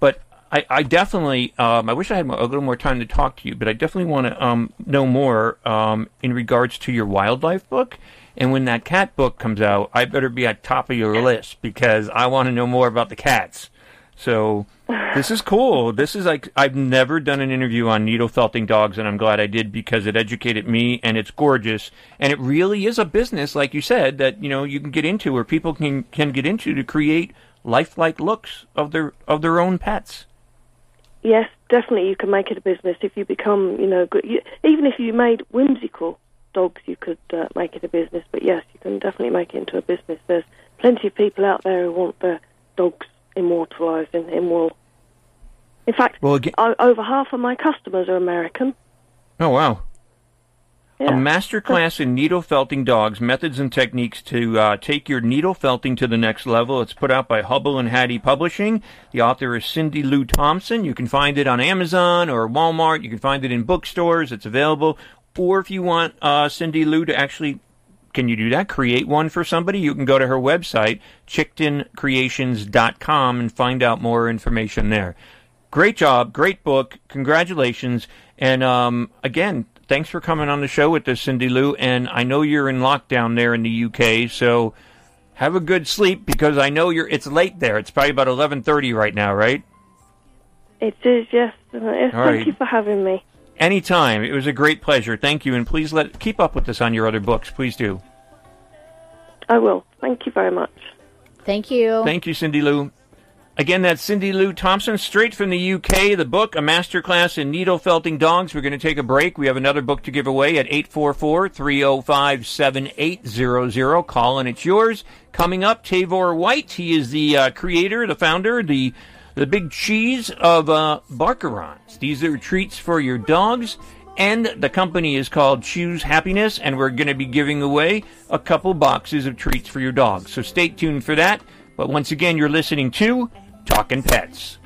But I, I definitely, um, I wish I had a little more time to talk to you, but I definitely want to um, know more um, in regards to your wildlife book. And when that cat book comes out, I better be at top of your list because I want to know more about the cats. So this is cool. This is like I've never done an interview on needle felting dogs, and I'm glad I did because it educated me, and it's gorgeous, and it really is a business, like you said, that you know you can get into, or people can can get into to create lifelike looks of their of their own pets. Yes, definitely you can make it a business if you become, you know, good. You, even if you made whimsical dogs, you could uh, make it a business. But yes, you can definitely make it into a business. There's plenty of people out there who want their dogs immortalised in, in wool. In fact, Well, again, over half of my customers are American. oh wow. A master class in needle felting dogs, methods and techniques to uh, take your needle felting to the next level. It's put out by Hubble and Hattie Publishing. The author is Cindy Lou Thompson. You can find it on Amazon or Walmart. You can find it in bookstores. It's available. Or if you want uh, Cindy Lou to actually, can you do that? Create one for somebody? You can go to her website, chicktincreations.com, and find out more information there. Great job, great book, congratulations, and um, again, thanks for coming on the show with us, Cindy Lou. And I know you're in lockdown there in the UK, so have a good sleep because I know you're. It's late there. It's probably about eleven thirty right now, right? It is, yes. Yes thank right. you for having me. Anytime. It was a great pleasure. Thank you, and please let keep up with us on your other books. Please do. I will. Thank you very much. Thank you. Thank you, Cindy Lou. Again, that's Cindy Lou Thompson, straight from the UK. The book, A Masterclass in Needle Felting Dogs. We're going to take a break. We have another book to give away at 844 305 7800. Call and it's yours. Coming up, Tavor White. He is the uh, creator, the founder, the the big cheese of uh, Barkarons. These are treats for your dogs. And the company is called Chews Happiness, and we're going to be giving away a couple boxes of treats for your dogs. So stay tuned for that. But once again, you're listening to Talking Pets.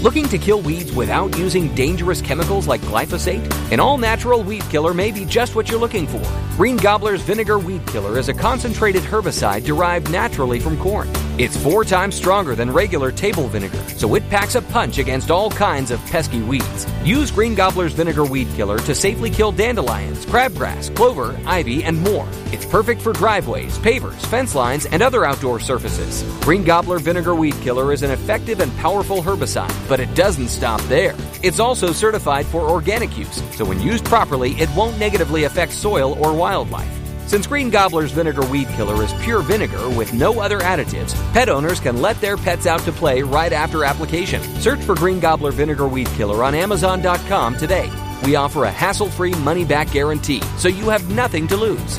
Looking to kill weeds without using dangerous chemicals like glyphosate? An all natural weed killer may be just what you're looking for. Green Gobbler's Vinegar Weed Killer is a concentrated herbicide derived naturally from corn. It's four times stronger than regular table vinegar, so it packs a punch against all kinds of pesky weeds. Use Green Gobbler's Vinegar Weed Killer to safely kill dandelions, crabgrass, clover, ivy, and more. It's perfect for driveways, pavers, fence lines, and other outdoor surfaces. Green Gobbler Vinegar Weed Killer is an effective and powerful herbicide, but it doesn't stop there. It's also certified for organic use, so when used properly, it won't negatively affect soil or wildlife. Since Green Gobbler's Vinegar Weed Killer is pure vinegar with no other additives, pet owners can let their pets out to play right after application. Search for Green Gobbler Vinegar Weed Killer on Amazon.com today. We offer a hassle free money back guarantee, so you have nothing to lose.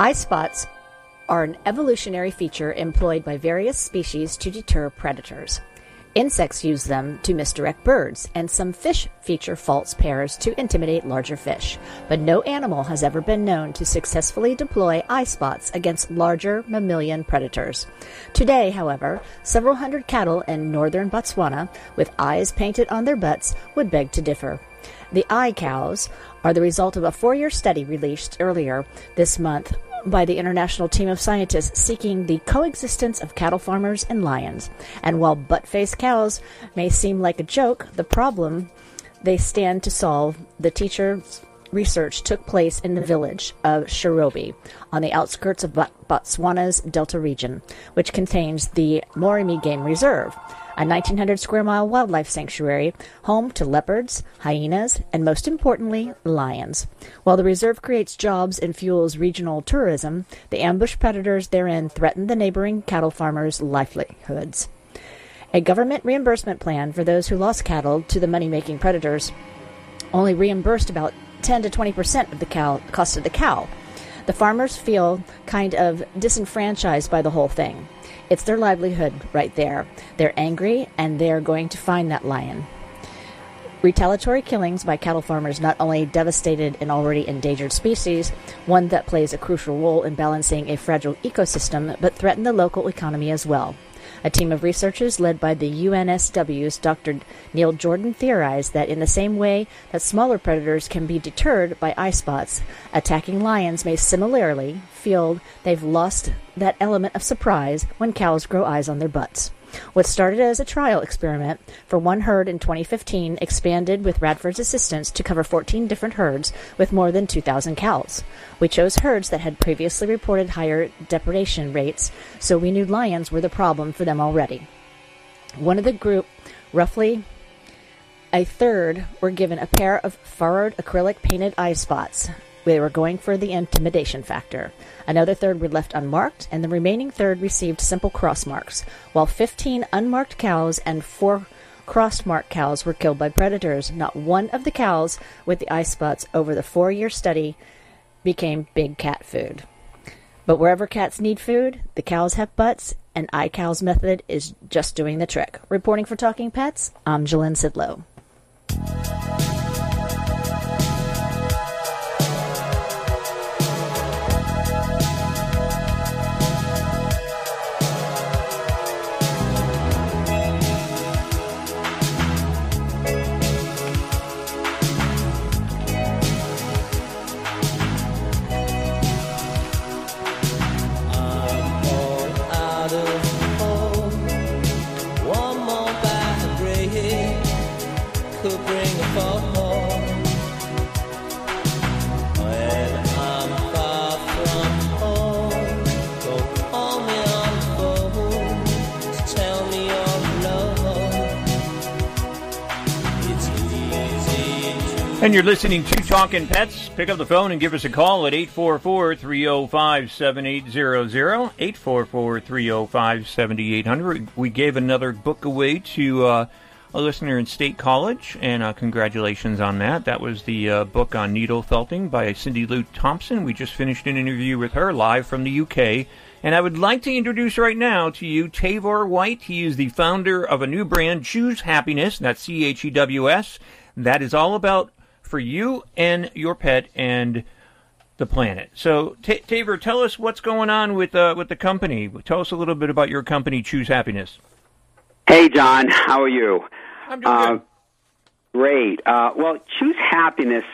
Eye spots are an evolutionary feature employed by various species to deter predators. Insects use them to misdirect birds, and some fish feature false pairs to intimidate larger fish. But no animal has ever been known to successfully deploy eye spots against larger mammalian predators. Today, however, several hundred cattle in northern Botswana with eyes painted on their butts would beg to differ. The eye cows are the result of a four year study released earlier this month by the international team of scientists seeking the coexistence of cattle farmers and lions. And while butt faced cows may seem like a joke, the problem they stand to solve, the teacher's research took place in the village of Shorobe on the outskirts of Botswana's Delta region, which contains the Moremi Game Reserve a 1900 square mile wildlife sanctuary home to leopards, hyenas, and most importantly, lions. While the reserve creates jobs and fuels regional tourism, the ambush predators therein threaten the neighboring cattle farmers' livelihoods. A government reimbursement plan for those who lost cattle to the money making predators only reimbursed about 10 to 20 percent of the cow, cost of the cow. The farmers feel kind of disenfranchised by the whole thing. It's their livelihood right there. They're angry and they're going to find that lion. Retaliatory killings by cattle farmers not only devastated an already endangered species, one that plays a crucial role in balancing a fragile ecosystem, but threaten the local economy as well. A team of researchers led by the UNSW's Dr. Neil Jordan theorized that in the same way that smaller predators can be deterred by eye spots, attacking lions may similarly feel they've lost that element of surprise when cows grow eyes on their butts. What started as a trial experiment for one herd in 2015 expanded with Radford's assistance to cover 14 different herds with more than 2,000 cows. We chose herds that had previously reported higher depredation rates, so we knew lions were the problem for them already. One of the group, roughly a third, were given a pair of furrowed acrylic painted eye spots. They were going for the intimidation factor. Another third were left unmarked, and the remaining third received simple cross marks, while 15 unmarked cows and four cross marked cows were killed by predators. Not one of the cows with the eye spots over the four year study became big cat food. But wherever cats need food, the cows have butts, and iCow's method is just doing the trick. Reporting for Talking Pets, I'm Jillian Sidlow. And you're listening to Talking Pets. Pick up the phone and give us a call at 844 305 7800. 844 305 7800. We gave another book away to uh, a listener in State College, and uh, congratulations on that. That was the uh, book on needle felting by Cindy Lou Thompson. We just finished an interview with her live from the UK. And I would like to introduce right now to you Tavor White. He is the founder of a new brand, Chews Happiness. That's C H E W S. That is all about for you and your pet and the planet. So, T- Tavor, tell us what's going on with uh, with the company. Tell us a little bit about your company, Chews Happiness. Hey, Jon, how are you? I'm doing uh, good. Great. Uh, well, Chews Happiness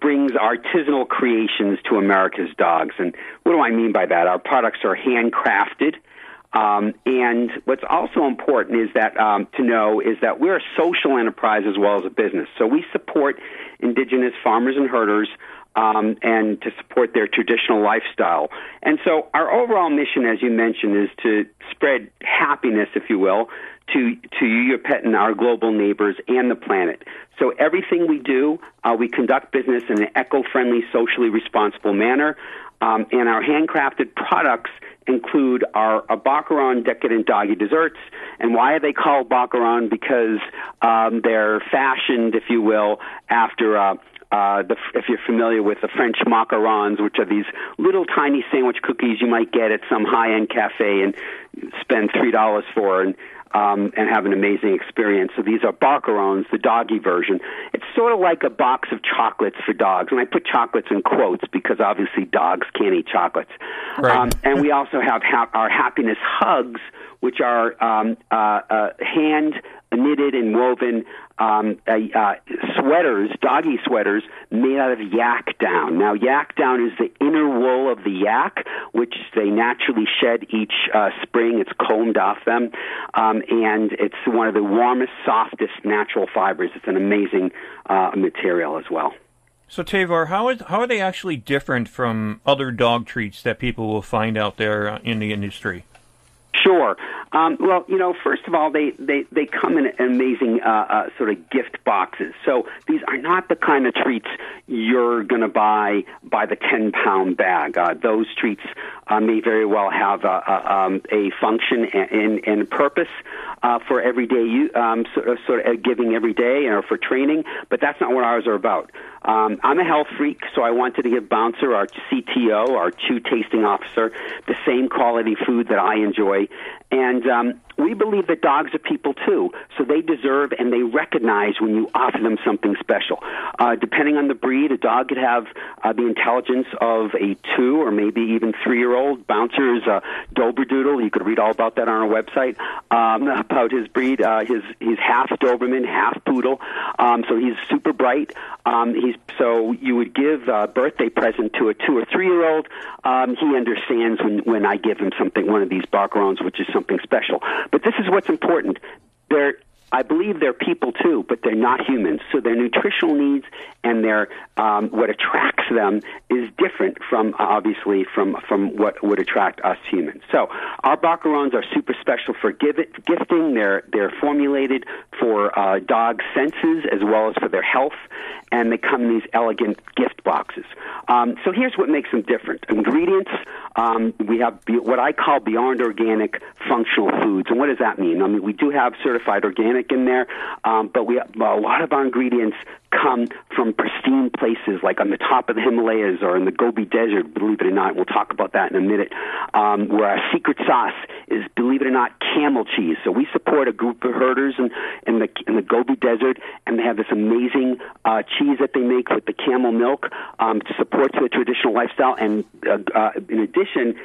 brings artisanal creations to America's dogs. And what do I mean by that? Our products are handcrafted. Um, and what's also important is that um, to know is that we're a social enterprise as well as a business. So we support indigenous farmers and herders um, and to support their traditional lifestyle. And so our overall mission, as you mentioned, is to spread happiness, if you will, to to you, your pet, and our global neighbors and the planet. So everything we do, uh, we conduct business in an eco-friendly, socially responsible manner, um, and our handcrafted products include our, our Barkaron decadent doggy desserts. And why are they called Barkaron? Because um, they're fashioned, if you will, after uh, uh, the, if you're familiar with the French macarons, which are these little tiny sandwich cookies you might get at some high-end cafe and spend three dollars for, and um, and have an amazing experience. So these are Barkarons, the doggy version. It's sort of like a box of chocolates for dogs, and I put chocolates in quotes because obviously dogs can't eat chocolates. Right. Um, and we also have ha- our happiness hugs, which are um, uh, uh, hand knitted and woven um, uh, uh, sweaters, doggy sweaters made out of yak down. Now, yak down is the inner wool of the yak, which they naturally shed each uh, spring. It's combed off them, um, and it's one of the warmest, softest natural fibers. It's an amazing uh, material as well. So Tavor, how is how are they actually different from other dog treats that people will find out there in the industry? Sure. Um, well, you know, first of all, they, they, they come in amazing uh, uh, sort of gift boxes. So these are not the kind of treats you're going to buy by the 10 pound bag. Uh, those treats uh, may very well have a, a, um, a function and, and purpose uh, for everyday um, sort of, sort of giving every day or for training, but that's not what ours are about. Um, I'm a health freak, so I wanted to give Bouncer, our CTO, our chew tasting officer, the same quality food that I enjoy. And um, we believe that dogs are people too, so they deserve and they recognize when you offer them something special. Uh, depending on the breed, a dog could have uh, the intelligence of a two or maybe even three year old. Bouncer is a Doberdoodle. You could read all about that on our website um, about his breed. Uh, his he's half Doberman, half Poodle, um, so he's super bright. Um, he's so you would give a birthday present to a two or three year old. Um, he understands when when I give him something, one of these Barkarons, which is something special. But this is what's important. They're I believe they're people too, but they're not humans. So their nutritional needs and their um, what attracts them is different from obviously from from what would attract us humans. So our Barkarons are super special for give it, gifting. They're they're formulated for uh, dog senses as well as for their health, and they come in these elegant gift boxes. Um, so here's what makes them different: ingredients. Um, we have what I call beyond organic functional foods, and what does that mean? I mean we do have certified organic in there, um, but we a lot of our ingredients come from pristine places like on the top of the Himalayas or in the Gobi Desert, believe it or not. We'll talk about that in a minute. Um, where our secret sauce is, believe it or not, camel cheese. So we support a group of herders in, in the in the Gobi Desert, and they have this amazing uh, cheese that they make with the camel milk um, to support the traditional lifestyle. And uh, uh, in addition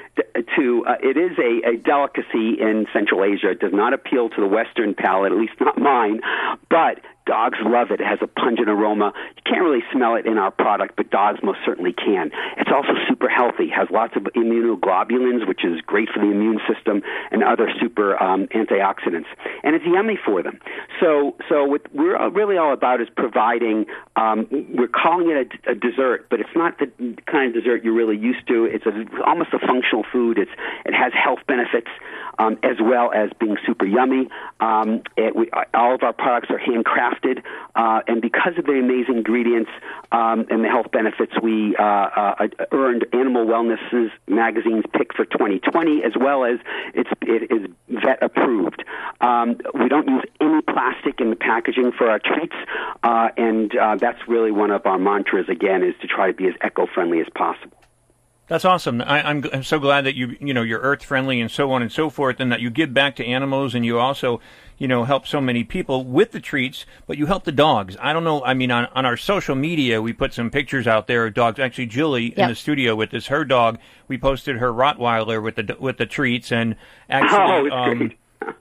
to, uh, it is a, a delicacy in Central Asia. It does not appeal to the Western palate, at least not mine, but Dogs love it. It has a pungent aroma. You can't really smell it in our product, but dogs most certainly can. It's also super healthy. Has lots of immunoglobulins, which is great for the immune system, and other super um, antioxidants. And it's yummy for them. So, so what we're really all about is providing. Um, we're calling it a, a dessert, but it's not the kind of dessert you're really used to. It's a, almost a functional food. It's it has health benefits um, as well as being super yummy. Um, it, we, all of our products are handcrafted, uh, and because of the amazing ingredients um, and the health benefits, we uh, uh, earned Animal Wellness's magazine's pick for 2020, as well as it's, it is vet approved. Um, we don't use any plastic in the packaging for our treats, uh, and uh, that's really one of our mantras. Again, is to try to be as eco-friendly as possible. That's awesome. I, am I'm, I'm so glad that you you know you're earth friendly and so on and so forth, and that you give back to animals and you also you know help so many people with the treats, but you help the dogs. I don't know. I mean, on on our social media, we put some pictures out there of dogs. Actually, Julie Yep. in the studio with this her dog. We posted her Rottweiler with the with the treats, and actually, Oh, um,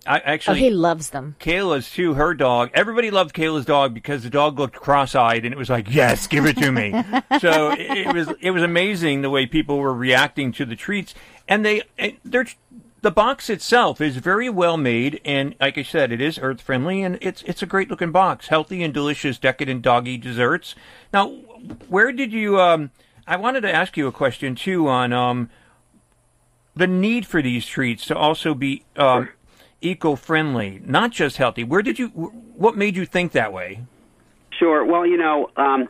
I Oh, he loves them. Kayla's too. Her dog. Everybody loved Kayla's dog because the dog looked cross-eyed, and it was like, "Yes, give it to me." so it, it was it was amazing the way people were reacting to the treats, and they they're the box itself is very well made, and like I said, it is earth friendly, and it's it's a great looking box, healthy and delicious, decadent doggy desserts. Now, where did you? Um, I wanted to ask you a question too on um, the need for these treats to also be um, eco-friendly, not just healthy. Where did you? What made you think that way? Sure. Well, you know, um,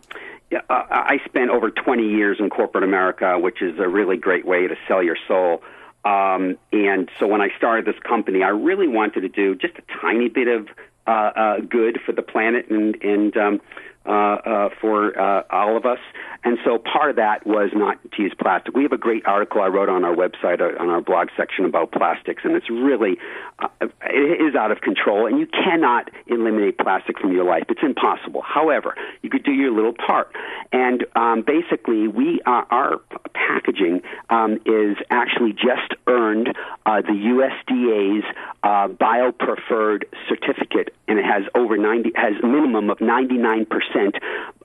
I spent over 20 years in corporate America, which is a really great way to sell your soul. Um, and so when I started this company, I really wanted to do just a tiny bit of uh, uh, good for the planet and and um, uh, uh, for uh, all of us. And so part of that was not to use plastic. We have a great article I wrote on our website, uh, on our blog section about plastics, and it's really, uh, it is out of control, and you cannot eliminate plastic from your life. It's impossible. However, you could do your little part. And um, basically, we our packaging um, is actually just earned uh, the USDA's uh, bio-preferred certificate, and it has over 90, has a minimum of 99 percent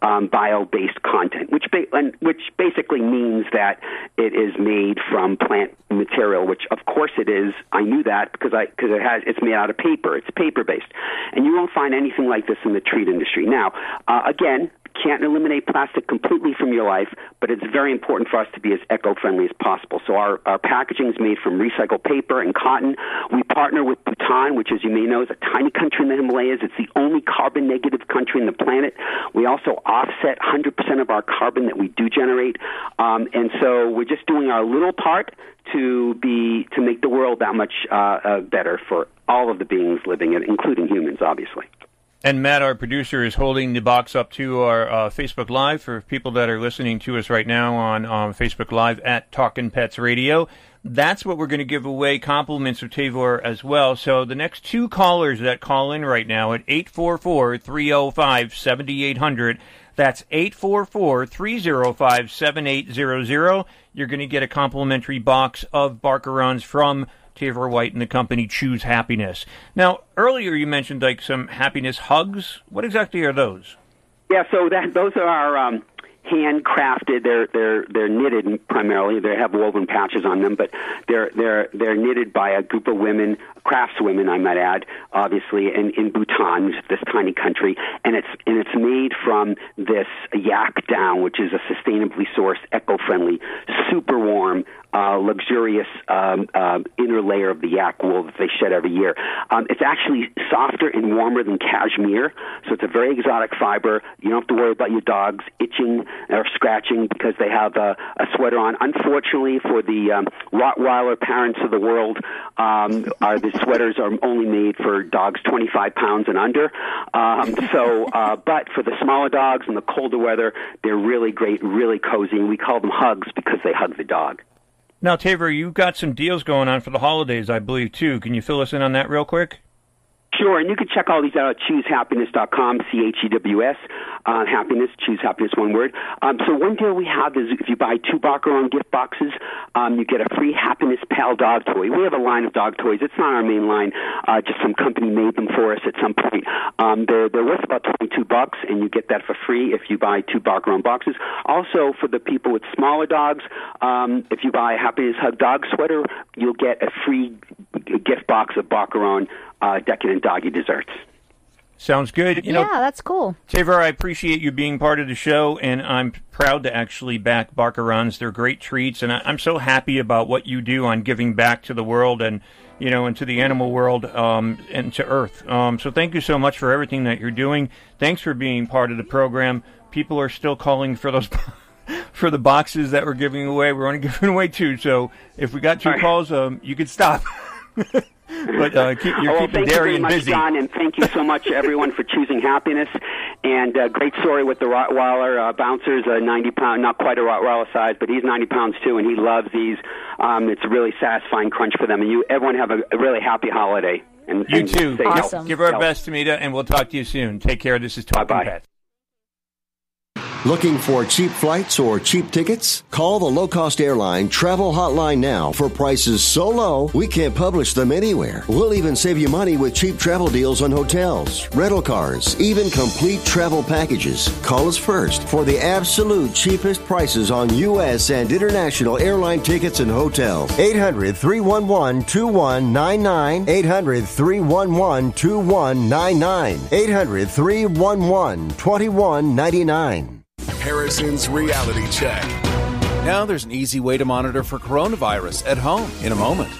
um, bio-based content, which ba- and, which basically means that it is made from plant material, which of course it is. I knew that because I because it has it's made out of paper. It's paper based, and you won't find anything like this in the treat industry. Now, uh, again, can't eliminate plastic completely from your life, but it's very important for us to be as eco-friendly as possible. So our, our packaging is made from recycled paper and cotton. We partner with Bhutan, which, as you may know, is a tiny country in the Himalayas. It's the only carbon negative country in the planet. We also offset 100% of our carbon that we do generate. Um, and so we're just doing our little part to be to make the world that much uh, uh, better for all of the beings living in it, including humans, obviously. And Matt, our producer, is holding the box up to our uh, Facebook Live for people that are listening to us right now on um, Facebook Live at Talkin' Pets Radio. That's what we're going to give away compliments of Tavor as well. So the next two callers that call in right now at 844 305 7800. That's 844 305 7800. You're going to get a complimentary box of Barkarons from Tavor White and the company Chews Happiness. Now, earlier you mentioned like some happiness hugs. What exactly are those? Yeah, so that those are um, handcrafted. They're they're they're knitted primarily. They have woven patches on them, but they're they're they're knitted by a group of women, craftswomen, I might add, obviously, in in Bhutan, this tiny country, and it's and it's made from this yak down, which is a sustainably sourced, eco-friendly, super warm uh, luxurious um, um, inner layer of the yak wool that they shed every year. Um, it's actually softer and warmer than cashmere, so it's a very exotic fiber. You don't have to worry about your dogs itching or scratching because they have a, a sweater on. Unfortunately, for the um, Rottweiler parents of the world, um, are the sweaters are only made for dogs 25 pounds and under. Um, so, uh, but for the smaller dogs in the colder weather, they're really great, really cozy, and we call them hugs because they hug the dog. Now, Tavor, you've got some deals going on for the holidays, I believe, too. Can you fill us in on that real quick? Sure, and you can check all these out at chewshappiness.com, C-H-E-W-S, uh, happiness, chews happiness, one word. Um, so one deal we have is if you buy two Barkaron gift boxes, um, you get a free Happiness Pal dog toy. We have a line of dog toys. It's not our main line, uh, just some company made them for us at some point. Um, they're, they're worth about 22 bucks, and you get that for free if you buy two Barkaron boxes. Also, for the people with smaller dogs, um, if you buy a Happiness Hug dog sweater, you'll get a free gift box of Barkaron uh, decadent doggy desserts. Sounds good. You know, yeah, that's cool. Tavor, I appreciate you being part of the show, and I'm proud to actually back Barkarons. They're great treats, and I, I'm so happy about what you do on giving back to the world and you know, and to the animal world um, and to Earth. Um, so thank you so much for everything that you're doing. Thanks for being part of the program. People are still calling for those. For the boxes that we're giving away, we're only giving away two. So if we got two calls, um, you could stop. but uh, keep, you're oh, well, keeping thank you very much, busy. Jon, and thank you so much, everyone, for choosing happiness. And uh, great story with the Rottweiler uh, bouncers, uh, 90 pound, not quite a Rottweiler size, but he's 90 pounds too, and he loves these. Um, it's a really satisfying crunch for them, and you, everyone have a, a really happy holiday. And, You and too. stay Give- Give our Healthy. best, Tamita, and we'll talk to you soon. Take care. This is Talking Pets. Looking for cheap flights or cheap tickets? Call the low cost airline travel hotline now for prices so low we can't publish them anywhere. We'll even save you money with cheap travel deals on hotels, rental cars, even complete travel packages. Call us first for the absolute cheapest prices on U.S. and international airline tickets and hotels. 800 311 2199. 800 311 2199. 800 311 2199. Harrison's Reality Check. Now there's an easy way to monitor for coronavirus at home in a moment.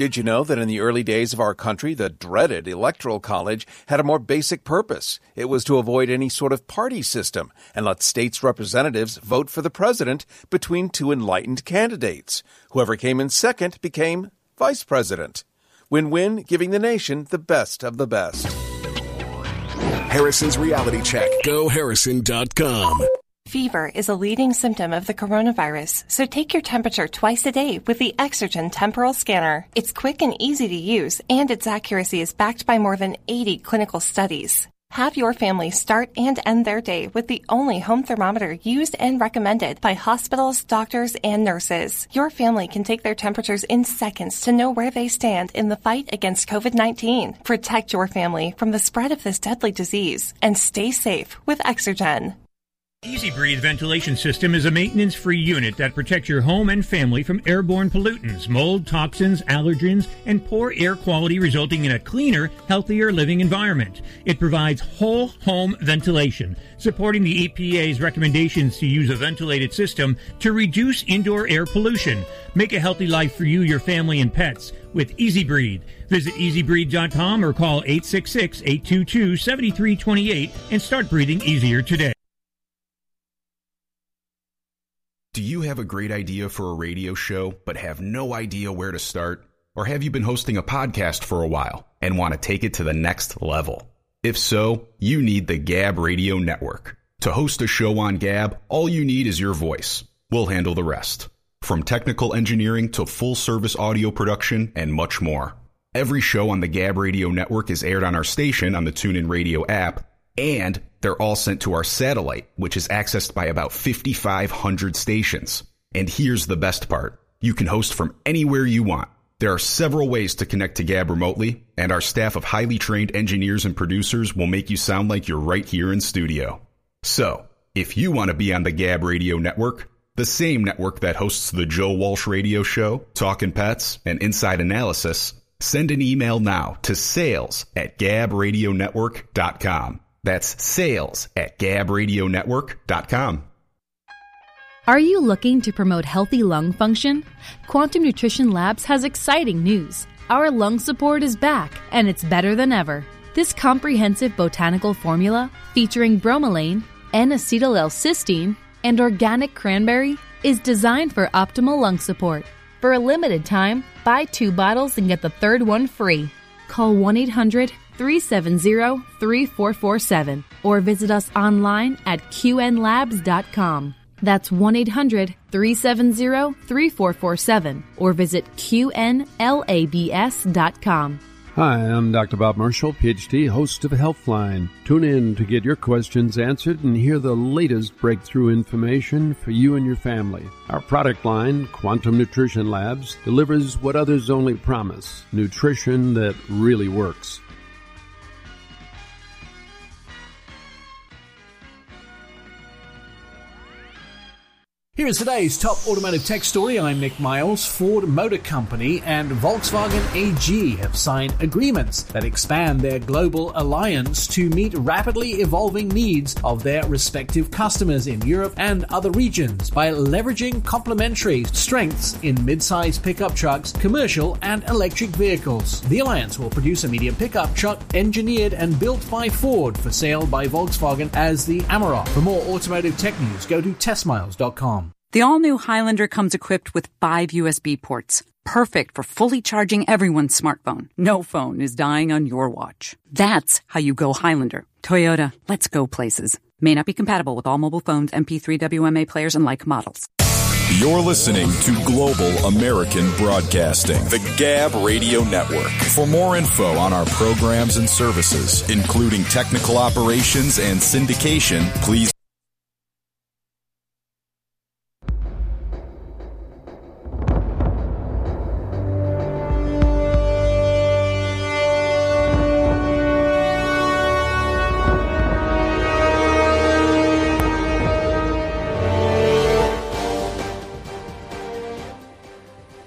Did you know that in the early days of our country, the dreaded Electoral College had a more basic purpose? It was to avoid any sort of party system and let states' representatives vote for the president between two enlightened candidates. Whoever came in second became vice president. Win win, giving the nation the best of the best. Harrison's Reality Check. GoHarrison.com. Fever is a leading symptom of the coronavirus, so take your temperature twice a day with the Exergen temporal scanner. It's quick and easy to use, and its accuracy is backed by more than 80 clinical studies. Have your family start and end their day with the only home thermometer used and recommended by hospitals, doctors, and nurses. Your family can take their temperatures in seconds to know where they stand in the fight against COVID-19. Protect your family from the spread of this deadly disease and stay safe with Exergen. EZ Breathe ventilation system is a maintenance free unit that protects your home and family from airborne pollutants, mold, toxins, allergens, and poor air quality, resulting in a cleaner, healthier living environment. It provides whole home ventilation, supporting the EPA's recommendations to use a ventilated system to reduce indoor air pollution. Make a healthy life for you, your family, and pets with EZ. Visit ezbreathe.com or call 866 822 7328 and start breathing easier today. Do you have a great idea for a radio show but have no idea where to start? Or have you been hosting a podcast for a while and want to take it to the next level? If so, you need the Gab Radio Network. To host a show on Gab, all you need is your voice. We'll handle the rest. From technical engineering to full service audio production and much more. Every show on the Gab Radio Network is aired on our station on the TuneIn Radio app, and they're all sent to our satellite, which is accessed by about 5,500 stations. And here's the best part. You can host from anywhere you want. There are several ways to connect to Gab remotely, and our staff of highly trained engineers and producers will make you sound like you're right here in studio. So, if you want to be on the Gab Radio Network, the same network that hosts the Joe Walsh Radio Show, Talkin' Pets, and Inside Analysis, send an email now to sales at gabradionetwork.com. That's sales at gabradionetwork.com. Are you looking to promote healthy lung function? Quantum Nutrition Labs has exciting news. Our lung support is back, and it's better than ever. This comprehensive botanical formula, featuring bromelain, N-acetyl L-cysteine, and organic cranberry, is designed for optimal lung support. For a limited time, buy two bottles and get the third one free. Call 1 800 370 3447 or visit us online at qnlabs.com. That's 1 800 370 3447 or visit qnlabs.com. Hi, I'm Dr. Bob Marshall, PhD, host of Healthline. Tune in to get your questions answered and hear the latest breakthrough information for you and your family. Our product line, Quantum Nutrition Labs, delivers what others only promise nutrition that really works. Here is today's top automotive tech story. I'm Nick Miles. Ford Motor Company and Volkswagen AG have signed agreements that expand their global alliance to meet rapidly evolving needs of their respective customers in Europe and other regions by leveraging complementary strengths in midsize pickup trucks, commercial, and electric vehicles. The alliance will produce a medium pickup truck engineered and built by Ford for sale by Volkswagen as the Amarok. For more automotive tech news, go to testmiles.com. The all new Highlander comes equipped with five USB ports, perfect for fully charging everyone's smartphone. No phone is dying on your watch. That's how you go Highlander. Toyota, let's go places. May not be compatible with all mobile phones, MP3 WMA players, and like models. You're listening to Global American Broadcasting, the Gab Radio Network. For more info on our programs and services, including technical operations and syndication, please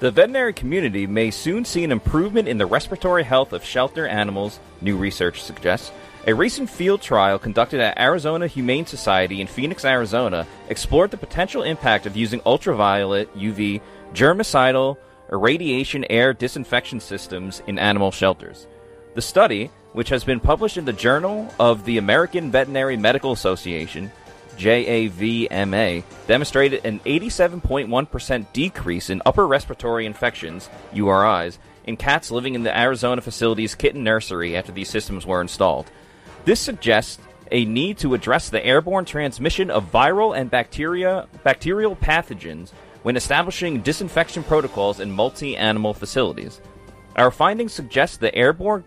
The veterinary community may soon see an improvement in the respiratory health of shelter animals, new research suggests. A recent field trial conducted at Arizona Humane Society in Phoenix, Arizona, explored the potential impact of using ultraviolet, UV, germicidal, irradiation air disinfection systems in animal shelters. The study, which has been published in the Journal of the American Veterinary Medical Association, JAVMA, demonstrated an 87.1% decrease in upper respiratory infections, URIs, in cats living in the Arizona facility's kitten nursery after these systems were installed. This suggests a need to address the airborne transmission of viral and bacteria, bacterial pathogens when establishing disinfection protocols in multi animal facilities. Our findings suggest the airborne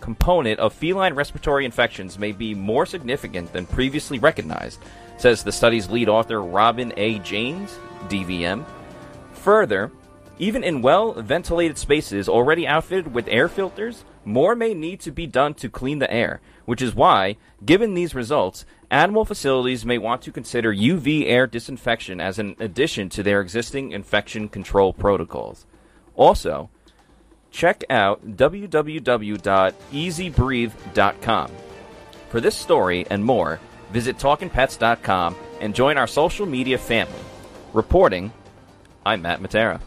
component of feline respiratory infections may be more significant than previously recognized, says the study's lead author Robin A. James, DVM. Further, even in well ventilated spaces already outfitted with air filters, more may need to be done to clean the air, which is why, given these results, animal facilities may want to consider UV air disinfection as an addition to their existing infection control protocols. Also, check out www.ezbreathe.com. For this story and more, visit talkingpets.com and join our social media family. Reporting, I'm Matt Matera.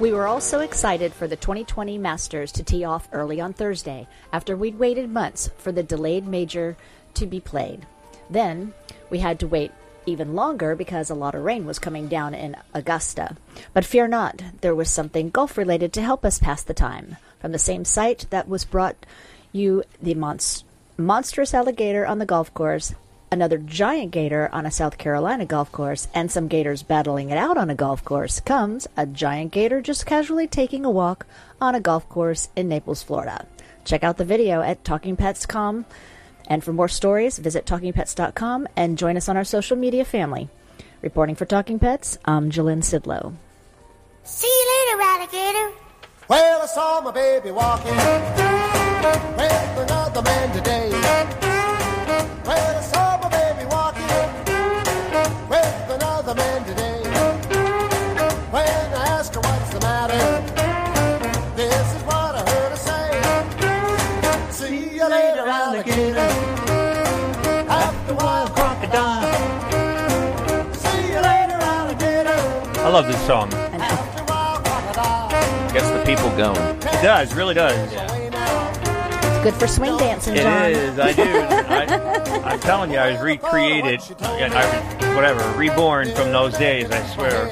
We were all so excited for the 2020 Masters to tee off early on Thursday after we'd waited months for the delayed major to be played. Then we had to wait even longer because a lot of rain was coming down in Augusta. But fear not, there was something golf related to help us pass the time. From the same site that was brought you the monst- monstrous alligator on the golf course, another giant gator on a South Carolina golf course, and some gators battling it out on a golf course, comes a giant gator just casually taking a walk on a golf course in Naples, Florida. Check out the video at TalkingPets.com. And for more stories, visit TalkingPets.com and join us on our social media family. Reporting for Talking Pets, I'm Jillian Sidlow. See you later, alligator. Well, I saw my baby walking with another man today. Well, I saw my baby walking with another man today. Alligator. After a crocodile. See you later, alligator. I love this song. Gets the people going. It does, really does. It's good for swing dancing, It Jon. is. I do. I, I'm telling you, I was recreated. and I was, whatever, reborn from those days. I swear.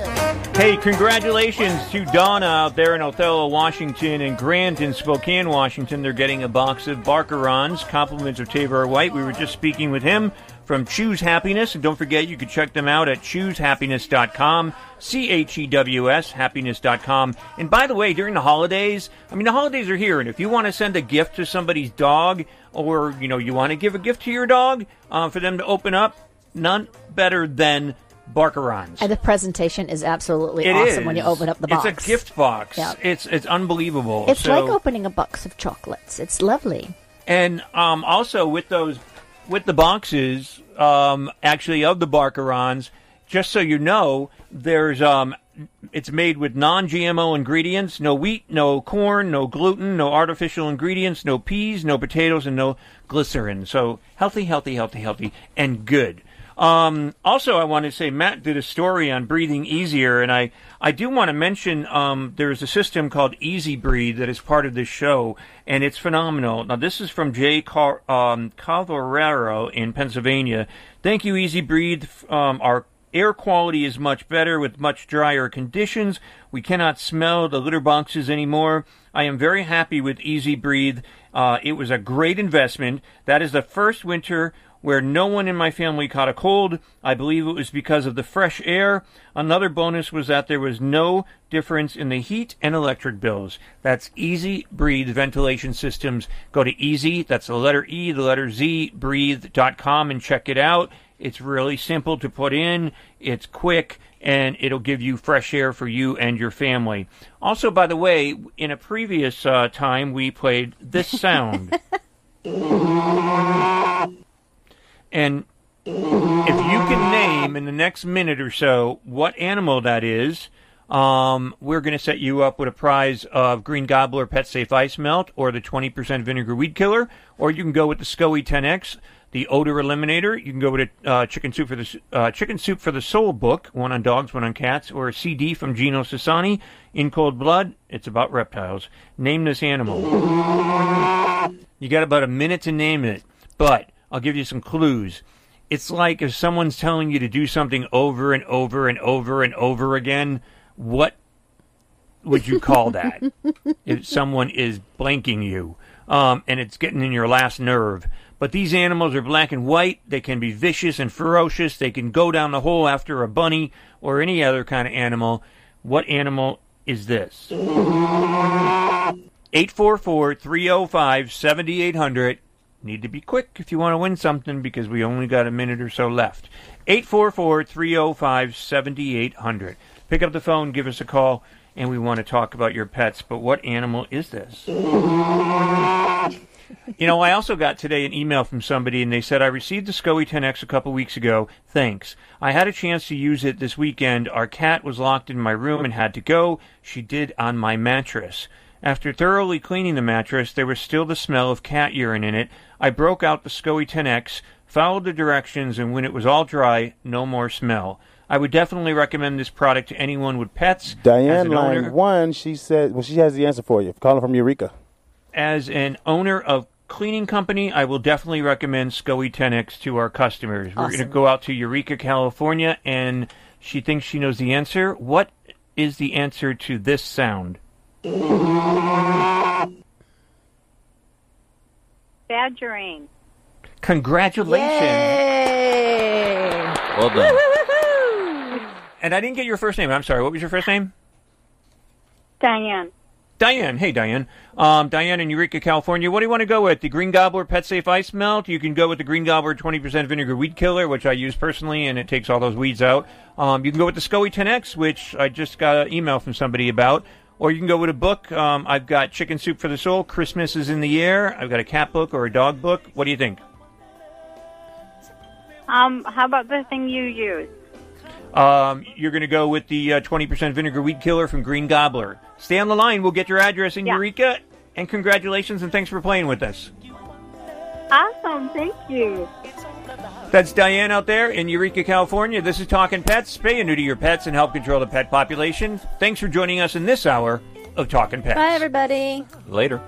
Hey, congratulations to Donna out there in Othello, Washington, and Grant in Spokane, Washington. They're getting a box of Barkarons, compliments of Tavor White. We were just speaking with him from Chews Happiness. And don't forget, you can check them out at chewshappiness.com, C H E W S, happiness.com. And by the way, during the holidays, I mean, the holidays are here, and if you want to send a gift to somebody's dog, or, you know, you want to give a gift to your dog uh, for them to open up, none better than Barkarons. And the presentation is absolutely It awesome when you open up the box. It's a gift box. Yeah. It's it's unbelievable. It's So- like opening a box of chocolates. It's lovely. and um, also with those, with the boxes, um, actually of the Barkarons, just so you know, there's um, it's made with non-GMO ingredients: no wheat, no corn, no gluten, no artificial ingredients, no peas, no potatoes, and no glycerin. So healthy, healthy, healthy, healthy, and good. Um, also, I want to say Matt did a story on breathing easier, and I, I do want to mention um, there's a system called EZ Breathe that is part of this show, and it's phenomenal. Now, this is from Jay Car- um, in Pennsylvania. Thank you, EZ Breathe. Um, our air quality is much better with much drier conditions. We cannot smell the litter boxes anymore. I am very happy with EZ Breathe. Uh, it was a great investment. That is the first winter where no one in my family caught a cold. I believe it was because of the fresh air. Another bonus was that there was no difference in the heat and electric bills. That's EZ Breathe Ventilation Systems. Go to Easy, that's the letter E, the letter Z, breathe.com and check it out. It's really simple to put in. It's quick and it'll give you fresh air for you and your family. Also, by the way, in a previous uh, time, we played this sound. and if you can name in the next minute or so what animal that is, um, we're going to set you up with a prize of Green Gobbler Pet Safe Ice Melt or the 20% Vinegar Weed Killer, or you can go with the SCOE 10X, the Odor Eliminator. You can go with a uh, Chicken Soup for the uh, Chicken Soup for the Soul book, one on dogs, one on cats, or a CD from Gino Sassani, In Cold Blood. It's about reptiles. Name this animal. You got about a minute to name it, but I'll give you some clues it's like if someone's telling you to do something over and over and over and over again, what would you call that? if someone is blanking you um, and it's getting in your last nerve. But these animals are black and white. They can be vicious and ferocious. They can go down the hole after a bunny or any other kind of animal. What animal is this? 844 305 7800. Need to be quick if you want to win something because we only got a minute or so left. 844 305 7800. Pick up the phone, give us a call, and we want to talk about your pets. But what animal is this? you know, I also got today an email from somebody, and they said, I received the SCOE 10X a couple weeks ago. Thanks. I had a chance to use it this weekend. Our cat was locked in my room and had to go. She did on my mattress. After thoroughly cleaning the mattress, there was still the smell of cat urine in it. I broke out the SCOE 10X, followed the directions, and when it was all dry, no more smell. I would definitely recommend this product to anyone with pets. Diane, line owner- one, she said, well, she has the answer for you. Calling from Eureka. as an owner of cleaning company, I will definitely recommend SCOE 10X to our customers. Awesome. We're going to go out to Eureka, California, and she thinks she knows the answer. What is the answer to this sound? Badgering. Congratulations. Yay. Well done. And I didn't get your first name. I'm sorry. What was your first name? Diane. Diane. Hey, Diane. Um, Diane in Eureka, California. What do you want to go with? The Green Gobbler Pet Safe Ice Melt. You can go with the Green Gobbler 20% Vinegar Weed Killer, which I use personally, and it takes all those weeds out. Um, you can go with the SCOE 10X, which I just got an email from somebody about. Or you can go with a book. Um, I've got Chicken Soup for the Soul. Christmas is in the air. I've got a cat book or a dog book. What do you think? Um, how about the thing you use? Um, you're going to go with the uh, 20% Vinegar Weed Killer from Green Gobbler. Stay on the line. We'll get your address in Eureka. And congratulations and thanks for playing with us. Awesome, thank you. That's Diane out there in Eureka, California. This is Talking Pets. Spay and neuter your pets and help control the pet population. Thanks for joining us in this hour of Talking Pets. Bye, everybody. Later.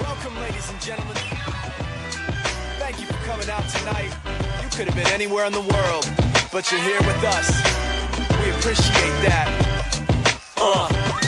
Welcome, ladies and gentlemen. Thank you for coming out tonight. You could have been anywhere in the world, but you're here with us. We appreciate that. Uh.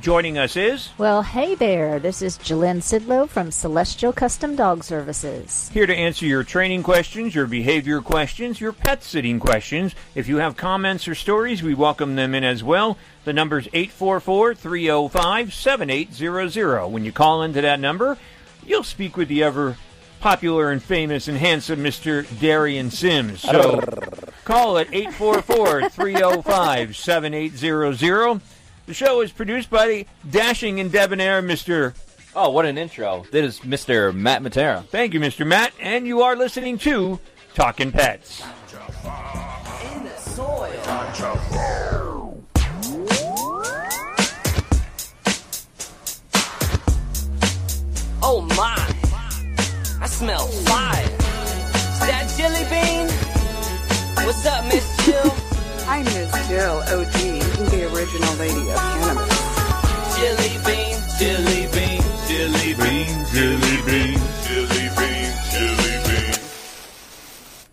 Joining us is Well, hey there. This is Jillian Sidlow from Celestial Custom Dog Services. here to answer your training questions, your behavior questions, your pet sitting questions. If you have comments or stories, we welcome them in as well. The number's 844 305 7800. When you call into that number, you'll speak with the ever popular and famous and handsome Mr. Darian Sims. So call at 844 305 7800. The show is produced by the dashing and debonair Mr. Oh, what an intro. This is Mr. Matt Matera. Thank you, Mr. Matt, and you are listening to Talking Pets. In the soil. Oh my, I smell fire. Is that jelly bean? What's up, Miss Jill? I'm Miss Jill, OG, original lady of cannabis. Jilly bean, Jilly bean, Jilly bean, Jilly bean,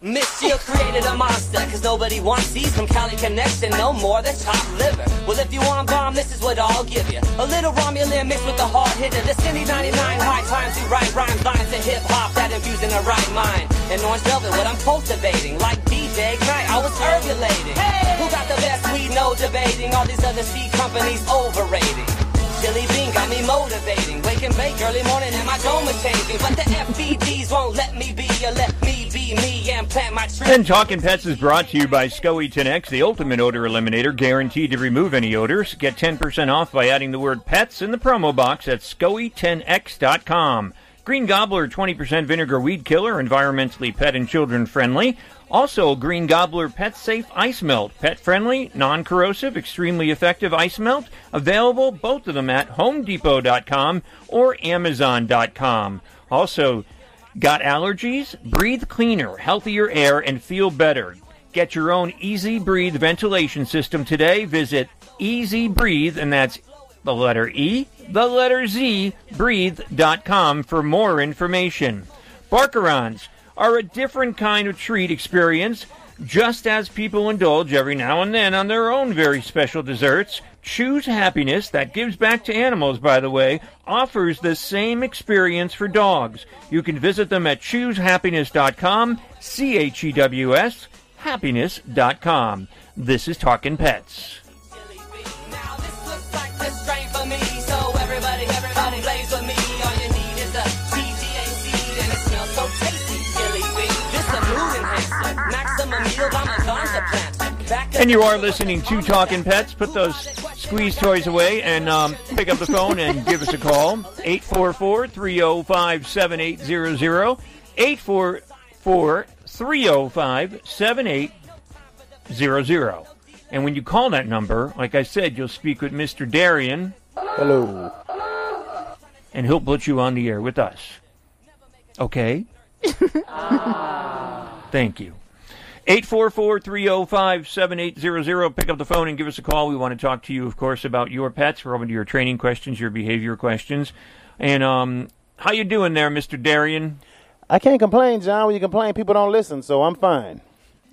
Miss Jill created a monster, cause nobody wants these from Cali Connection no more than top liver. Well, if you want bomb, this is what I'll give you. A little Romulan mixed with a hard hitter. The Cindy 99 high times who write rhymes, lines of hip hop that infuse in the right mind. And orange velvet, what I'm cultivating. Like DJ Ignite, I was herbulating. Who got the best weed? No debating. All these other seed companies overrated. Silly bean got me motivating. Wake and bake early morning and my dome is changing. But the FBDs won't let me be or let me be me and plant my tree. And Talking Pets is brought to you by SCOE 10X, the ultimate odor eliminator, guaranteed to remove any odors. Get 10% off by adding the word pets in the promo box at SCOE10X.com. Green Gobbler 20% vinegar weed killer, environmentally pet and children friendly. Also, Green Gobbler Pet Safe Ice Melt, pet friendly, non corrosive, extremely effective ice melt. Available, both of them at HomeDepot.com or Amazon.com. Also, got allergies? Breathe cleaner, healthier air, and feel better. Get your own EZ Breathe ventilation system today. Visit EZ Breathe, and that's the letter E, the letter Z, breathe.com for more information. Barkarons are a different kind of treat experience. Just as people indulge every now and then on their own very special desserts, Chews Happiness, that gives back to animals, by the way, offers the same experience for dogs. You can visit them at chewshappiness.com, C H E W S, happiness.com. This is Talking Pets. And you are listening to Talking Pets. Put those squeeze toys away and um, pick up the phone and give us a call. 844 305 7800. 844 305 7800. And when you call that number, like I said, you'll speak with Mr. Darian. Hello. And he'll put you on the air with us. Okay? Thank you. 844-305-7800. Pick up the phone and give us a call. We want to talk to you, of course, about your pets. We're open to your training questions, your behavior questions. And um, how you doing there, Mr. Darian? I can't complain, Jon. When you complain, people don't listen, so I'm fine.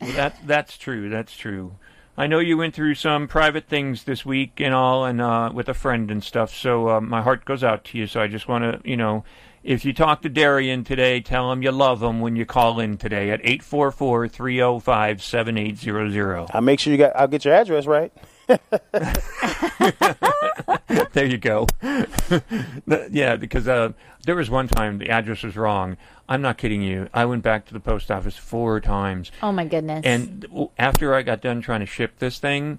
Well, that that's true. That's true. I know you went through some private things this week and all, and uh, with a friend and stuff. So uh, my heart goes out to you. So I just want to, you know, if you talk to Darian today, tell him you love him when you call in today at 844-305-7800. I'll make sure you got. I'll get your address right. there you go. yeah, because uh, there was one time the address was wrong. I'm not kidding you. I went back to the post office four times. Oh my goodness. And after I got done trying to ship this thing,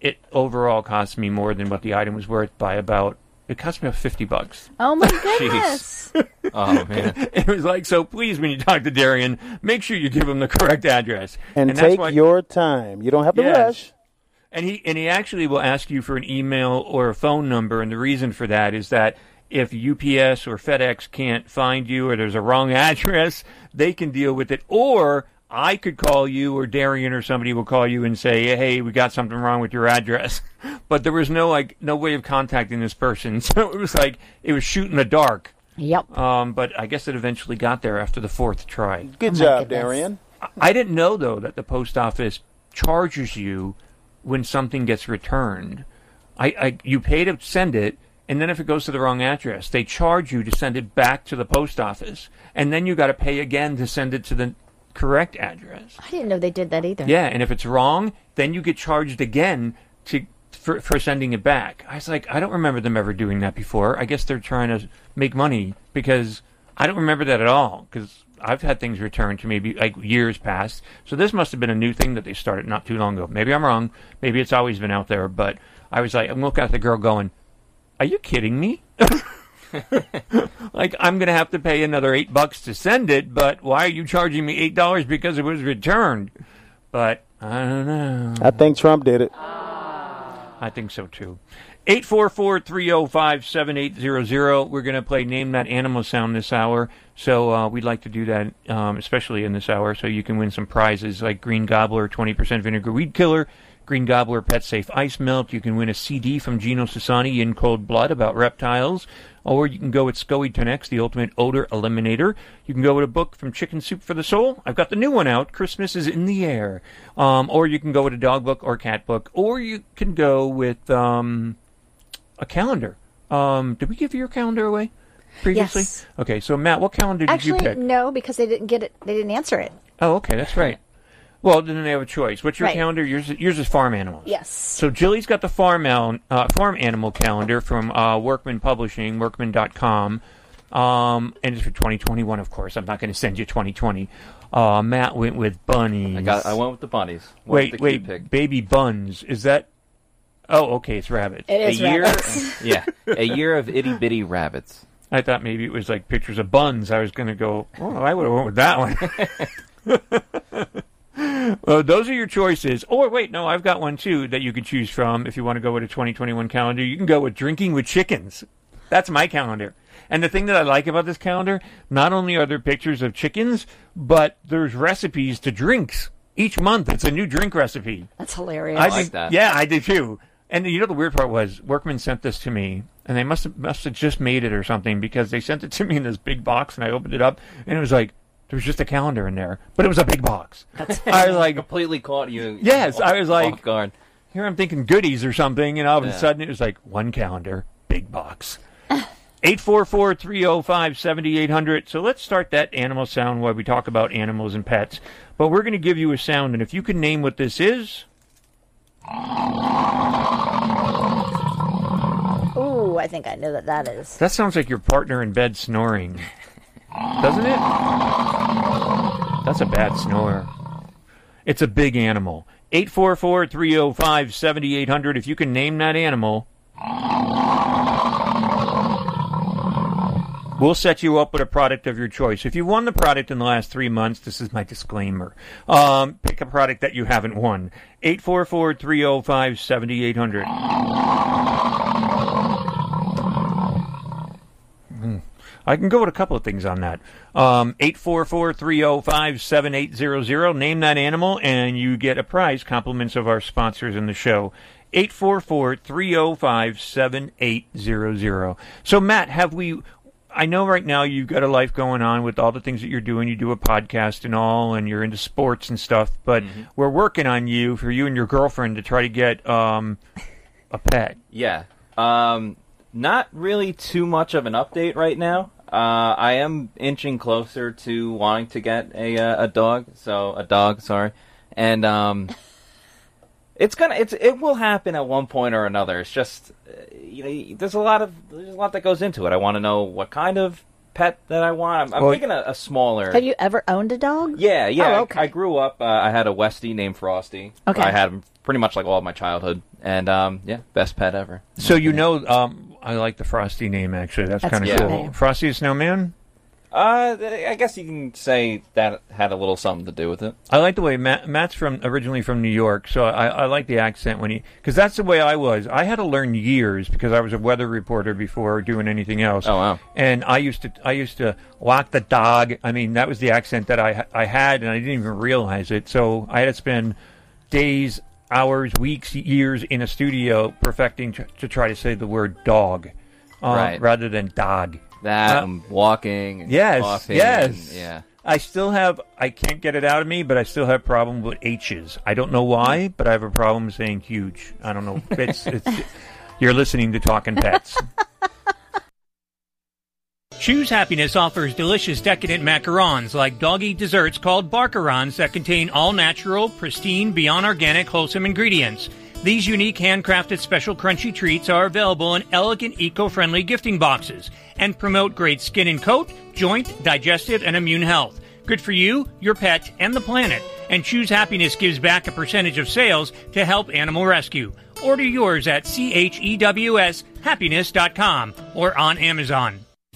it overall cost me more than what the item was worth by about. It cost me about fifty bucks. Oh my goodness. Oh man. it was like so. Please, when you talk to Darian, make sure you give him the correct address. And, that's take why- your time. You don't have to Yes. rush. And he and he actually will ask you for an email or a phone number, and the reason for that is that if UPS or FedEx can't find you or there's a wrong address, they can deal with it. Or I could call you or Darian or somebody will call you and say, "Hey, we got something wrong with your address." But there was no like no way of contacting this person, so it was like it was shoot in the dark. Yep. Um, but I guess it eventually got there after the fourth try. Good job, Darian. I- I didn't know though that the post office charges you when something gets returned. I, I you pay to send it, and then if it goes to the wrong address, they charge you to send it back to the post office, and then you got to pay again to send it to the correct address. I didn't know they did that either. Yeah, and if it's wrong, then you get charged again to for, for sending it back. I was like, I don't remember them ever doing that before. I guess they're trying to make money because I don't remember that at all because I've had things returned to me like years past. So this must have been a new thing that they started not too long ago. Maybe I'm wrong. Maybe it's always been out there, but I was like, I'm looking at the girl going, "Are you kidding me?" like I'm gonna have to pay another eight bucks to send it, but why are you charging me eight dollars because it was returned? But I don't know. I think Trump did it. I think so too. 844 305 7800. We're going to play Name That Animal Sound this hour. So uh, we'd like to do that, um, especially in this hour, so you can win some prizes like Green Gobbler 20% Vinegar Weed Killer, Green Gobbler Pet Safe Ice Melt. You can win a CD from Gino Sassani in Cold Blood about reptiles. Or you can go with SCOE 10X, the ultimate odor eliminator. You can go with a book from Chicken Soup for the Soul. I've got the new one out. Christmas is in the air. Um, or you can go with a dog book or cat book. Or you can go with um, a calendar. Um, did we give your calendar away previously? Yes. Okay, so Matt, what calendar did Actually, you pick? no, because they didn't get it. They didn't answer it. Oh, okay, that's right. Well, then they have a choice. What's your Right. calendar? Yours, yours is farm animals. Yes. So Jilly's got the farm, al- uh, farm animal calendar from uh, Workman Publishing, workman.com. Um, and it's for 2021, of course. I'm not going to send you 2020. Uh, Matt went with bunnies. I got. I went with the bunnies. Went Wait, the wait, pig. baby buns. Is that? Oh, okay, it's rabbits. It is a year, rabbits. yeah, a year of itty bitty rabbits. I thought maybe it was like pictures of buns. I was going to go. Oh, I would have went with that one. well, uh, those are your choices. Or wait, no, I've got one too that you could choose from if you want to go with a 2021 calendar. You can go with drinking with chickens. That's my calendar. And the thing that I like about this calendar, not only are there pictures of chickens, but there's recipes to drinks. Each month, it's a new drink recipe. That's hilarious. I like did- that. Yeah, I did too. And you know the weird part was Workman sent this to me, and they must have must have just made it or something because they sent it to me in this big box, and I opened it up, and it was like there was just a calendar in there, but it was a big box. I was like, completely caught you. Yes, I was like- guard. here I'm thinking goodies or something, and all of Yeah. a sudden it was like one calendar, big box. 844 305 7800. So let's start that animal sound while we talk about animals and pets. But we're going to give you a sound, and if you can name what this is, Ooh, I think I know that that is. that sounds like your partner in bed snoring. Doesn't it? That's a bad snore. It's a big animal. 844 305 7800. If you can name that animal, we'll set you up with a product of your choice. If you've won the product in the last three months, this is my disclaimer. Um, pick a product that you haven't won. 844 305 7800. I can go with a couple of things on that. Um, 844-305-7800. Name that animal and you get a prize, compliments of our sponsors in the show. 844-305-7800. So Matt, have we I know right now you've got a life going on with all the things that you're doing. You do a podcast and all, and you're into sports and stuff. But we're working on you for you and your girlfriend to try to get um, a pet. Yeah. Um, not really too much of an update right now. Uh, I am inching closer to wanting to get a uh, a dog. So a dog, sorry, and um, it's gonna it's it will happen at one point or another. It's just uh, you know there's a lot of there's a lot that goes into it. I want to know what kind of pet that I want. I'm, I'm Well- thinking a, a smaller. Have you ever owned a dog? Yeah, yeah. Oh, I- okay. I, grew up. Uh, I had a Westie named Frosty. Okay. I had him pretty much like all of my childhood, and um, yeah, best pet ever. So you know, um, I like the Frosty name actually. That's, That's kind of cool. name. Frosty the Snowman. Uh, I guess you can say that had a little something to do with it. I like the way Matt, Matt's from originally from New York, so I, I like the accent when he because that's the way I was. I had to learn years because I was a weather reporter before doing anything else. Oh wow! And I used to I used to walk the dog. I mean that was the accent that I I had, and I didn't even realize it. So I had to spend days, hours, weeks, years in a studio perfecting to, to try to say the word dog, uh, Right. rather than dog. That Uh, and walking. And Yes, coughing yes. and- yeah. I still have. I can't get it out of me, but I still have problem with H's. I don't know why, but I have a problem saying huge. I don't know. It's. it's you're listening to Talking Pets. Chews Happiness offers delicious decadent macarons like doggy desserts called barkarons that contain all natural, pristine, beyond organic, wholesome ingredients. These unique handcrafted special crunchy treats are available in elegant eco-friendly gifting boxes and promote great skin and coat, joint, digestive, and immune health. Good for you, your pet, and the planet. And Chews Happiness gives back a percentage of sales to help animal rescue. Order yours at chewshappiness.com or on Amazon.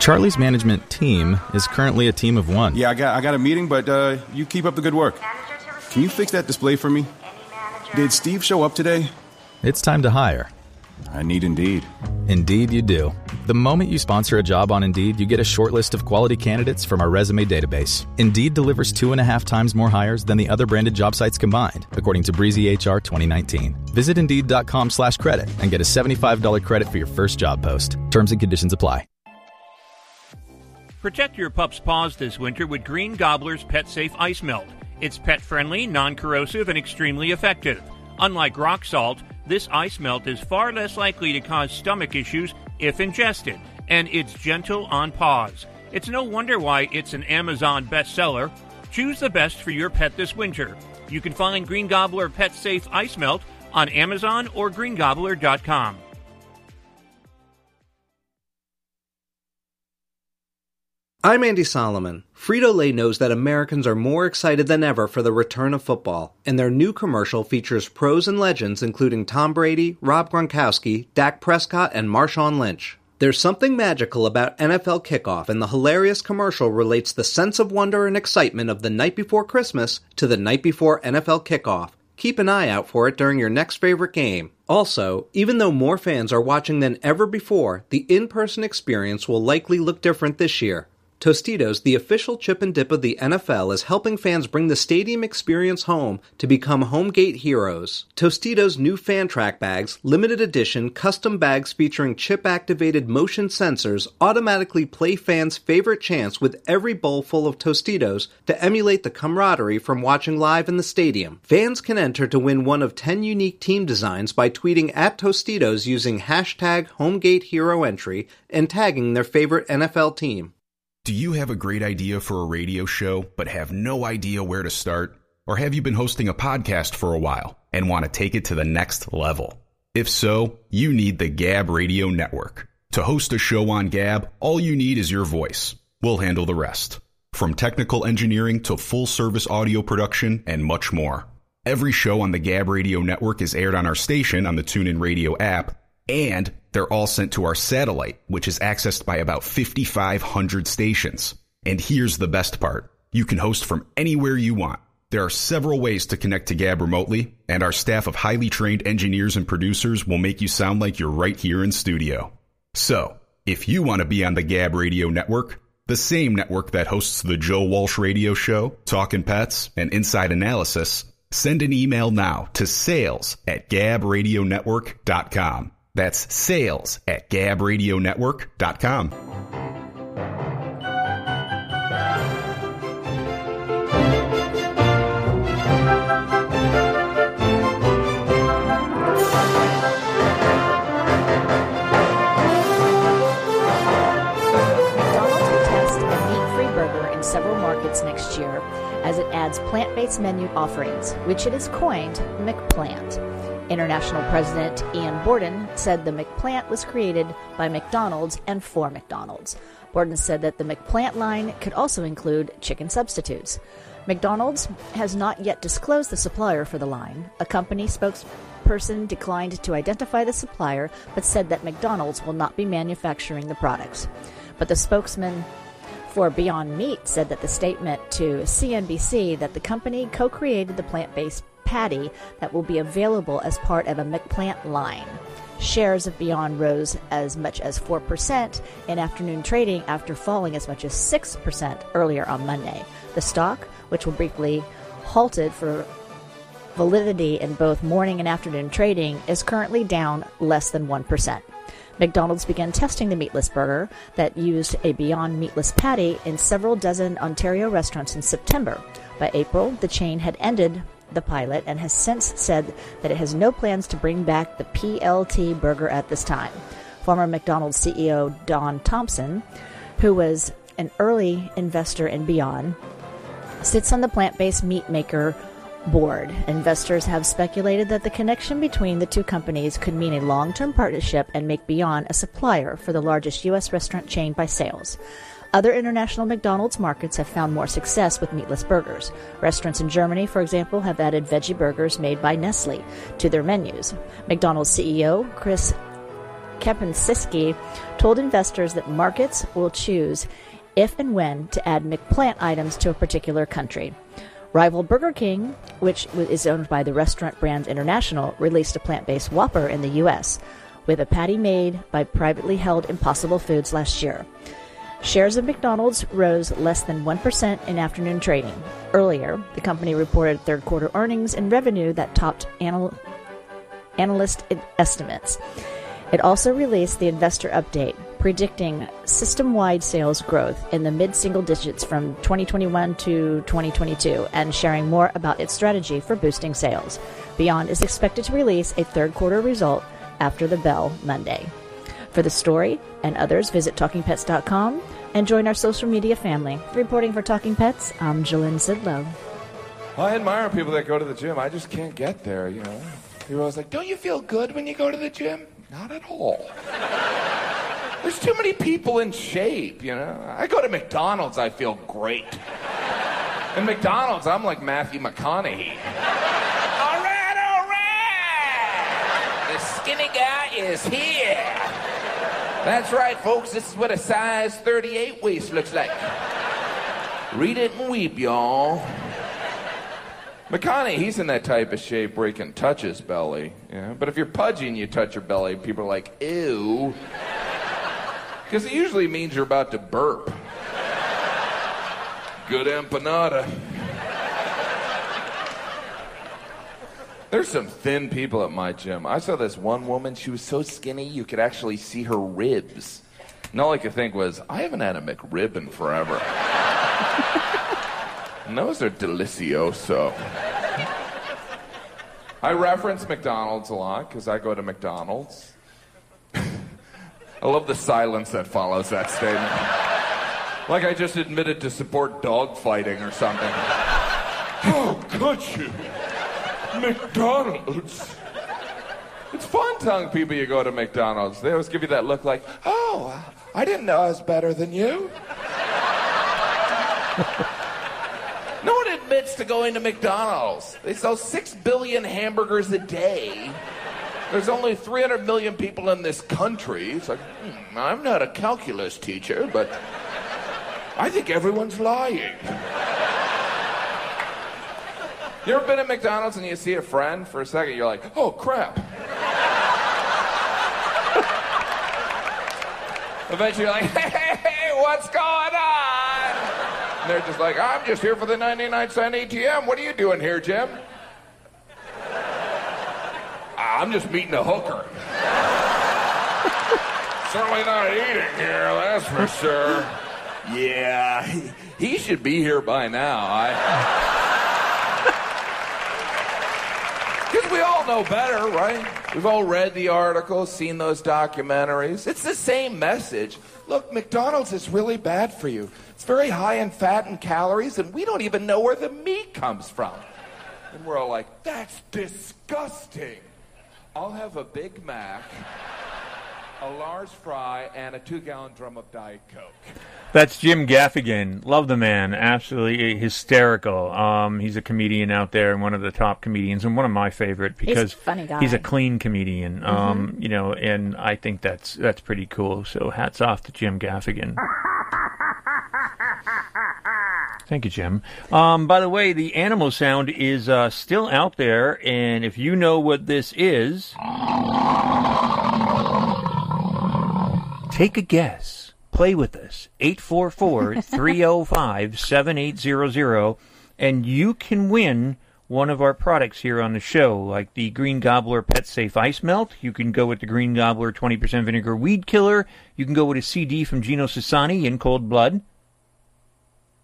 Charlie's management team is currently a team of one. Yeah, I got I got a meeting, but uh, you keep up the good work. Can you fix that display for me? Did Steve show up today? It's time to hire. I need Indeed. Indeed, you do. The moment you sponsor a job on Indeed, you get a short list of quality candidates from our resume database. Indeed delivers two and a half times more hires than the other branded job sites combined, according to Breezy HR 2019. Visit Indeed.com slash credit and get a $75 credit for your first job post. Terms and conditions apply. Protect your pup's paws this winter with Green Gobbler's Pet Safe Ice Melt. It's pet friendly, non corrosive, and extremely effective. Unlike rock salt, this ice melt is far less likely to cause stomach issues if ingested, and it's gentle on paws. It's no wonder why it's an Amazon bestseller. Choose the best for your pet this winter. You can find Green Gobbler Pet Safe Ice Melt on Amazon or greengobbler.com. I'm Andy Solomon. Frito Lay knows that Americans are more excited than ever for the return of football, and their new commercial features pros and legends including Tom Brady, Rob Gronkowski, Dak Prescott, and Marshawn Lynch. There's something magical about NFL kickoff, and the hilarious commercial relates the sense of wonder and excitement of the night before Christmas to the night before NFL kickoff. Keep an eye out for it during your next favorite game. Also, even though more fans are watching than ever before, the in person experience will likely look different this year. Tostitos, the official chip and dip of the NFL, is helping fans bring the stadium experience home to become homegate heroes. Tostitos' new fan track bags, limited edition custom bags featuring chip activated motion sensors, automatically play fans' favorite chants with every bowl full of Tostitos to emulate the camaraderie from watching live in the stadium. Fans can enter to win one of 10 unique team designs by tweeting at Tostitos using hashtag HomeGateHeroEntry Hero Entry and tagging their favorite NFL team. Do you have a great idea for a radio show, but have no idea where to start? Or have you been hosting a podcast for a while and want to take it to the next level? If so, you need the Gab Radio Network. To host a show on Gab, all you need is your voice. We'll handle the rest. From technical engineering to full service audio production and much more. Every show on the Gab Radio Network is aired on our station on the TuneIn Radio app and they're all sent to our satellite, which is accessed by about 5,500 stations. And here's the best part. You can host from anywhere you want. There are several ways to connect to Gab remotely, and our staff of highly trained engineers and producers will make you sound like you're right here in studio. So, if you want to be on the Gab Radio Network, the same network that hosts the Joe Walsh Radio Show, Talkin' Pets, and Inside Analysis, send an email now to sales at gabradionetwork.com. That's sales at gabradionetwork.com. Several markets next year as it adds plant-based menu offerings, which it has coined McPlant. International President Ian Borden said the McPlant was created by McDonald's and for McDonald's. Borden said that the McPlant line could also include chicken substitutes. McDonald's has not yet disclosed the supplier for the line. A company spokesperson declined to identify the supplier but said that McDonald's will not be manufacturing the products. But the spokesman for Beyond Meat said that the statement to CNBC that the company co created the plant based patty that will be available as part of a McPlant line. Shares of Beyond rose as much as 4% in afternoon trading after falling as much as 6% earlier on Monday. The stock, which will briefly halted for validity in both morning and afternoon trading, is currently down less than 1%. McDonald's began testing the meatless burger that used a Beyond Meatless patty in several dozen Ontario restaurants in September. By April, the chain had ended the pilot and has since said that it has no plans to bring back the PLT burger at this time. Former McDonald's CEO Don Thompson, who was an early investor in Beyond, sits on the plant based meat maker board. Investors have speculated that the connection between the two companies could mean a long term partnership and make Beyond a supplier for the largest U.S. restaurant chain by sales. Other international McDonald's markets have found more success with meatless burgers. Restaurants in Germany, for example, have added veggie burgers made by Nestle to their menus. McDonald's CEO Chris Kempczinski told investors that markets will choose if and when to add McPlant items to a particular country. Rival Burger King, which is owned by the restaurant brand International, released a plant based Whopper in the U.S. with a patty made by privately held Impossible Foods last year. Shares of McDonald's rose less than 1% in afternoon trading. Earlier, the company reported third quarter earnings and revenue that topped anal- analyst estimates. It also released the investor update, predicting system wide sales growth in the mid single digits from 2021 to 2022 and sharing more about its strategy for boosting sales. Beyond is expected to release a third quarter result after the bell Monday. For the story and others, visit TalkingPets.com and join our social media family. Reporting for Talking Pets, I'm Jillian Sidlow. I admire people that go to the gym. I just can't get there, you know. People always like, don't you feel good when you go to the gym? Not at all. There's too many people in shape, you know. I go to McDonald's, I feel great. In McDonald's, I'm like Matthew McConaughey. all right, all right. The skinny guy is here. That's right, folks. This is what a size 38 waist looks like. Read it and weep, y'all. McConaughey, he's in that type of shape where he can touch his belly. Yeah? But if you're pudgy and you touch your belly, people are like, ew. Because it usually means you're about to burp. Good empanada. There's some thin people at my gym. I saw this one woman, she was so skinny you could actually see her ribs. And all I could think was, I haven't had a McRib in forever. and those are delicioso. I reference McDonald's a lot because I go to McDonald's. I love the silence that follows that statement. Like I just admitted to support dog fighting or something. How could you? McDonald's. It's fun telling people you go to McDonald's. They always give you that look like, oh, I didn't know I was better than you. no one admits to going to McDonald's. They sell six billion hamburgers a day. There's only 300 million people in this country. It's like, hmm, I'm not a calculus teacher, but I think everyone's lying. You ever been at McDonald's and you see a friend for a second, you're like, oh crap. Eventually you're like, hey, hey, hey, what's going on? And they're just like, I'm just here for the 99 cent ATM. What are you doing here, Jim? I'm just meeting a hooker. Certainly not eating here, that's for sure. Yeah, he, he should be here by now. I. Because we all know better, right? We've all read the articles, seen those documentaries. It's the same message. Look, McDonald's is really bad for you. It's very high in fat and calories, and we don't even know where the meat comes from. And we're all like, that's disgusting. I'll have a Big Mac, a large fry, and a two gallon drum of Diet Coke. That's Jim Gaffigan. Love the man. Absolutely hysterical. Um, he's a comedian out there and one of the top comedians and one of my favorite He's a because funny guy. he's a clean comedian. Um, you know, and I think that's that's pretty cool. So hats off to Jim Gaffigan. Thank you, Jim. Um, by the way, the animal sound is uh, still out there, and if you know what this is, take a guess. Play with us. 844 305 7800, and you can win one of our products here on the show, like the Green Gobbler Pet Safe Ice Melt. You can go with the Green Gobbler 20% Vinegar Weed Killer. You can go with a CD from Gino Sassani in Cold Blood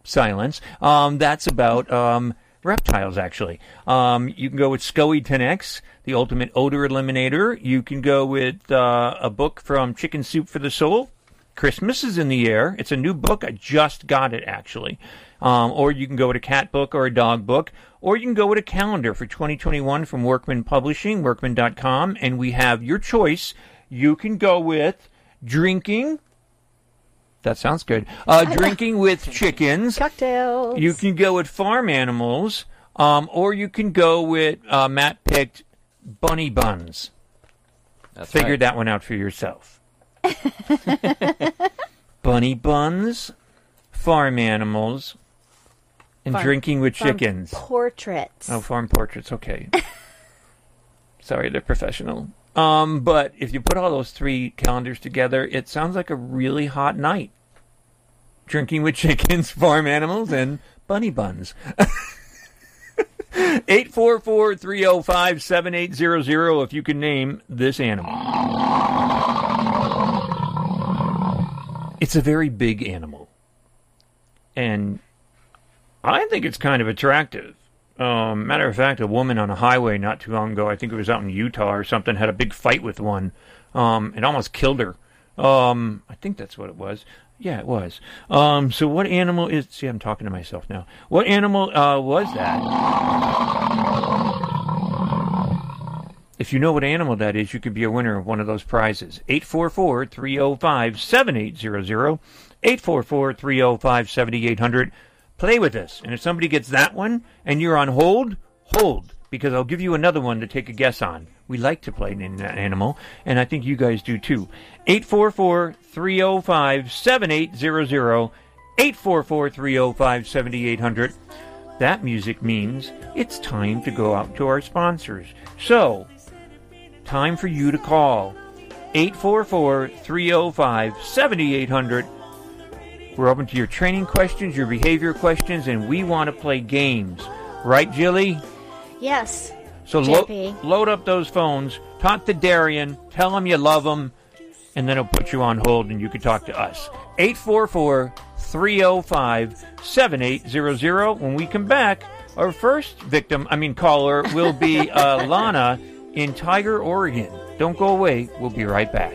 silence. Um, that's about um, reptiles, actually. Um, you can go with SCOE 10X, the ultimate odor eliminator. You can go with uh, a book from Chicken Soup for the Soul. Christmas is in the air. It's a new book. I just got it, actually. Um, or you can go with a cat book or a dog book, or you can go with a calendar for 2021 from Workman Publishing, workman.com, and we have your choice. You can go with drinking. That sounds good. Uh, drinking with chickens. Cocktails. You can go with farm animals, um, or you can go with uh, Matt picked bunny buns. That's Figured right. that one out for yourself. bunny buns, farm animals, and Farm- drinking with farm chickens. Portraits. Oh, farm portraits. Okay. Sorry, they're professional. Um, but if you put all those three calendars together, it sounds like a really hot night. Drinking with chickens, farm animals, and bunny buns. 844-305-7800 if you can name this animal. It's a very big animal. And I think it's kind of attractive. Um, matter of fact, a woman on a highway not too long ago, I think it was out in Utah or something, had a big fight with one. Um, it almost killed her. Um, I think that's what it was. Yeah, it was. Um, so what animal is? See, I'm talking to myself now. What animal uh, was that? If you know what animal that is, you could be a winner of one of those prizes. 844 305 7800. 844 305 7800. Play with us. And if somebody gets that one and you're on hold, hold. Because I'll give you another one to take a guess on. We like to play in that uh, animal, and I think you guys do too. 844 305 7800. 844 305 7800. That music means it's time to go out to our sponsors. So, time for you to call 844 305 7800. We're open to your training questions, your behavior questions, and we want to play games. Right, Jilly? Yes. So lo- load up those phones, talk to Darian, tell him you love him, and then he'll put you on hold and you can talk to us. 844 305 7800. When we come back, our first victim, I mean caller, will be uh, Lana in Tigard, Oregon. Don't go away. We'll be right back.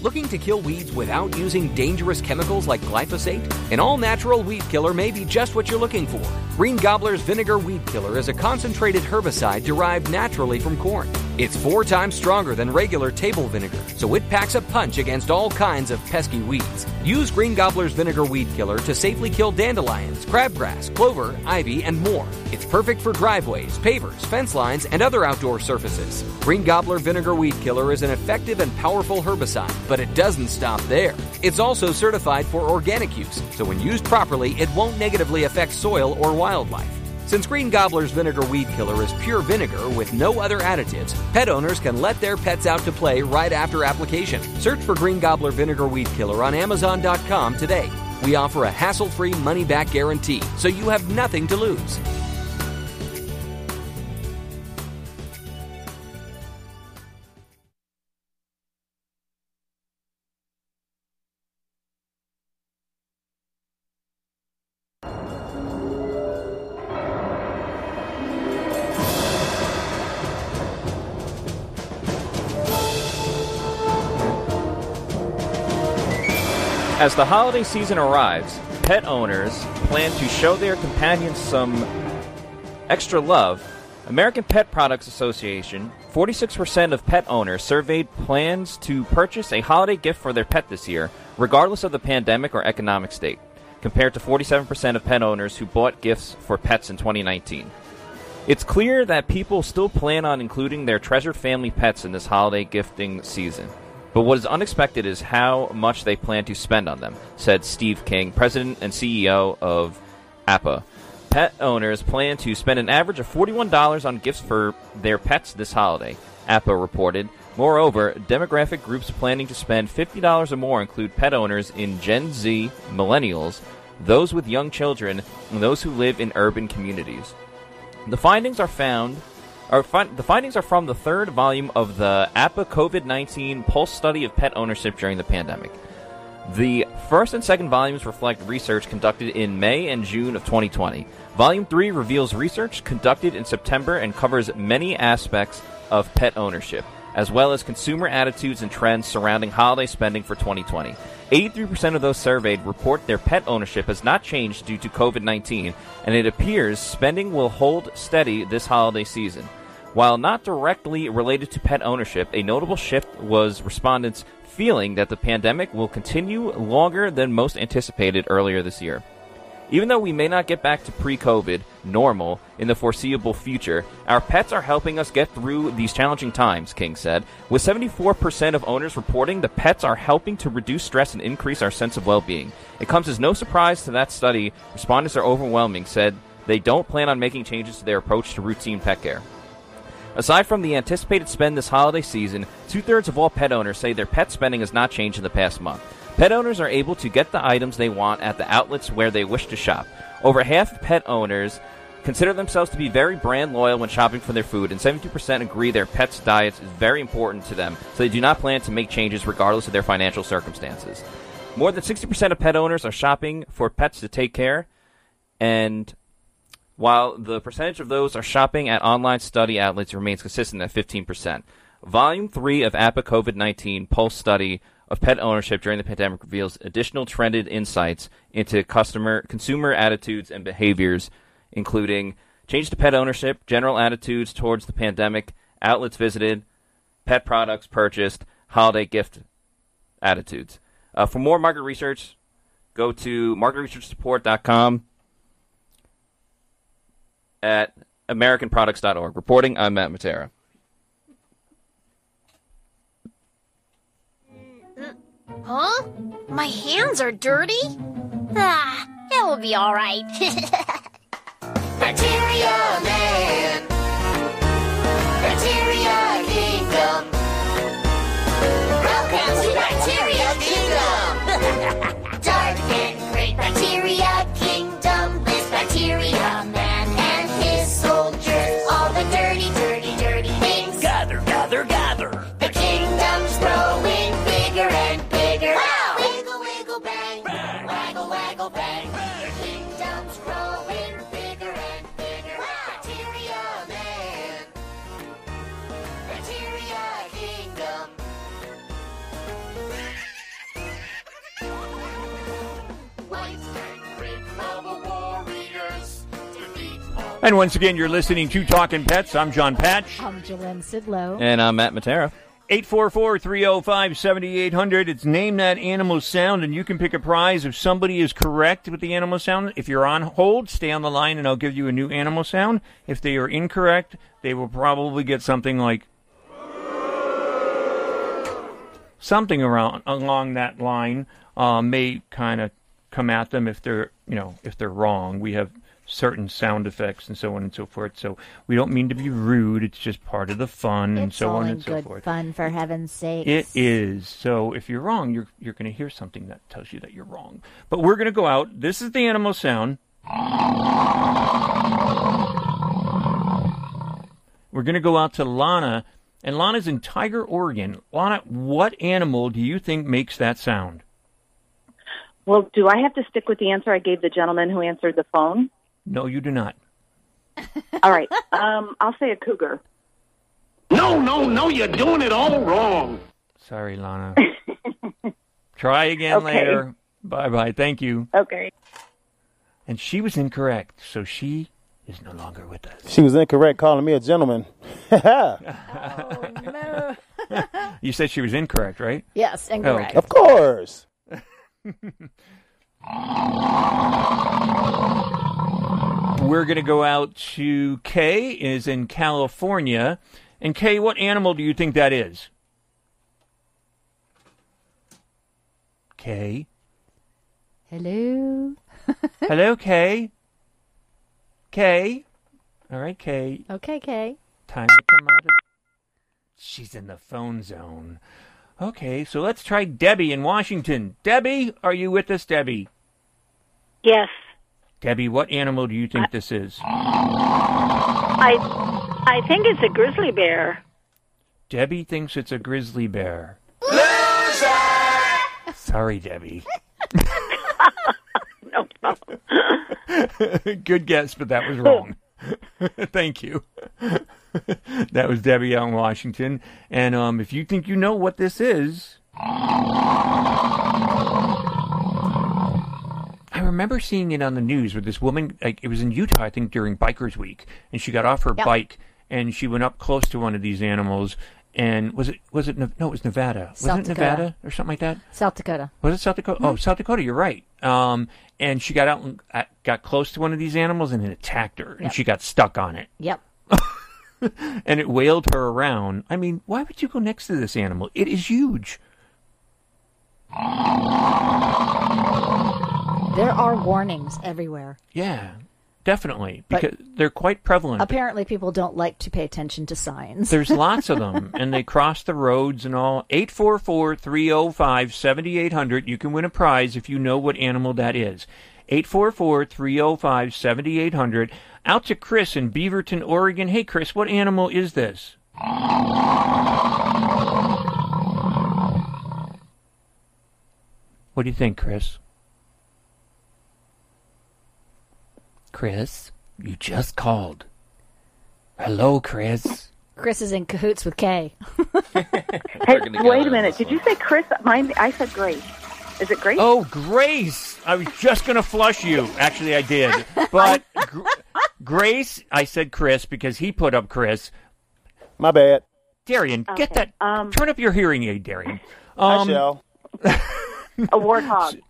Looking to kill weeds without using dangerous chemicals like glyphosate? An all natural weed killer may be just what you're looking for. Green Gobbler's Vinegar Weed Killer is a concentrated herbicide derived naturally from corn. It's four times stronger than regular table vinegar, so it packs a punch against all kinds of pesky weeds. Use Green Gobbler's Vinegar Weed Killer to safely kill dandelions, crabgrass, clover, ivy, and more. It's perfect for driveways, pavers, fence lines, and other outdoor surfaces. Green Gobbler Vinegar Weed Killer is an effective and powerful herbicide, but it doesn't stop there. It's also certified for organic use, so when used properly, it won't negatively affect soil or wildlife. Since Green Gobbler's Vinegar Weed Killer is pure vinegar with no other additives, pet owners can let their pets out to play right after application. Search for Green Gobbler Vinegar Weed Killer on Amazon.com today. We offer a hassle free money back guarantee, so you have nothing to lose. As the holiday season arrives, pet owners plan to show their companions some extra love. American Pet Products Association, 46% of pet owners surveyed plans to purchase a holiday gift for their pet this year, regardless of the pandemic or economic state. compared to 47% of pet owners who bought gifts for pets in 2019. It's clear that people still plan on including their treasured family pets in this holiday gifting season. But what is unexpected is how much they plan to spend on them, said Steve King, president and CEO of APA. Pet owners plan to spend an average of $41 on gifts for their pets this holiday, APA reported. Moreover, demographic groups planning to spend $50 or more include pet owners in Gen Z, millennials, those with young children, and those who live in urban communities. The findings are found. Fi- the findings are from the third volume of the APA COVID 19 Pulse Study of Pet Ownership during the pandemic. The first and second volumes reflect research conducted in May and June of 2020. Volume 3 reveals research conducted in September and covers many aspects of pet ownership, as well as consumer attitudes and trends surrounding holiday spending for 2020. 83% of those surveyed report their pet ownership has not changed due to COVID 19, and it appears spending will hold steady this holiday season. While not directly related to pet ownership, a notable shift was respondents feeling that the pandemic will continue longer than most anticipated earlier this year. Even though we may not get back to pre COVID normal in the foreseeable future, our pets are helping us get through these challenging times, King said. With 74% of owners reporting the pets are helping to reduce stress and increase our sense of well being. It comes as no surprise to that study, respondents are overwhelming, said they don't plan on making changes to their approach to routine pet care. Aside from the anticipated spend this holiday season, two thirds of all pet owners say their pet spending has not changed in the past month. Pet owners are able to get the items they want at the outlets where they wish to shop. Over half of pet owners consider themselves to be very brand loyal when shopping for their food, and 72% agree their pets' diets is very important to them, so they do not plan to make changes regardless of their financial circumstances. More than 60% of pet owners are shopping for pets to take care, and while the percentage of those are shopping at online study outlets remains consistent at 15%. Volume 3 of APA COVID 19 Pulse Study of Pet Ownership during the pandemic reveals additional trended insights into customer consumer attitudes and behaviors, including change to pet ownership, general attitudes towards the pandemic, outlets visited, pet products purchased, holiday gift attitudes. Uh, for more market research, go to marketresearchsupport.com at AmericanProducts.org. Reporting, I'm Matt Matera. Huh? My hands are dirty? Ah, it will be alright. Bacteria Man. Bacteria And once again, you're listening to Talking Pets. I'm Jon Patch. I'm Jillian Sidlow. And I'm Matt Matera. 844-305-7800. It's name that animal sound, and you can pick a prize if somebody is correct with the animal sound. If you're on hold, stay on the line, and I'll give you a new animal sound. If they are incorrect, they will probably get something like something around along that line. Uh, may kind of come at them if they're you know if they're wrong. We have certain sound effects and so on and so forth. So we don't mean to be rude. It's just part of the fun and It's so on and so good forth. fun, for heaven's sake. It is. So if you're wrong, you're you're going to hear something that tells you that you're wrong. But we're going to go out. This is the animal sound. We're going to go out to Lana, and Lana's in Tigard, Oregon. Lana, what animal do you think makes that sound? Well, do I have to stick with the answer I gave the gentleman who answered the phone? No, you do not. All right. Um, I'll say a cougar. No, no, no, you're doing it all wrong. Sorry, Lana. Try again Okay. later. Bye bye. Thank you. Okay. And she was incorrect, so she is no longer with us. She was incorrect calling me a gentleman. You said she was incorrect, right? Yes, Oh, incorrect. okay. Of course. We're going to go out to Kay, is in California. And Kay, what animal do you think that is? Kay. Hello. Hello, Kay. Kay. All right, Kay. Okay, Kay. Time to come out of. She's in the phone zone. Okay, so let's try Debbie in Washington. Debbie, are you with us, Debbie? Yes. Debbie, what animal do you think this is? I I think it's a grizzly bear. Debbie thinks it's a grizzly bear. Loser! Sorry, Debbie. no problem. Good guess, but that was wrong. Thank you. that was Debbie out in Washington. And um, if you think you know what this is, I remember seeing it on the news where this woman, like it was in Utah, I think, during Bikers Week, and she got off her Yep. bike and she went up close to one of these animals. And was it was it no? It was Nevada. South was it Dakota. Nevada or something like that? South Dakota. Was it South Dakota? Oh, South Dakota. You're right. Um, and she got out and uh, got close to one of these animals, and it attacked her, and Yep. she got stuck on it, Yep. and it wailed her around. I mean, why would you go next to this animal? It is huge. There are warnings everywhere. Yeah, definitely, But- because they're quite prevalent. Apparently, people don't like to pay attention to signs. There's lots of them, and they cross the roads and all. 844 305 7800. You can win a prize if you know what animal that is. 844 305 7800. Out to Chris in Beaverton, Oregon. Hey, Chris, what animal is this? What do you think, Chris? Chris, you just called. Hello, Chris. Chris is in cahoots with Kay. Hey, wait a minute. Did you say Chris? Mine. I said Grace. Is it Grace? Oh, Grace! I was just going to flush you. Actually, I did. But Gr- Grace, I said Chris because he put up Chris. My bad. Darian, get that. turn up your hearing aid, Darian. I Um, shall. A warthog.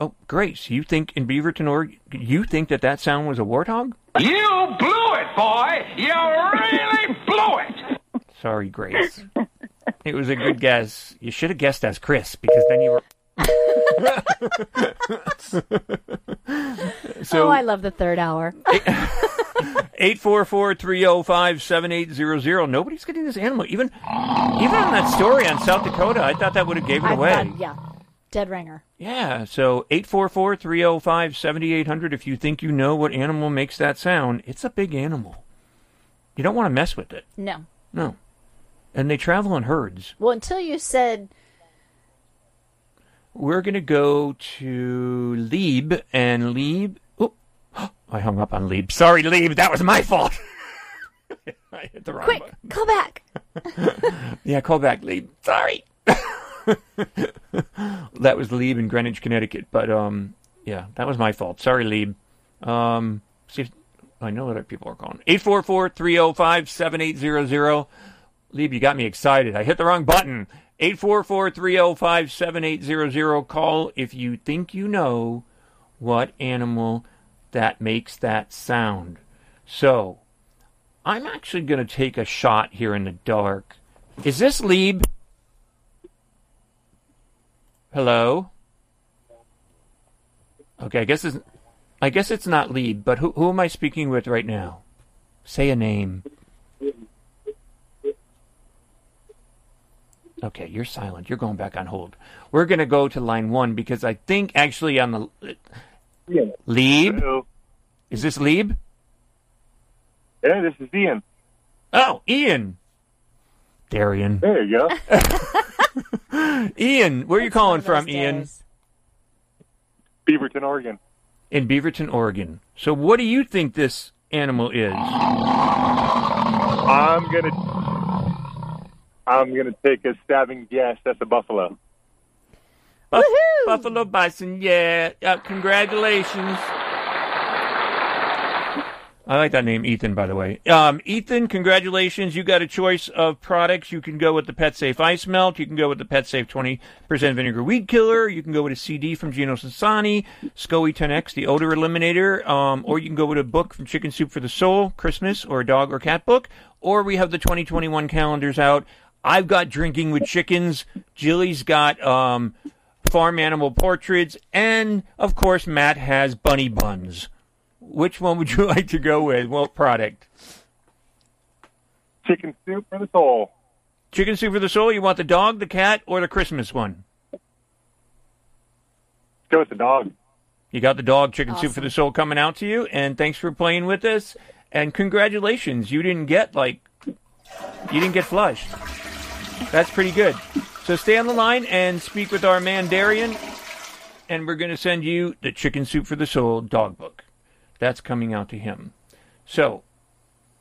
Oh, Grace, you think in Beaverton, Oregon, you think that that sound was a warthog? You blew it, boy! You really blew it! Sorry, Grace. It was a good guess. You should have guessed as Chris because then you were. so oh, I love the third hour. 844-305-7800. Nobody's getting this animal. Even even on that story on South Dakota, I thought that would have gave it I away. thought- yeah, dead ringer. Yeah, so 844-305-7800 if you think you know what animal makes that sound. It's a big animal. You don't want to mess with it. No. No. And they travel in herds. Well, until you said We're going to go to Lieb and Lieb Oh, I hung up on Lieb. Sorry, Lieb, that was my fault. I hit the wrong quick, button. call back. Yeah, call back, Lieb. Sorry. that was Lieb in Greenwich, Connecticut. But um, yeah, that was my fault. Sorry, Lieb. Um, see if I know other people are calling. 844-305-7800. Lieb, you got me excited. I hit the wrong button. 844-305-7800. Call if you think you know what animal that makes that sound. So, I'm actually going to take a shot here in the dark. Is this Lieb? Hello? Okay, I guess it's I guess it's not Lieb, but who who am I speaking with right now? Say a name. Okay, you're silent. You're going back on hold. We're going to go to line 1 because I think actually on the Yeah. Lieb? Hello. Is this Lieb? Yeah, this is Ian. Oh, Ian. Darian. There you go. Ian, where are you calling from, Ian? Beaverton, Oregon. In Beaverton, Oregon. So, what do you think this animal is? I'm gonna, I'm gonna take a stabbing guess. That's a buffalo. Buff- Buffalo bison, yeah. Uh, congratulations. I like that name, Ethan, by the way. Um, Ethan, congratulations. You got a choice of products. You can go with the Pet Safe Ice Melt. You can go with the Pet Safe 20% Vinegar Weed Killer. You can go with a CD from Gino Sassani, SCOE 10X, the odor eliminator. Um, or you can go with a book from Chicken Soup for the Soul, Christmas, or a dog or cat book. Or we have the 2021 calendars out. I've got Drinking with Chickens. Jilly's got um, Farm Animal Portraits. And, of course, Matt has Bunny Buns. Which one would you like to go with? What product? Chicken soup for the soul. Chicken soup for the soul. You want the dog, the cat, or the Christmas one? Go with the dog. You got the dog chicken soup for the soul coming out to you, and thanks for playing with us. And congratulations, you didn't get like you didn't get flushed. That's pretty good. So stay on the line and speak with our man Darian, and we're going to send you the chicken soup for the soul dog book. That's coming out to him. So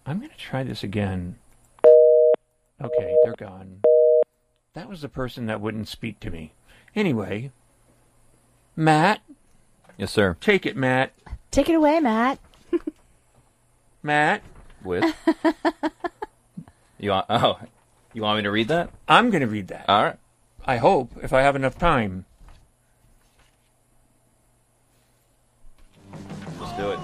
I'm going to try this again. Okay, they're gone. That was the person that wouldn't speak to me. Anyway, Matt. Yes, sir. Take it, Matt. Take it away, Matt. Matt. With you want? Oh, you want me to read that? I'm going to read that. All right. I hope if I have enough time. Let's do it.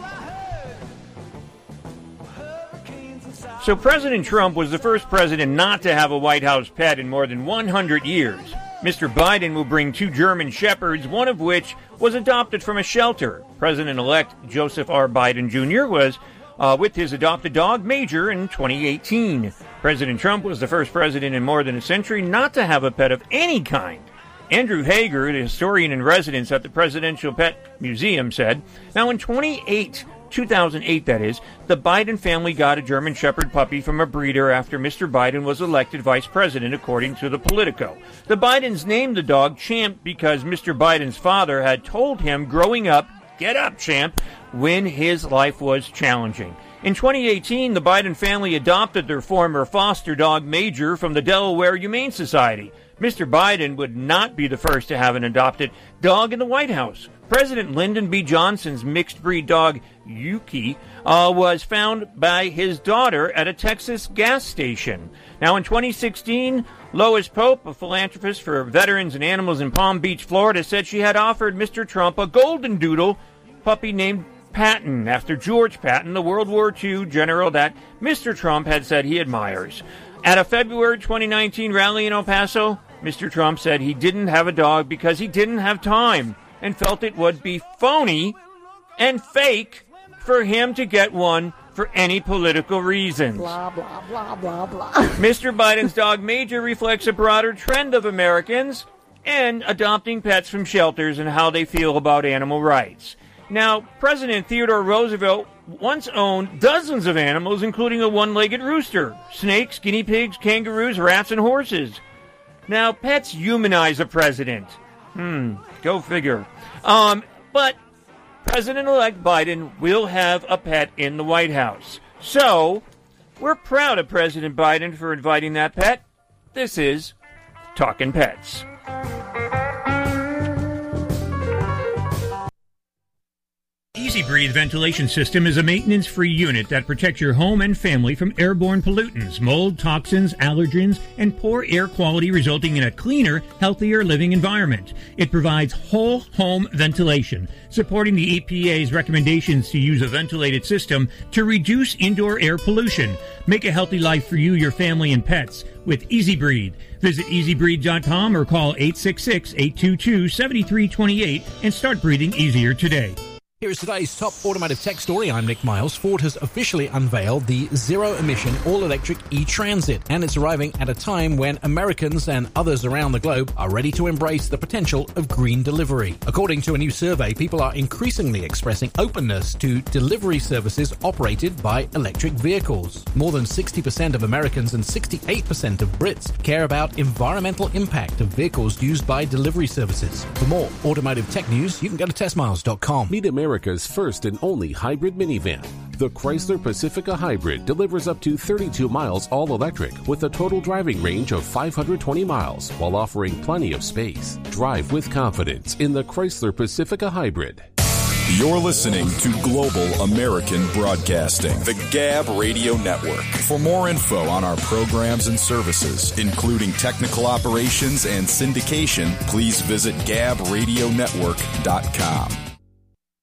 So President Trump was the first president not to have a White House pet in more than 100 years. Mr. Biden will bring two German shepherds, one of which was adopted from a shelter. President-elect Joseph R. Biden Jr. was uh, with his adopted dog Major in 2018. President Trump was the first president in more than a century not to have a pet of any kind. Andrew Hager, the historian in residence at the Presidential Pet Museum, said, Now in 28 2008, that is, the Biden family got a German Shepherd puppy from a breeder after Mr. Biden was elected vice president, according to the Politico. The Bidens named the dog Champ because Mr. Biden's father had told him growing up, get up, Champ, when his life was challenging. In 2018, the Biden family adopted their former foster dog Major from the Delaware Humane Society. Mr. Biden would not be the first to have an adopted dog in the White House. President Lyndon B. Johnson's mixed breed dog Yuki uh, was found by his daughter at a Texas gas station. Now, in 2016, Lois Pope, a philanthropist for veterans and animals in Palm Beach, Florida, said she had offered Mr. Trump a golden doodle puppy named Patton after George Patton, the World War II general that Mr. Trump had said he admires. At a February 2019 rally in El Paso, Mr. Trump said he didn't have a dog because he didn't have time and felt it would be phony and fake for him to get one for any political reasons. Blah, blah, blah, blah, blah. Mr. Biden's dog Major reflects a broader trend of Americans and adopting pets from shelters and how they feel about animal rights. Now, President Theodore Roosevelt once owned dozens of animals, including a one legged rooster, snakes, guinea pigs, kangaroos, rats, and horses. Now, pets humanize a president. Hmm, go figure. Um, but President elect Biden will have a pet in the White House. So, we're proud of President Biden for inviting that pet. This is Talking Pets. EZ Breathe ventilation system is a maintenance free unit that protects your home and family from airborne pollutants, mold, toxins, allergens, and poor air quality, resulting in a cleaner, healthier living environment. It provides whole home ventilation, supporting the EPA's recommendations to use a ventilated system to reduce indoor air pollution. Make a healthy life for you, your family, and pets with EZ Breathe. Visit ezbreathe.com or call 866 822 7328 and start breathing easier today. Here is today's top automotive tech story. I'm Nick Miles. Ford has officially unveiled the zero emission all electric e Transit, and it's arriving at a time when Americans and others around the globe are ready to embrace the potential of green delivery. According to a new survey, people are increasingly expressing openness to delivery services operated by electric vehicles. More than 60% of Americans and 68% of Brits care about environmental impact of vehicles used by delivery services. For more automotive tech news, you can go to testmiles.com. Meet America's first and only hybrid minivan. The Chrysler Pacifica Hybrid delivers up to 32 miles all electric with a total driving range of 520 miles while offering plenty of space. Drive with confidence in the Chrysler Pacifica Hybrid. You're listening to Global American Broadcasting, the Gab Radio Network. For more info on our programs and services, including technical operations and syndication, please visit gabradionetwork.com.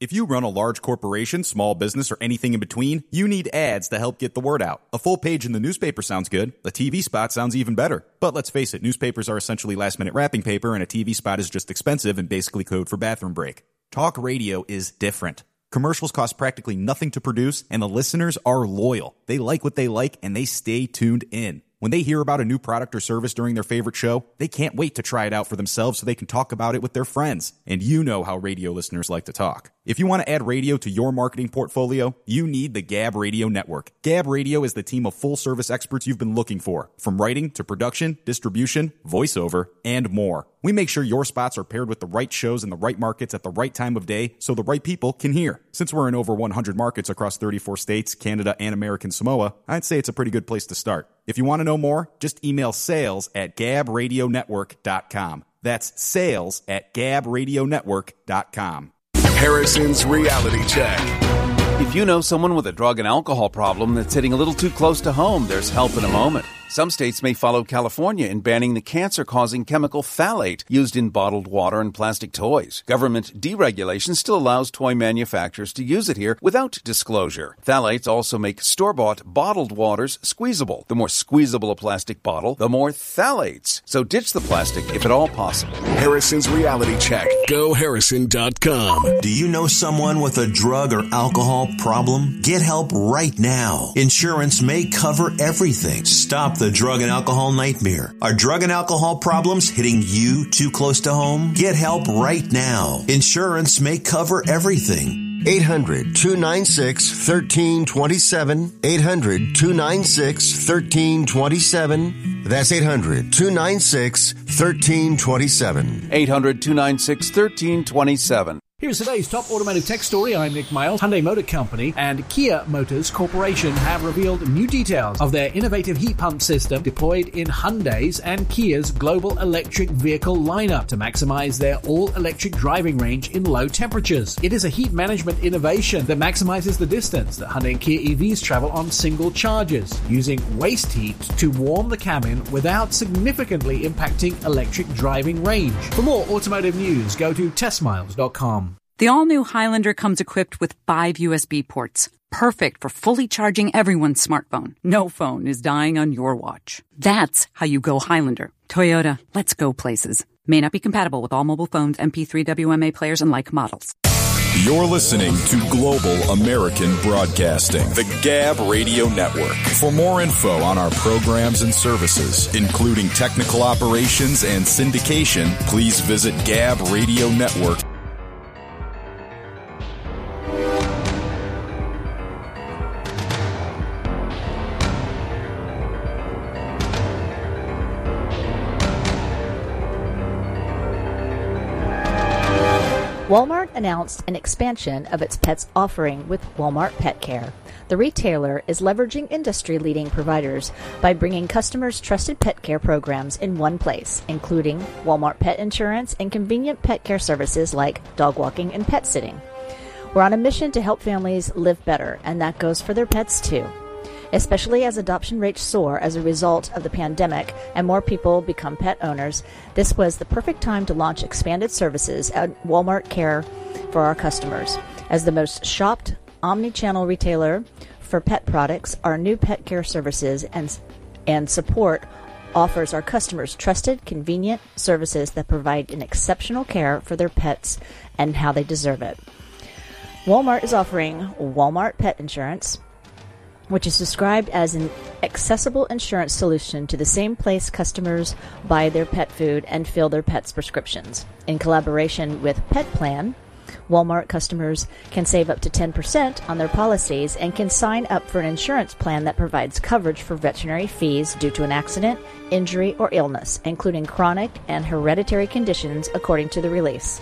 If you run a large corporation, small business, or anything in between, you need ads to help get the word out. A full page in the newspaper sounds good. A TV spot sounds even better. But let's face it, newspapers are essentially last minute wrapping paper, and a TV spot is just expensive and basically code for bathroom break. Talk radio is different. Commercials cost practically nothing to produce, and the listeners are loyal. They like what they like, and they stay tuned in. When they hear about a new product or service during their favorite show, they can't wait to try it out for themselves so they can talk about it with their friends. And you know how radio listeners like to talk. If you want to add radio to your marketing portfolio, you need the Gab Radio Network. Gab Radio is the team of full service experts you've been looking for, from writing to production, distribution, voiceover, and more. We make sure your spots are paired with the right shows in the right markets at the right time of day so the right people can hear. Since we're in over 100 markets across 34 states, Canada, and American Samoa, I'd say it's a pretty good place to start. If you want to know more, just email sales at gabradionetwork.com. That's sales at gabradionetwork.com. Harrison's Reality Check. If you know someone with a drug and alcohol problem that's hitting a little too close to home, there's help in a moment. Some states may follow California in banning the cancer causing chemical phthalate used in bottled water and plastic toys. Government deregulation still allows toy manufacturers to use it here without disclosure. Phthalates also make store bought bottled waters squeezable. The more squeezable a plastic bottle, the more phthalates. So ditch the plastic if at all possible. Harrison's Reality Check. GoHarrison.com. Do you know someone with a drug or alcohol problem? Get help right now. Insurance may cover everything. Stop the drug and alcohol nightmare. Are drug and alcohol problems hitting you too close to home? Get help right now. Insurance may cover everything. 800 296 1327. 800 296 1327. That's 800 296 1327. 800 296 1327. Here's today's top automotive tech story. I'm Nick Miles. Hyundai Motor Company and Kia Motors Corporation have revealed new details of their innovative heat pump system deployed in Hyundai's and Kia's global electric vehicle lineup to maximize their all-electric driving range in low temperatures. It is a heat management innovation that maximizes the distance that Hyundai and Kia EVs travel on single charges, using waste heat to warm the cabin without significantly impacting electric driving range. For more automotive news, go to testmiles.com. The all new Highlander comes equipped with five USB ports, perfect for fully charging everyone's smartphone. No phone is dying on your watch. That's how you go Highlander. Toyota, let's go places. May not be compatible with all mobile phones, MP3 WMA players, and like models. You're listening to Global American Broadcasting, the Gab Radio Network. For more info on our programs and services, including technical operations and syndication, please visit Gab Radio Network. Walmart announced an expansion of its pets offering with Walmart Pet Care. The retailer is leveraging industry leading providers by bringing customers trusted pet care programs in one place, including Walmart pet insurance and convenient pet care services like dog walking and pet sitting. We're on a mission to help families live better, and that goes for their pets too especially as adoption rates soar as a result of the pandemic and more people become pet owners, this was the perfect time to launch expanded services at Walmart Care for our customers. As the most shopped omni channel retailer for pet products, our new pet care services and, and support offers our customers trusted, convenient services that provide an exceptional care for their pets and how they deserve it. Walmart is offering Walmart Pet Insurance which is described as an accessible insurance solution to the same place customers buy their pet food and fill their pets' prescriptions. In collaboration with Petplan, Walmart customers can save up to 10% on their policies and can sign up for an insurance plan that provides coverage for veterinary fees due to an accident, injury, or illness, including chronic and hereditary conditions, according to the release.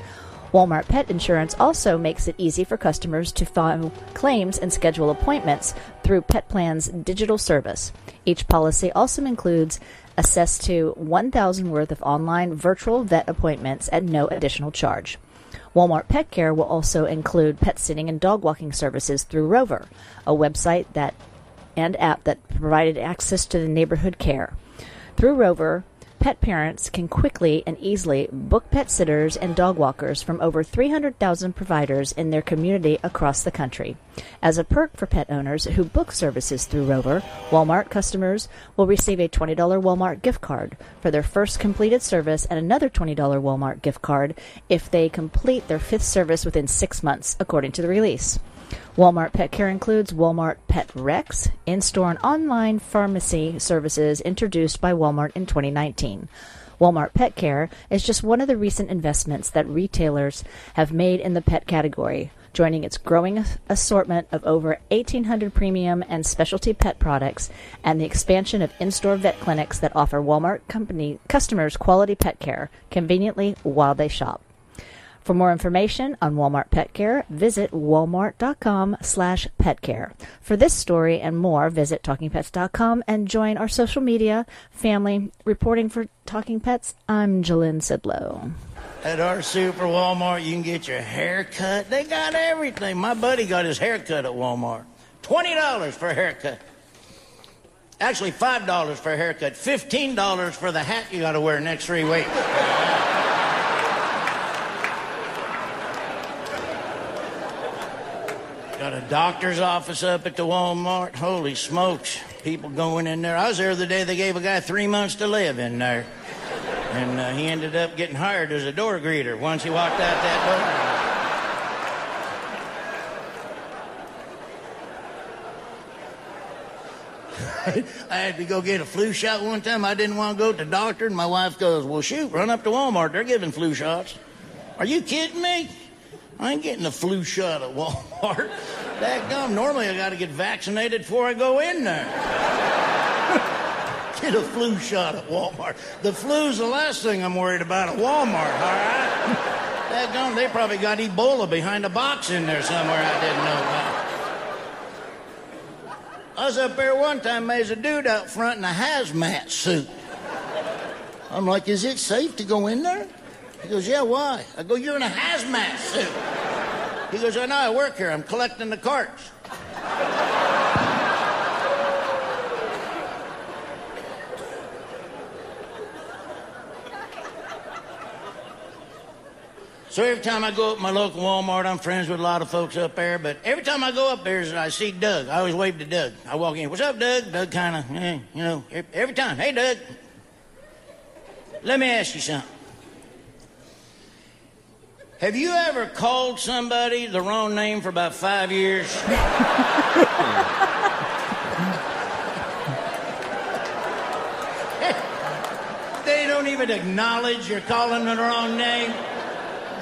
Walmart Pet Insurance also makes it easy for customers to file claims and schedule appointments through Petplan's digital service. Each policy also includes access to 1,000 worth of online virtual vet appointments at no additional charge. Walmart Pet Care will also include pet sitting and dog walking services through Rover, a website that and app that provided access to the neighborhood care. Through Rover, pet parents can quickly and easily book pet sitters and dog walkers from over 300,000 providers in their community across the country. As a perk for pet owners who book services through Rover, Walmart customers will receive a $20 Walmart gift card for their first completed service and another $20 Walmart gift card if they complete their fifth service within six months, according to the release. Walmart Pet Care includes Walmart Pet Rex, in store and online pharmacy services introduced by Walmart in 2019. Walmart Pet Care is just one of the recent investments that retailers have made in the pet category, joining its growing assortment of over 1,800 premium and specialty pet products and the expansion of in store vet clinics that offer Walmart company customers quality pet care conveniently while they shop. For more information on Walmart Pet Care, visit walmart.com slash petcare. For this story and more, visit talkingpets.com and join our social media family. Reporting for Talking Pets, I'm Jillian Sidlow. At our Super Walmart, you can get your hair cut. They got everything. My buddy got his hair cut at Walmart. $20 for a haircut. Actually, $5 for a haircut. $15 for the hat you got to wear next three weeks. Got a doctor's office up at the Walmart. Holy smokes. People going in there. I was there the day they gave a guy three months to live in there. And uh, he ended up getting hired as a door greeter once he walked out that door. I had to go get a flu shot one time. I didn't want to go to the doctor, and my wife goes, Well, shoot, run up to Walmart. They're giving flu shots. Are you kidding me? I ain't getting a flu shot at Walmart. That gum. Normally, I got to get vaccinated before I go in there. get a flu shot at Walmart. The flu's the last thing I'm worried about at Walmart. All right. That gum. They probably got Ebola behind a box in there somewhere I didn't know about. I was up there one time. There's a dude out front in a hazmat suit. I'm like, is it safe to go in there? He goes, Yeah, why? I go, You're in a hazmat suit. He goes, I know, I work here. I'm collecting the carts. So every time I go up my local Walmart, I'm friends with a lot of folks up there. But every time I go up there, I see Doug. I always wave to Doug. I walk in, what's up, Doug? Doug kind of, eh, you know, every time, hey, Doug. Let me ask you something. Have you ever called somebody the wrong name for about five years? they don't even acknowledge you're calling them the wrong name.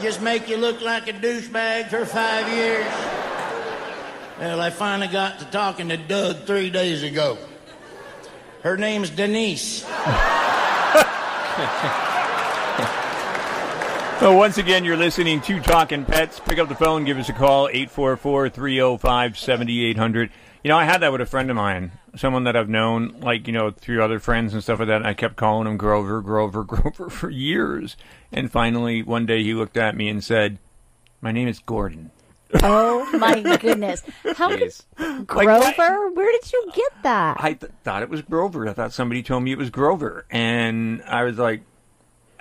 Just make you look like a douchebag for five years. Well, I finally got to talking to Doug three days ago. Her name's Denise. So once again, you're listening to Talking Pets. Pick up the phone, give us a call, 844-305-7800. You know, I had that with a friend of mine, someone that I've known, like, you know, through other friends and stuff like that. And I kept calling him Grover, Grover, Grover for years. And finally, one day he looked at me and said, my name is Gordon. Oh my goodness! How did Grover? Where did you get that? I th- thought it was Grover. I thought somebody told me it was Grover, and I was like,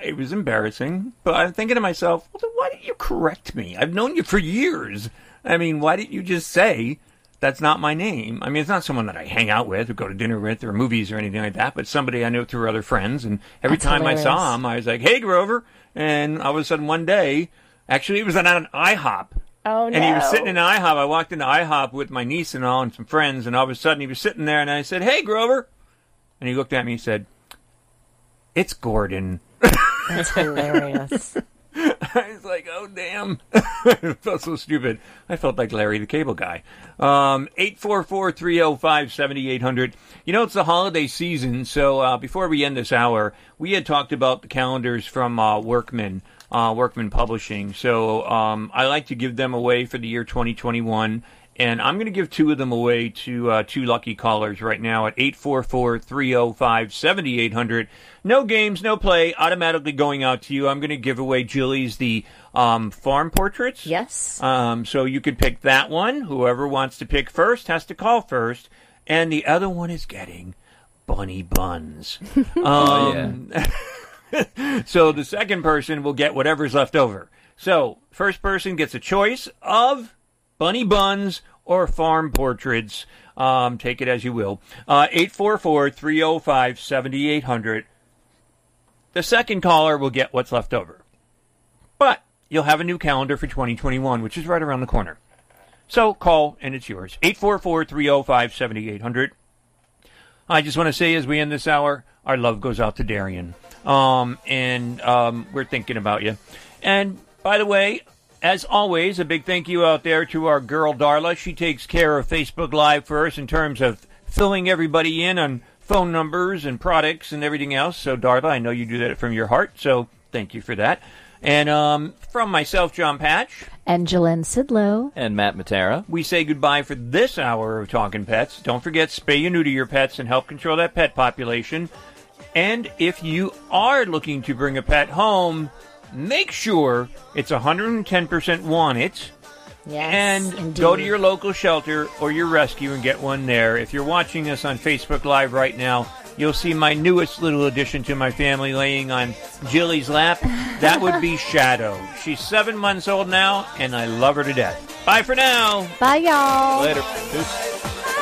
it was embarrassing. But I'm thinking to myself, well, then why didn't you correct me? I've known you for years. I mean, why didn't you just say that's not my name? I mean, it's not someone that I hang out with or go to dinner with or movies or anything like that, but somebody I know through other friends. And every That's time hilarious. I saw him, I was like, hey, Grover. And all of a sudden, one day, actually, it was at an IHOP. Oh no. And he was sitting in IHOP. I walked into IHOP with my niece and all and some friends, and all of a sudden he was sitting there, and I said, "Hey, Grover," and he looked at me and said, "It's Gordon." That's hilarious. I was like, oh damn, I felt so stupid. I felt like Larry the Cable Guy. Um, eight four four three zero five seventy eight hundred. You know, it's the holiday season, so uh, before we end this hour, we had talked about the calendars from uh, Workman. Uh, Workman Publishing. So um, I like to give them away for the year 2021 and I'm going to give two of them away to uh, two lucky callers right now at 844-305-7800. No games, no play, automatically going out to you. I'm going to give away Julie's the um, farm portraits. Yes. Um, so you could pick that one. Whoever wants to pick first has to call first. And the other one is getting bunny buns. Oh, um, so the second person will get whatever's left over. So first person gets a choice of bunny buns or farm portraits. Um, take it as you will. Uh, 844 305 7800. The second caller will get what's left over. But you'll have a new calendar for 2021, which is right around the corner. So call and it's yours. 844 305 7800. I just want to say as we end this hour, our love goes out to Darian. Um, and um, we're thinking about you. And by the way, as always, a big thank you out there to our girl Darla. She takes care of Facebook Live for us in terms of filling everybody in on phone numbers and products and everything else. So, Darla, I know you do that from your heart. So, thank you for that. And um, from myself, Jon Patch. And Jillian Sidlow. And Matt Matera. We say goodbye for this hour of Talking Pets. Don't forget, spay and neuter your pets and help control that pet population. And if you are looking to bring a pet home, make sure it's 110% want it. Yes, and indeed. go to your local shelter or your rescue and get one there. If you're watching this on Facebook Live right now, you'll see my newest little addition to my family laying on Jilly's lap. That would be Shadow. She's seven months old now, and I love her to death. Bye for now. Bye, y'all. Later.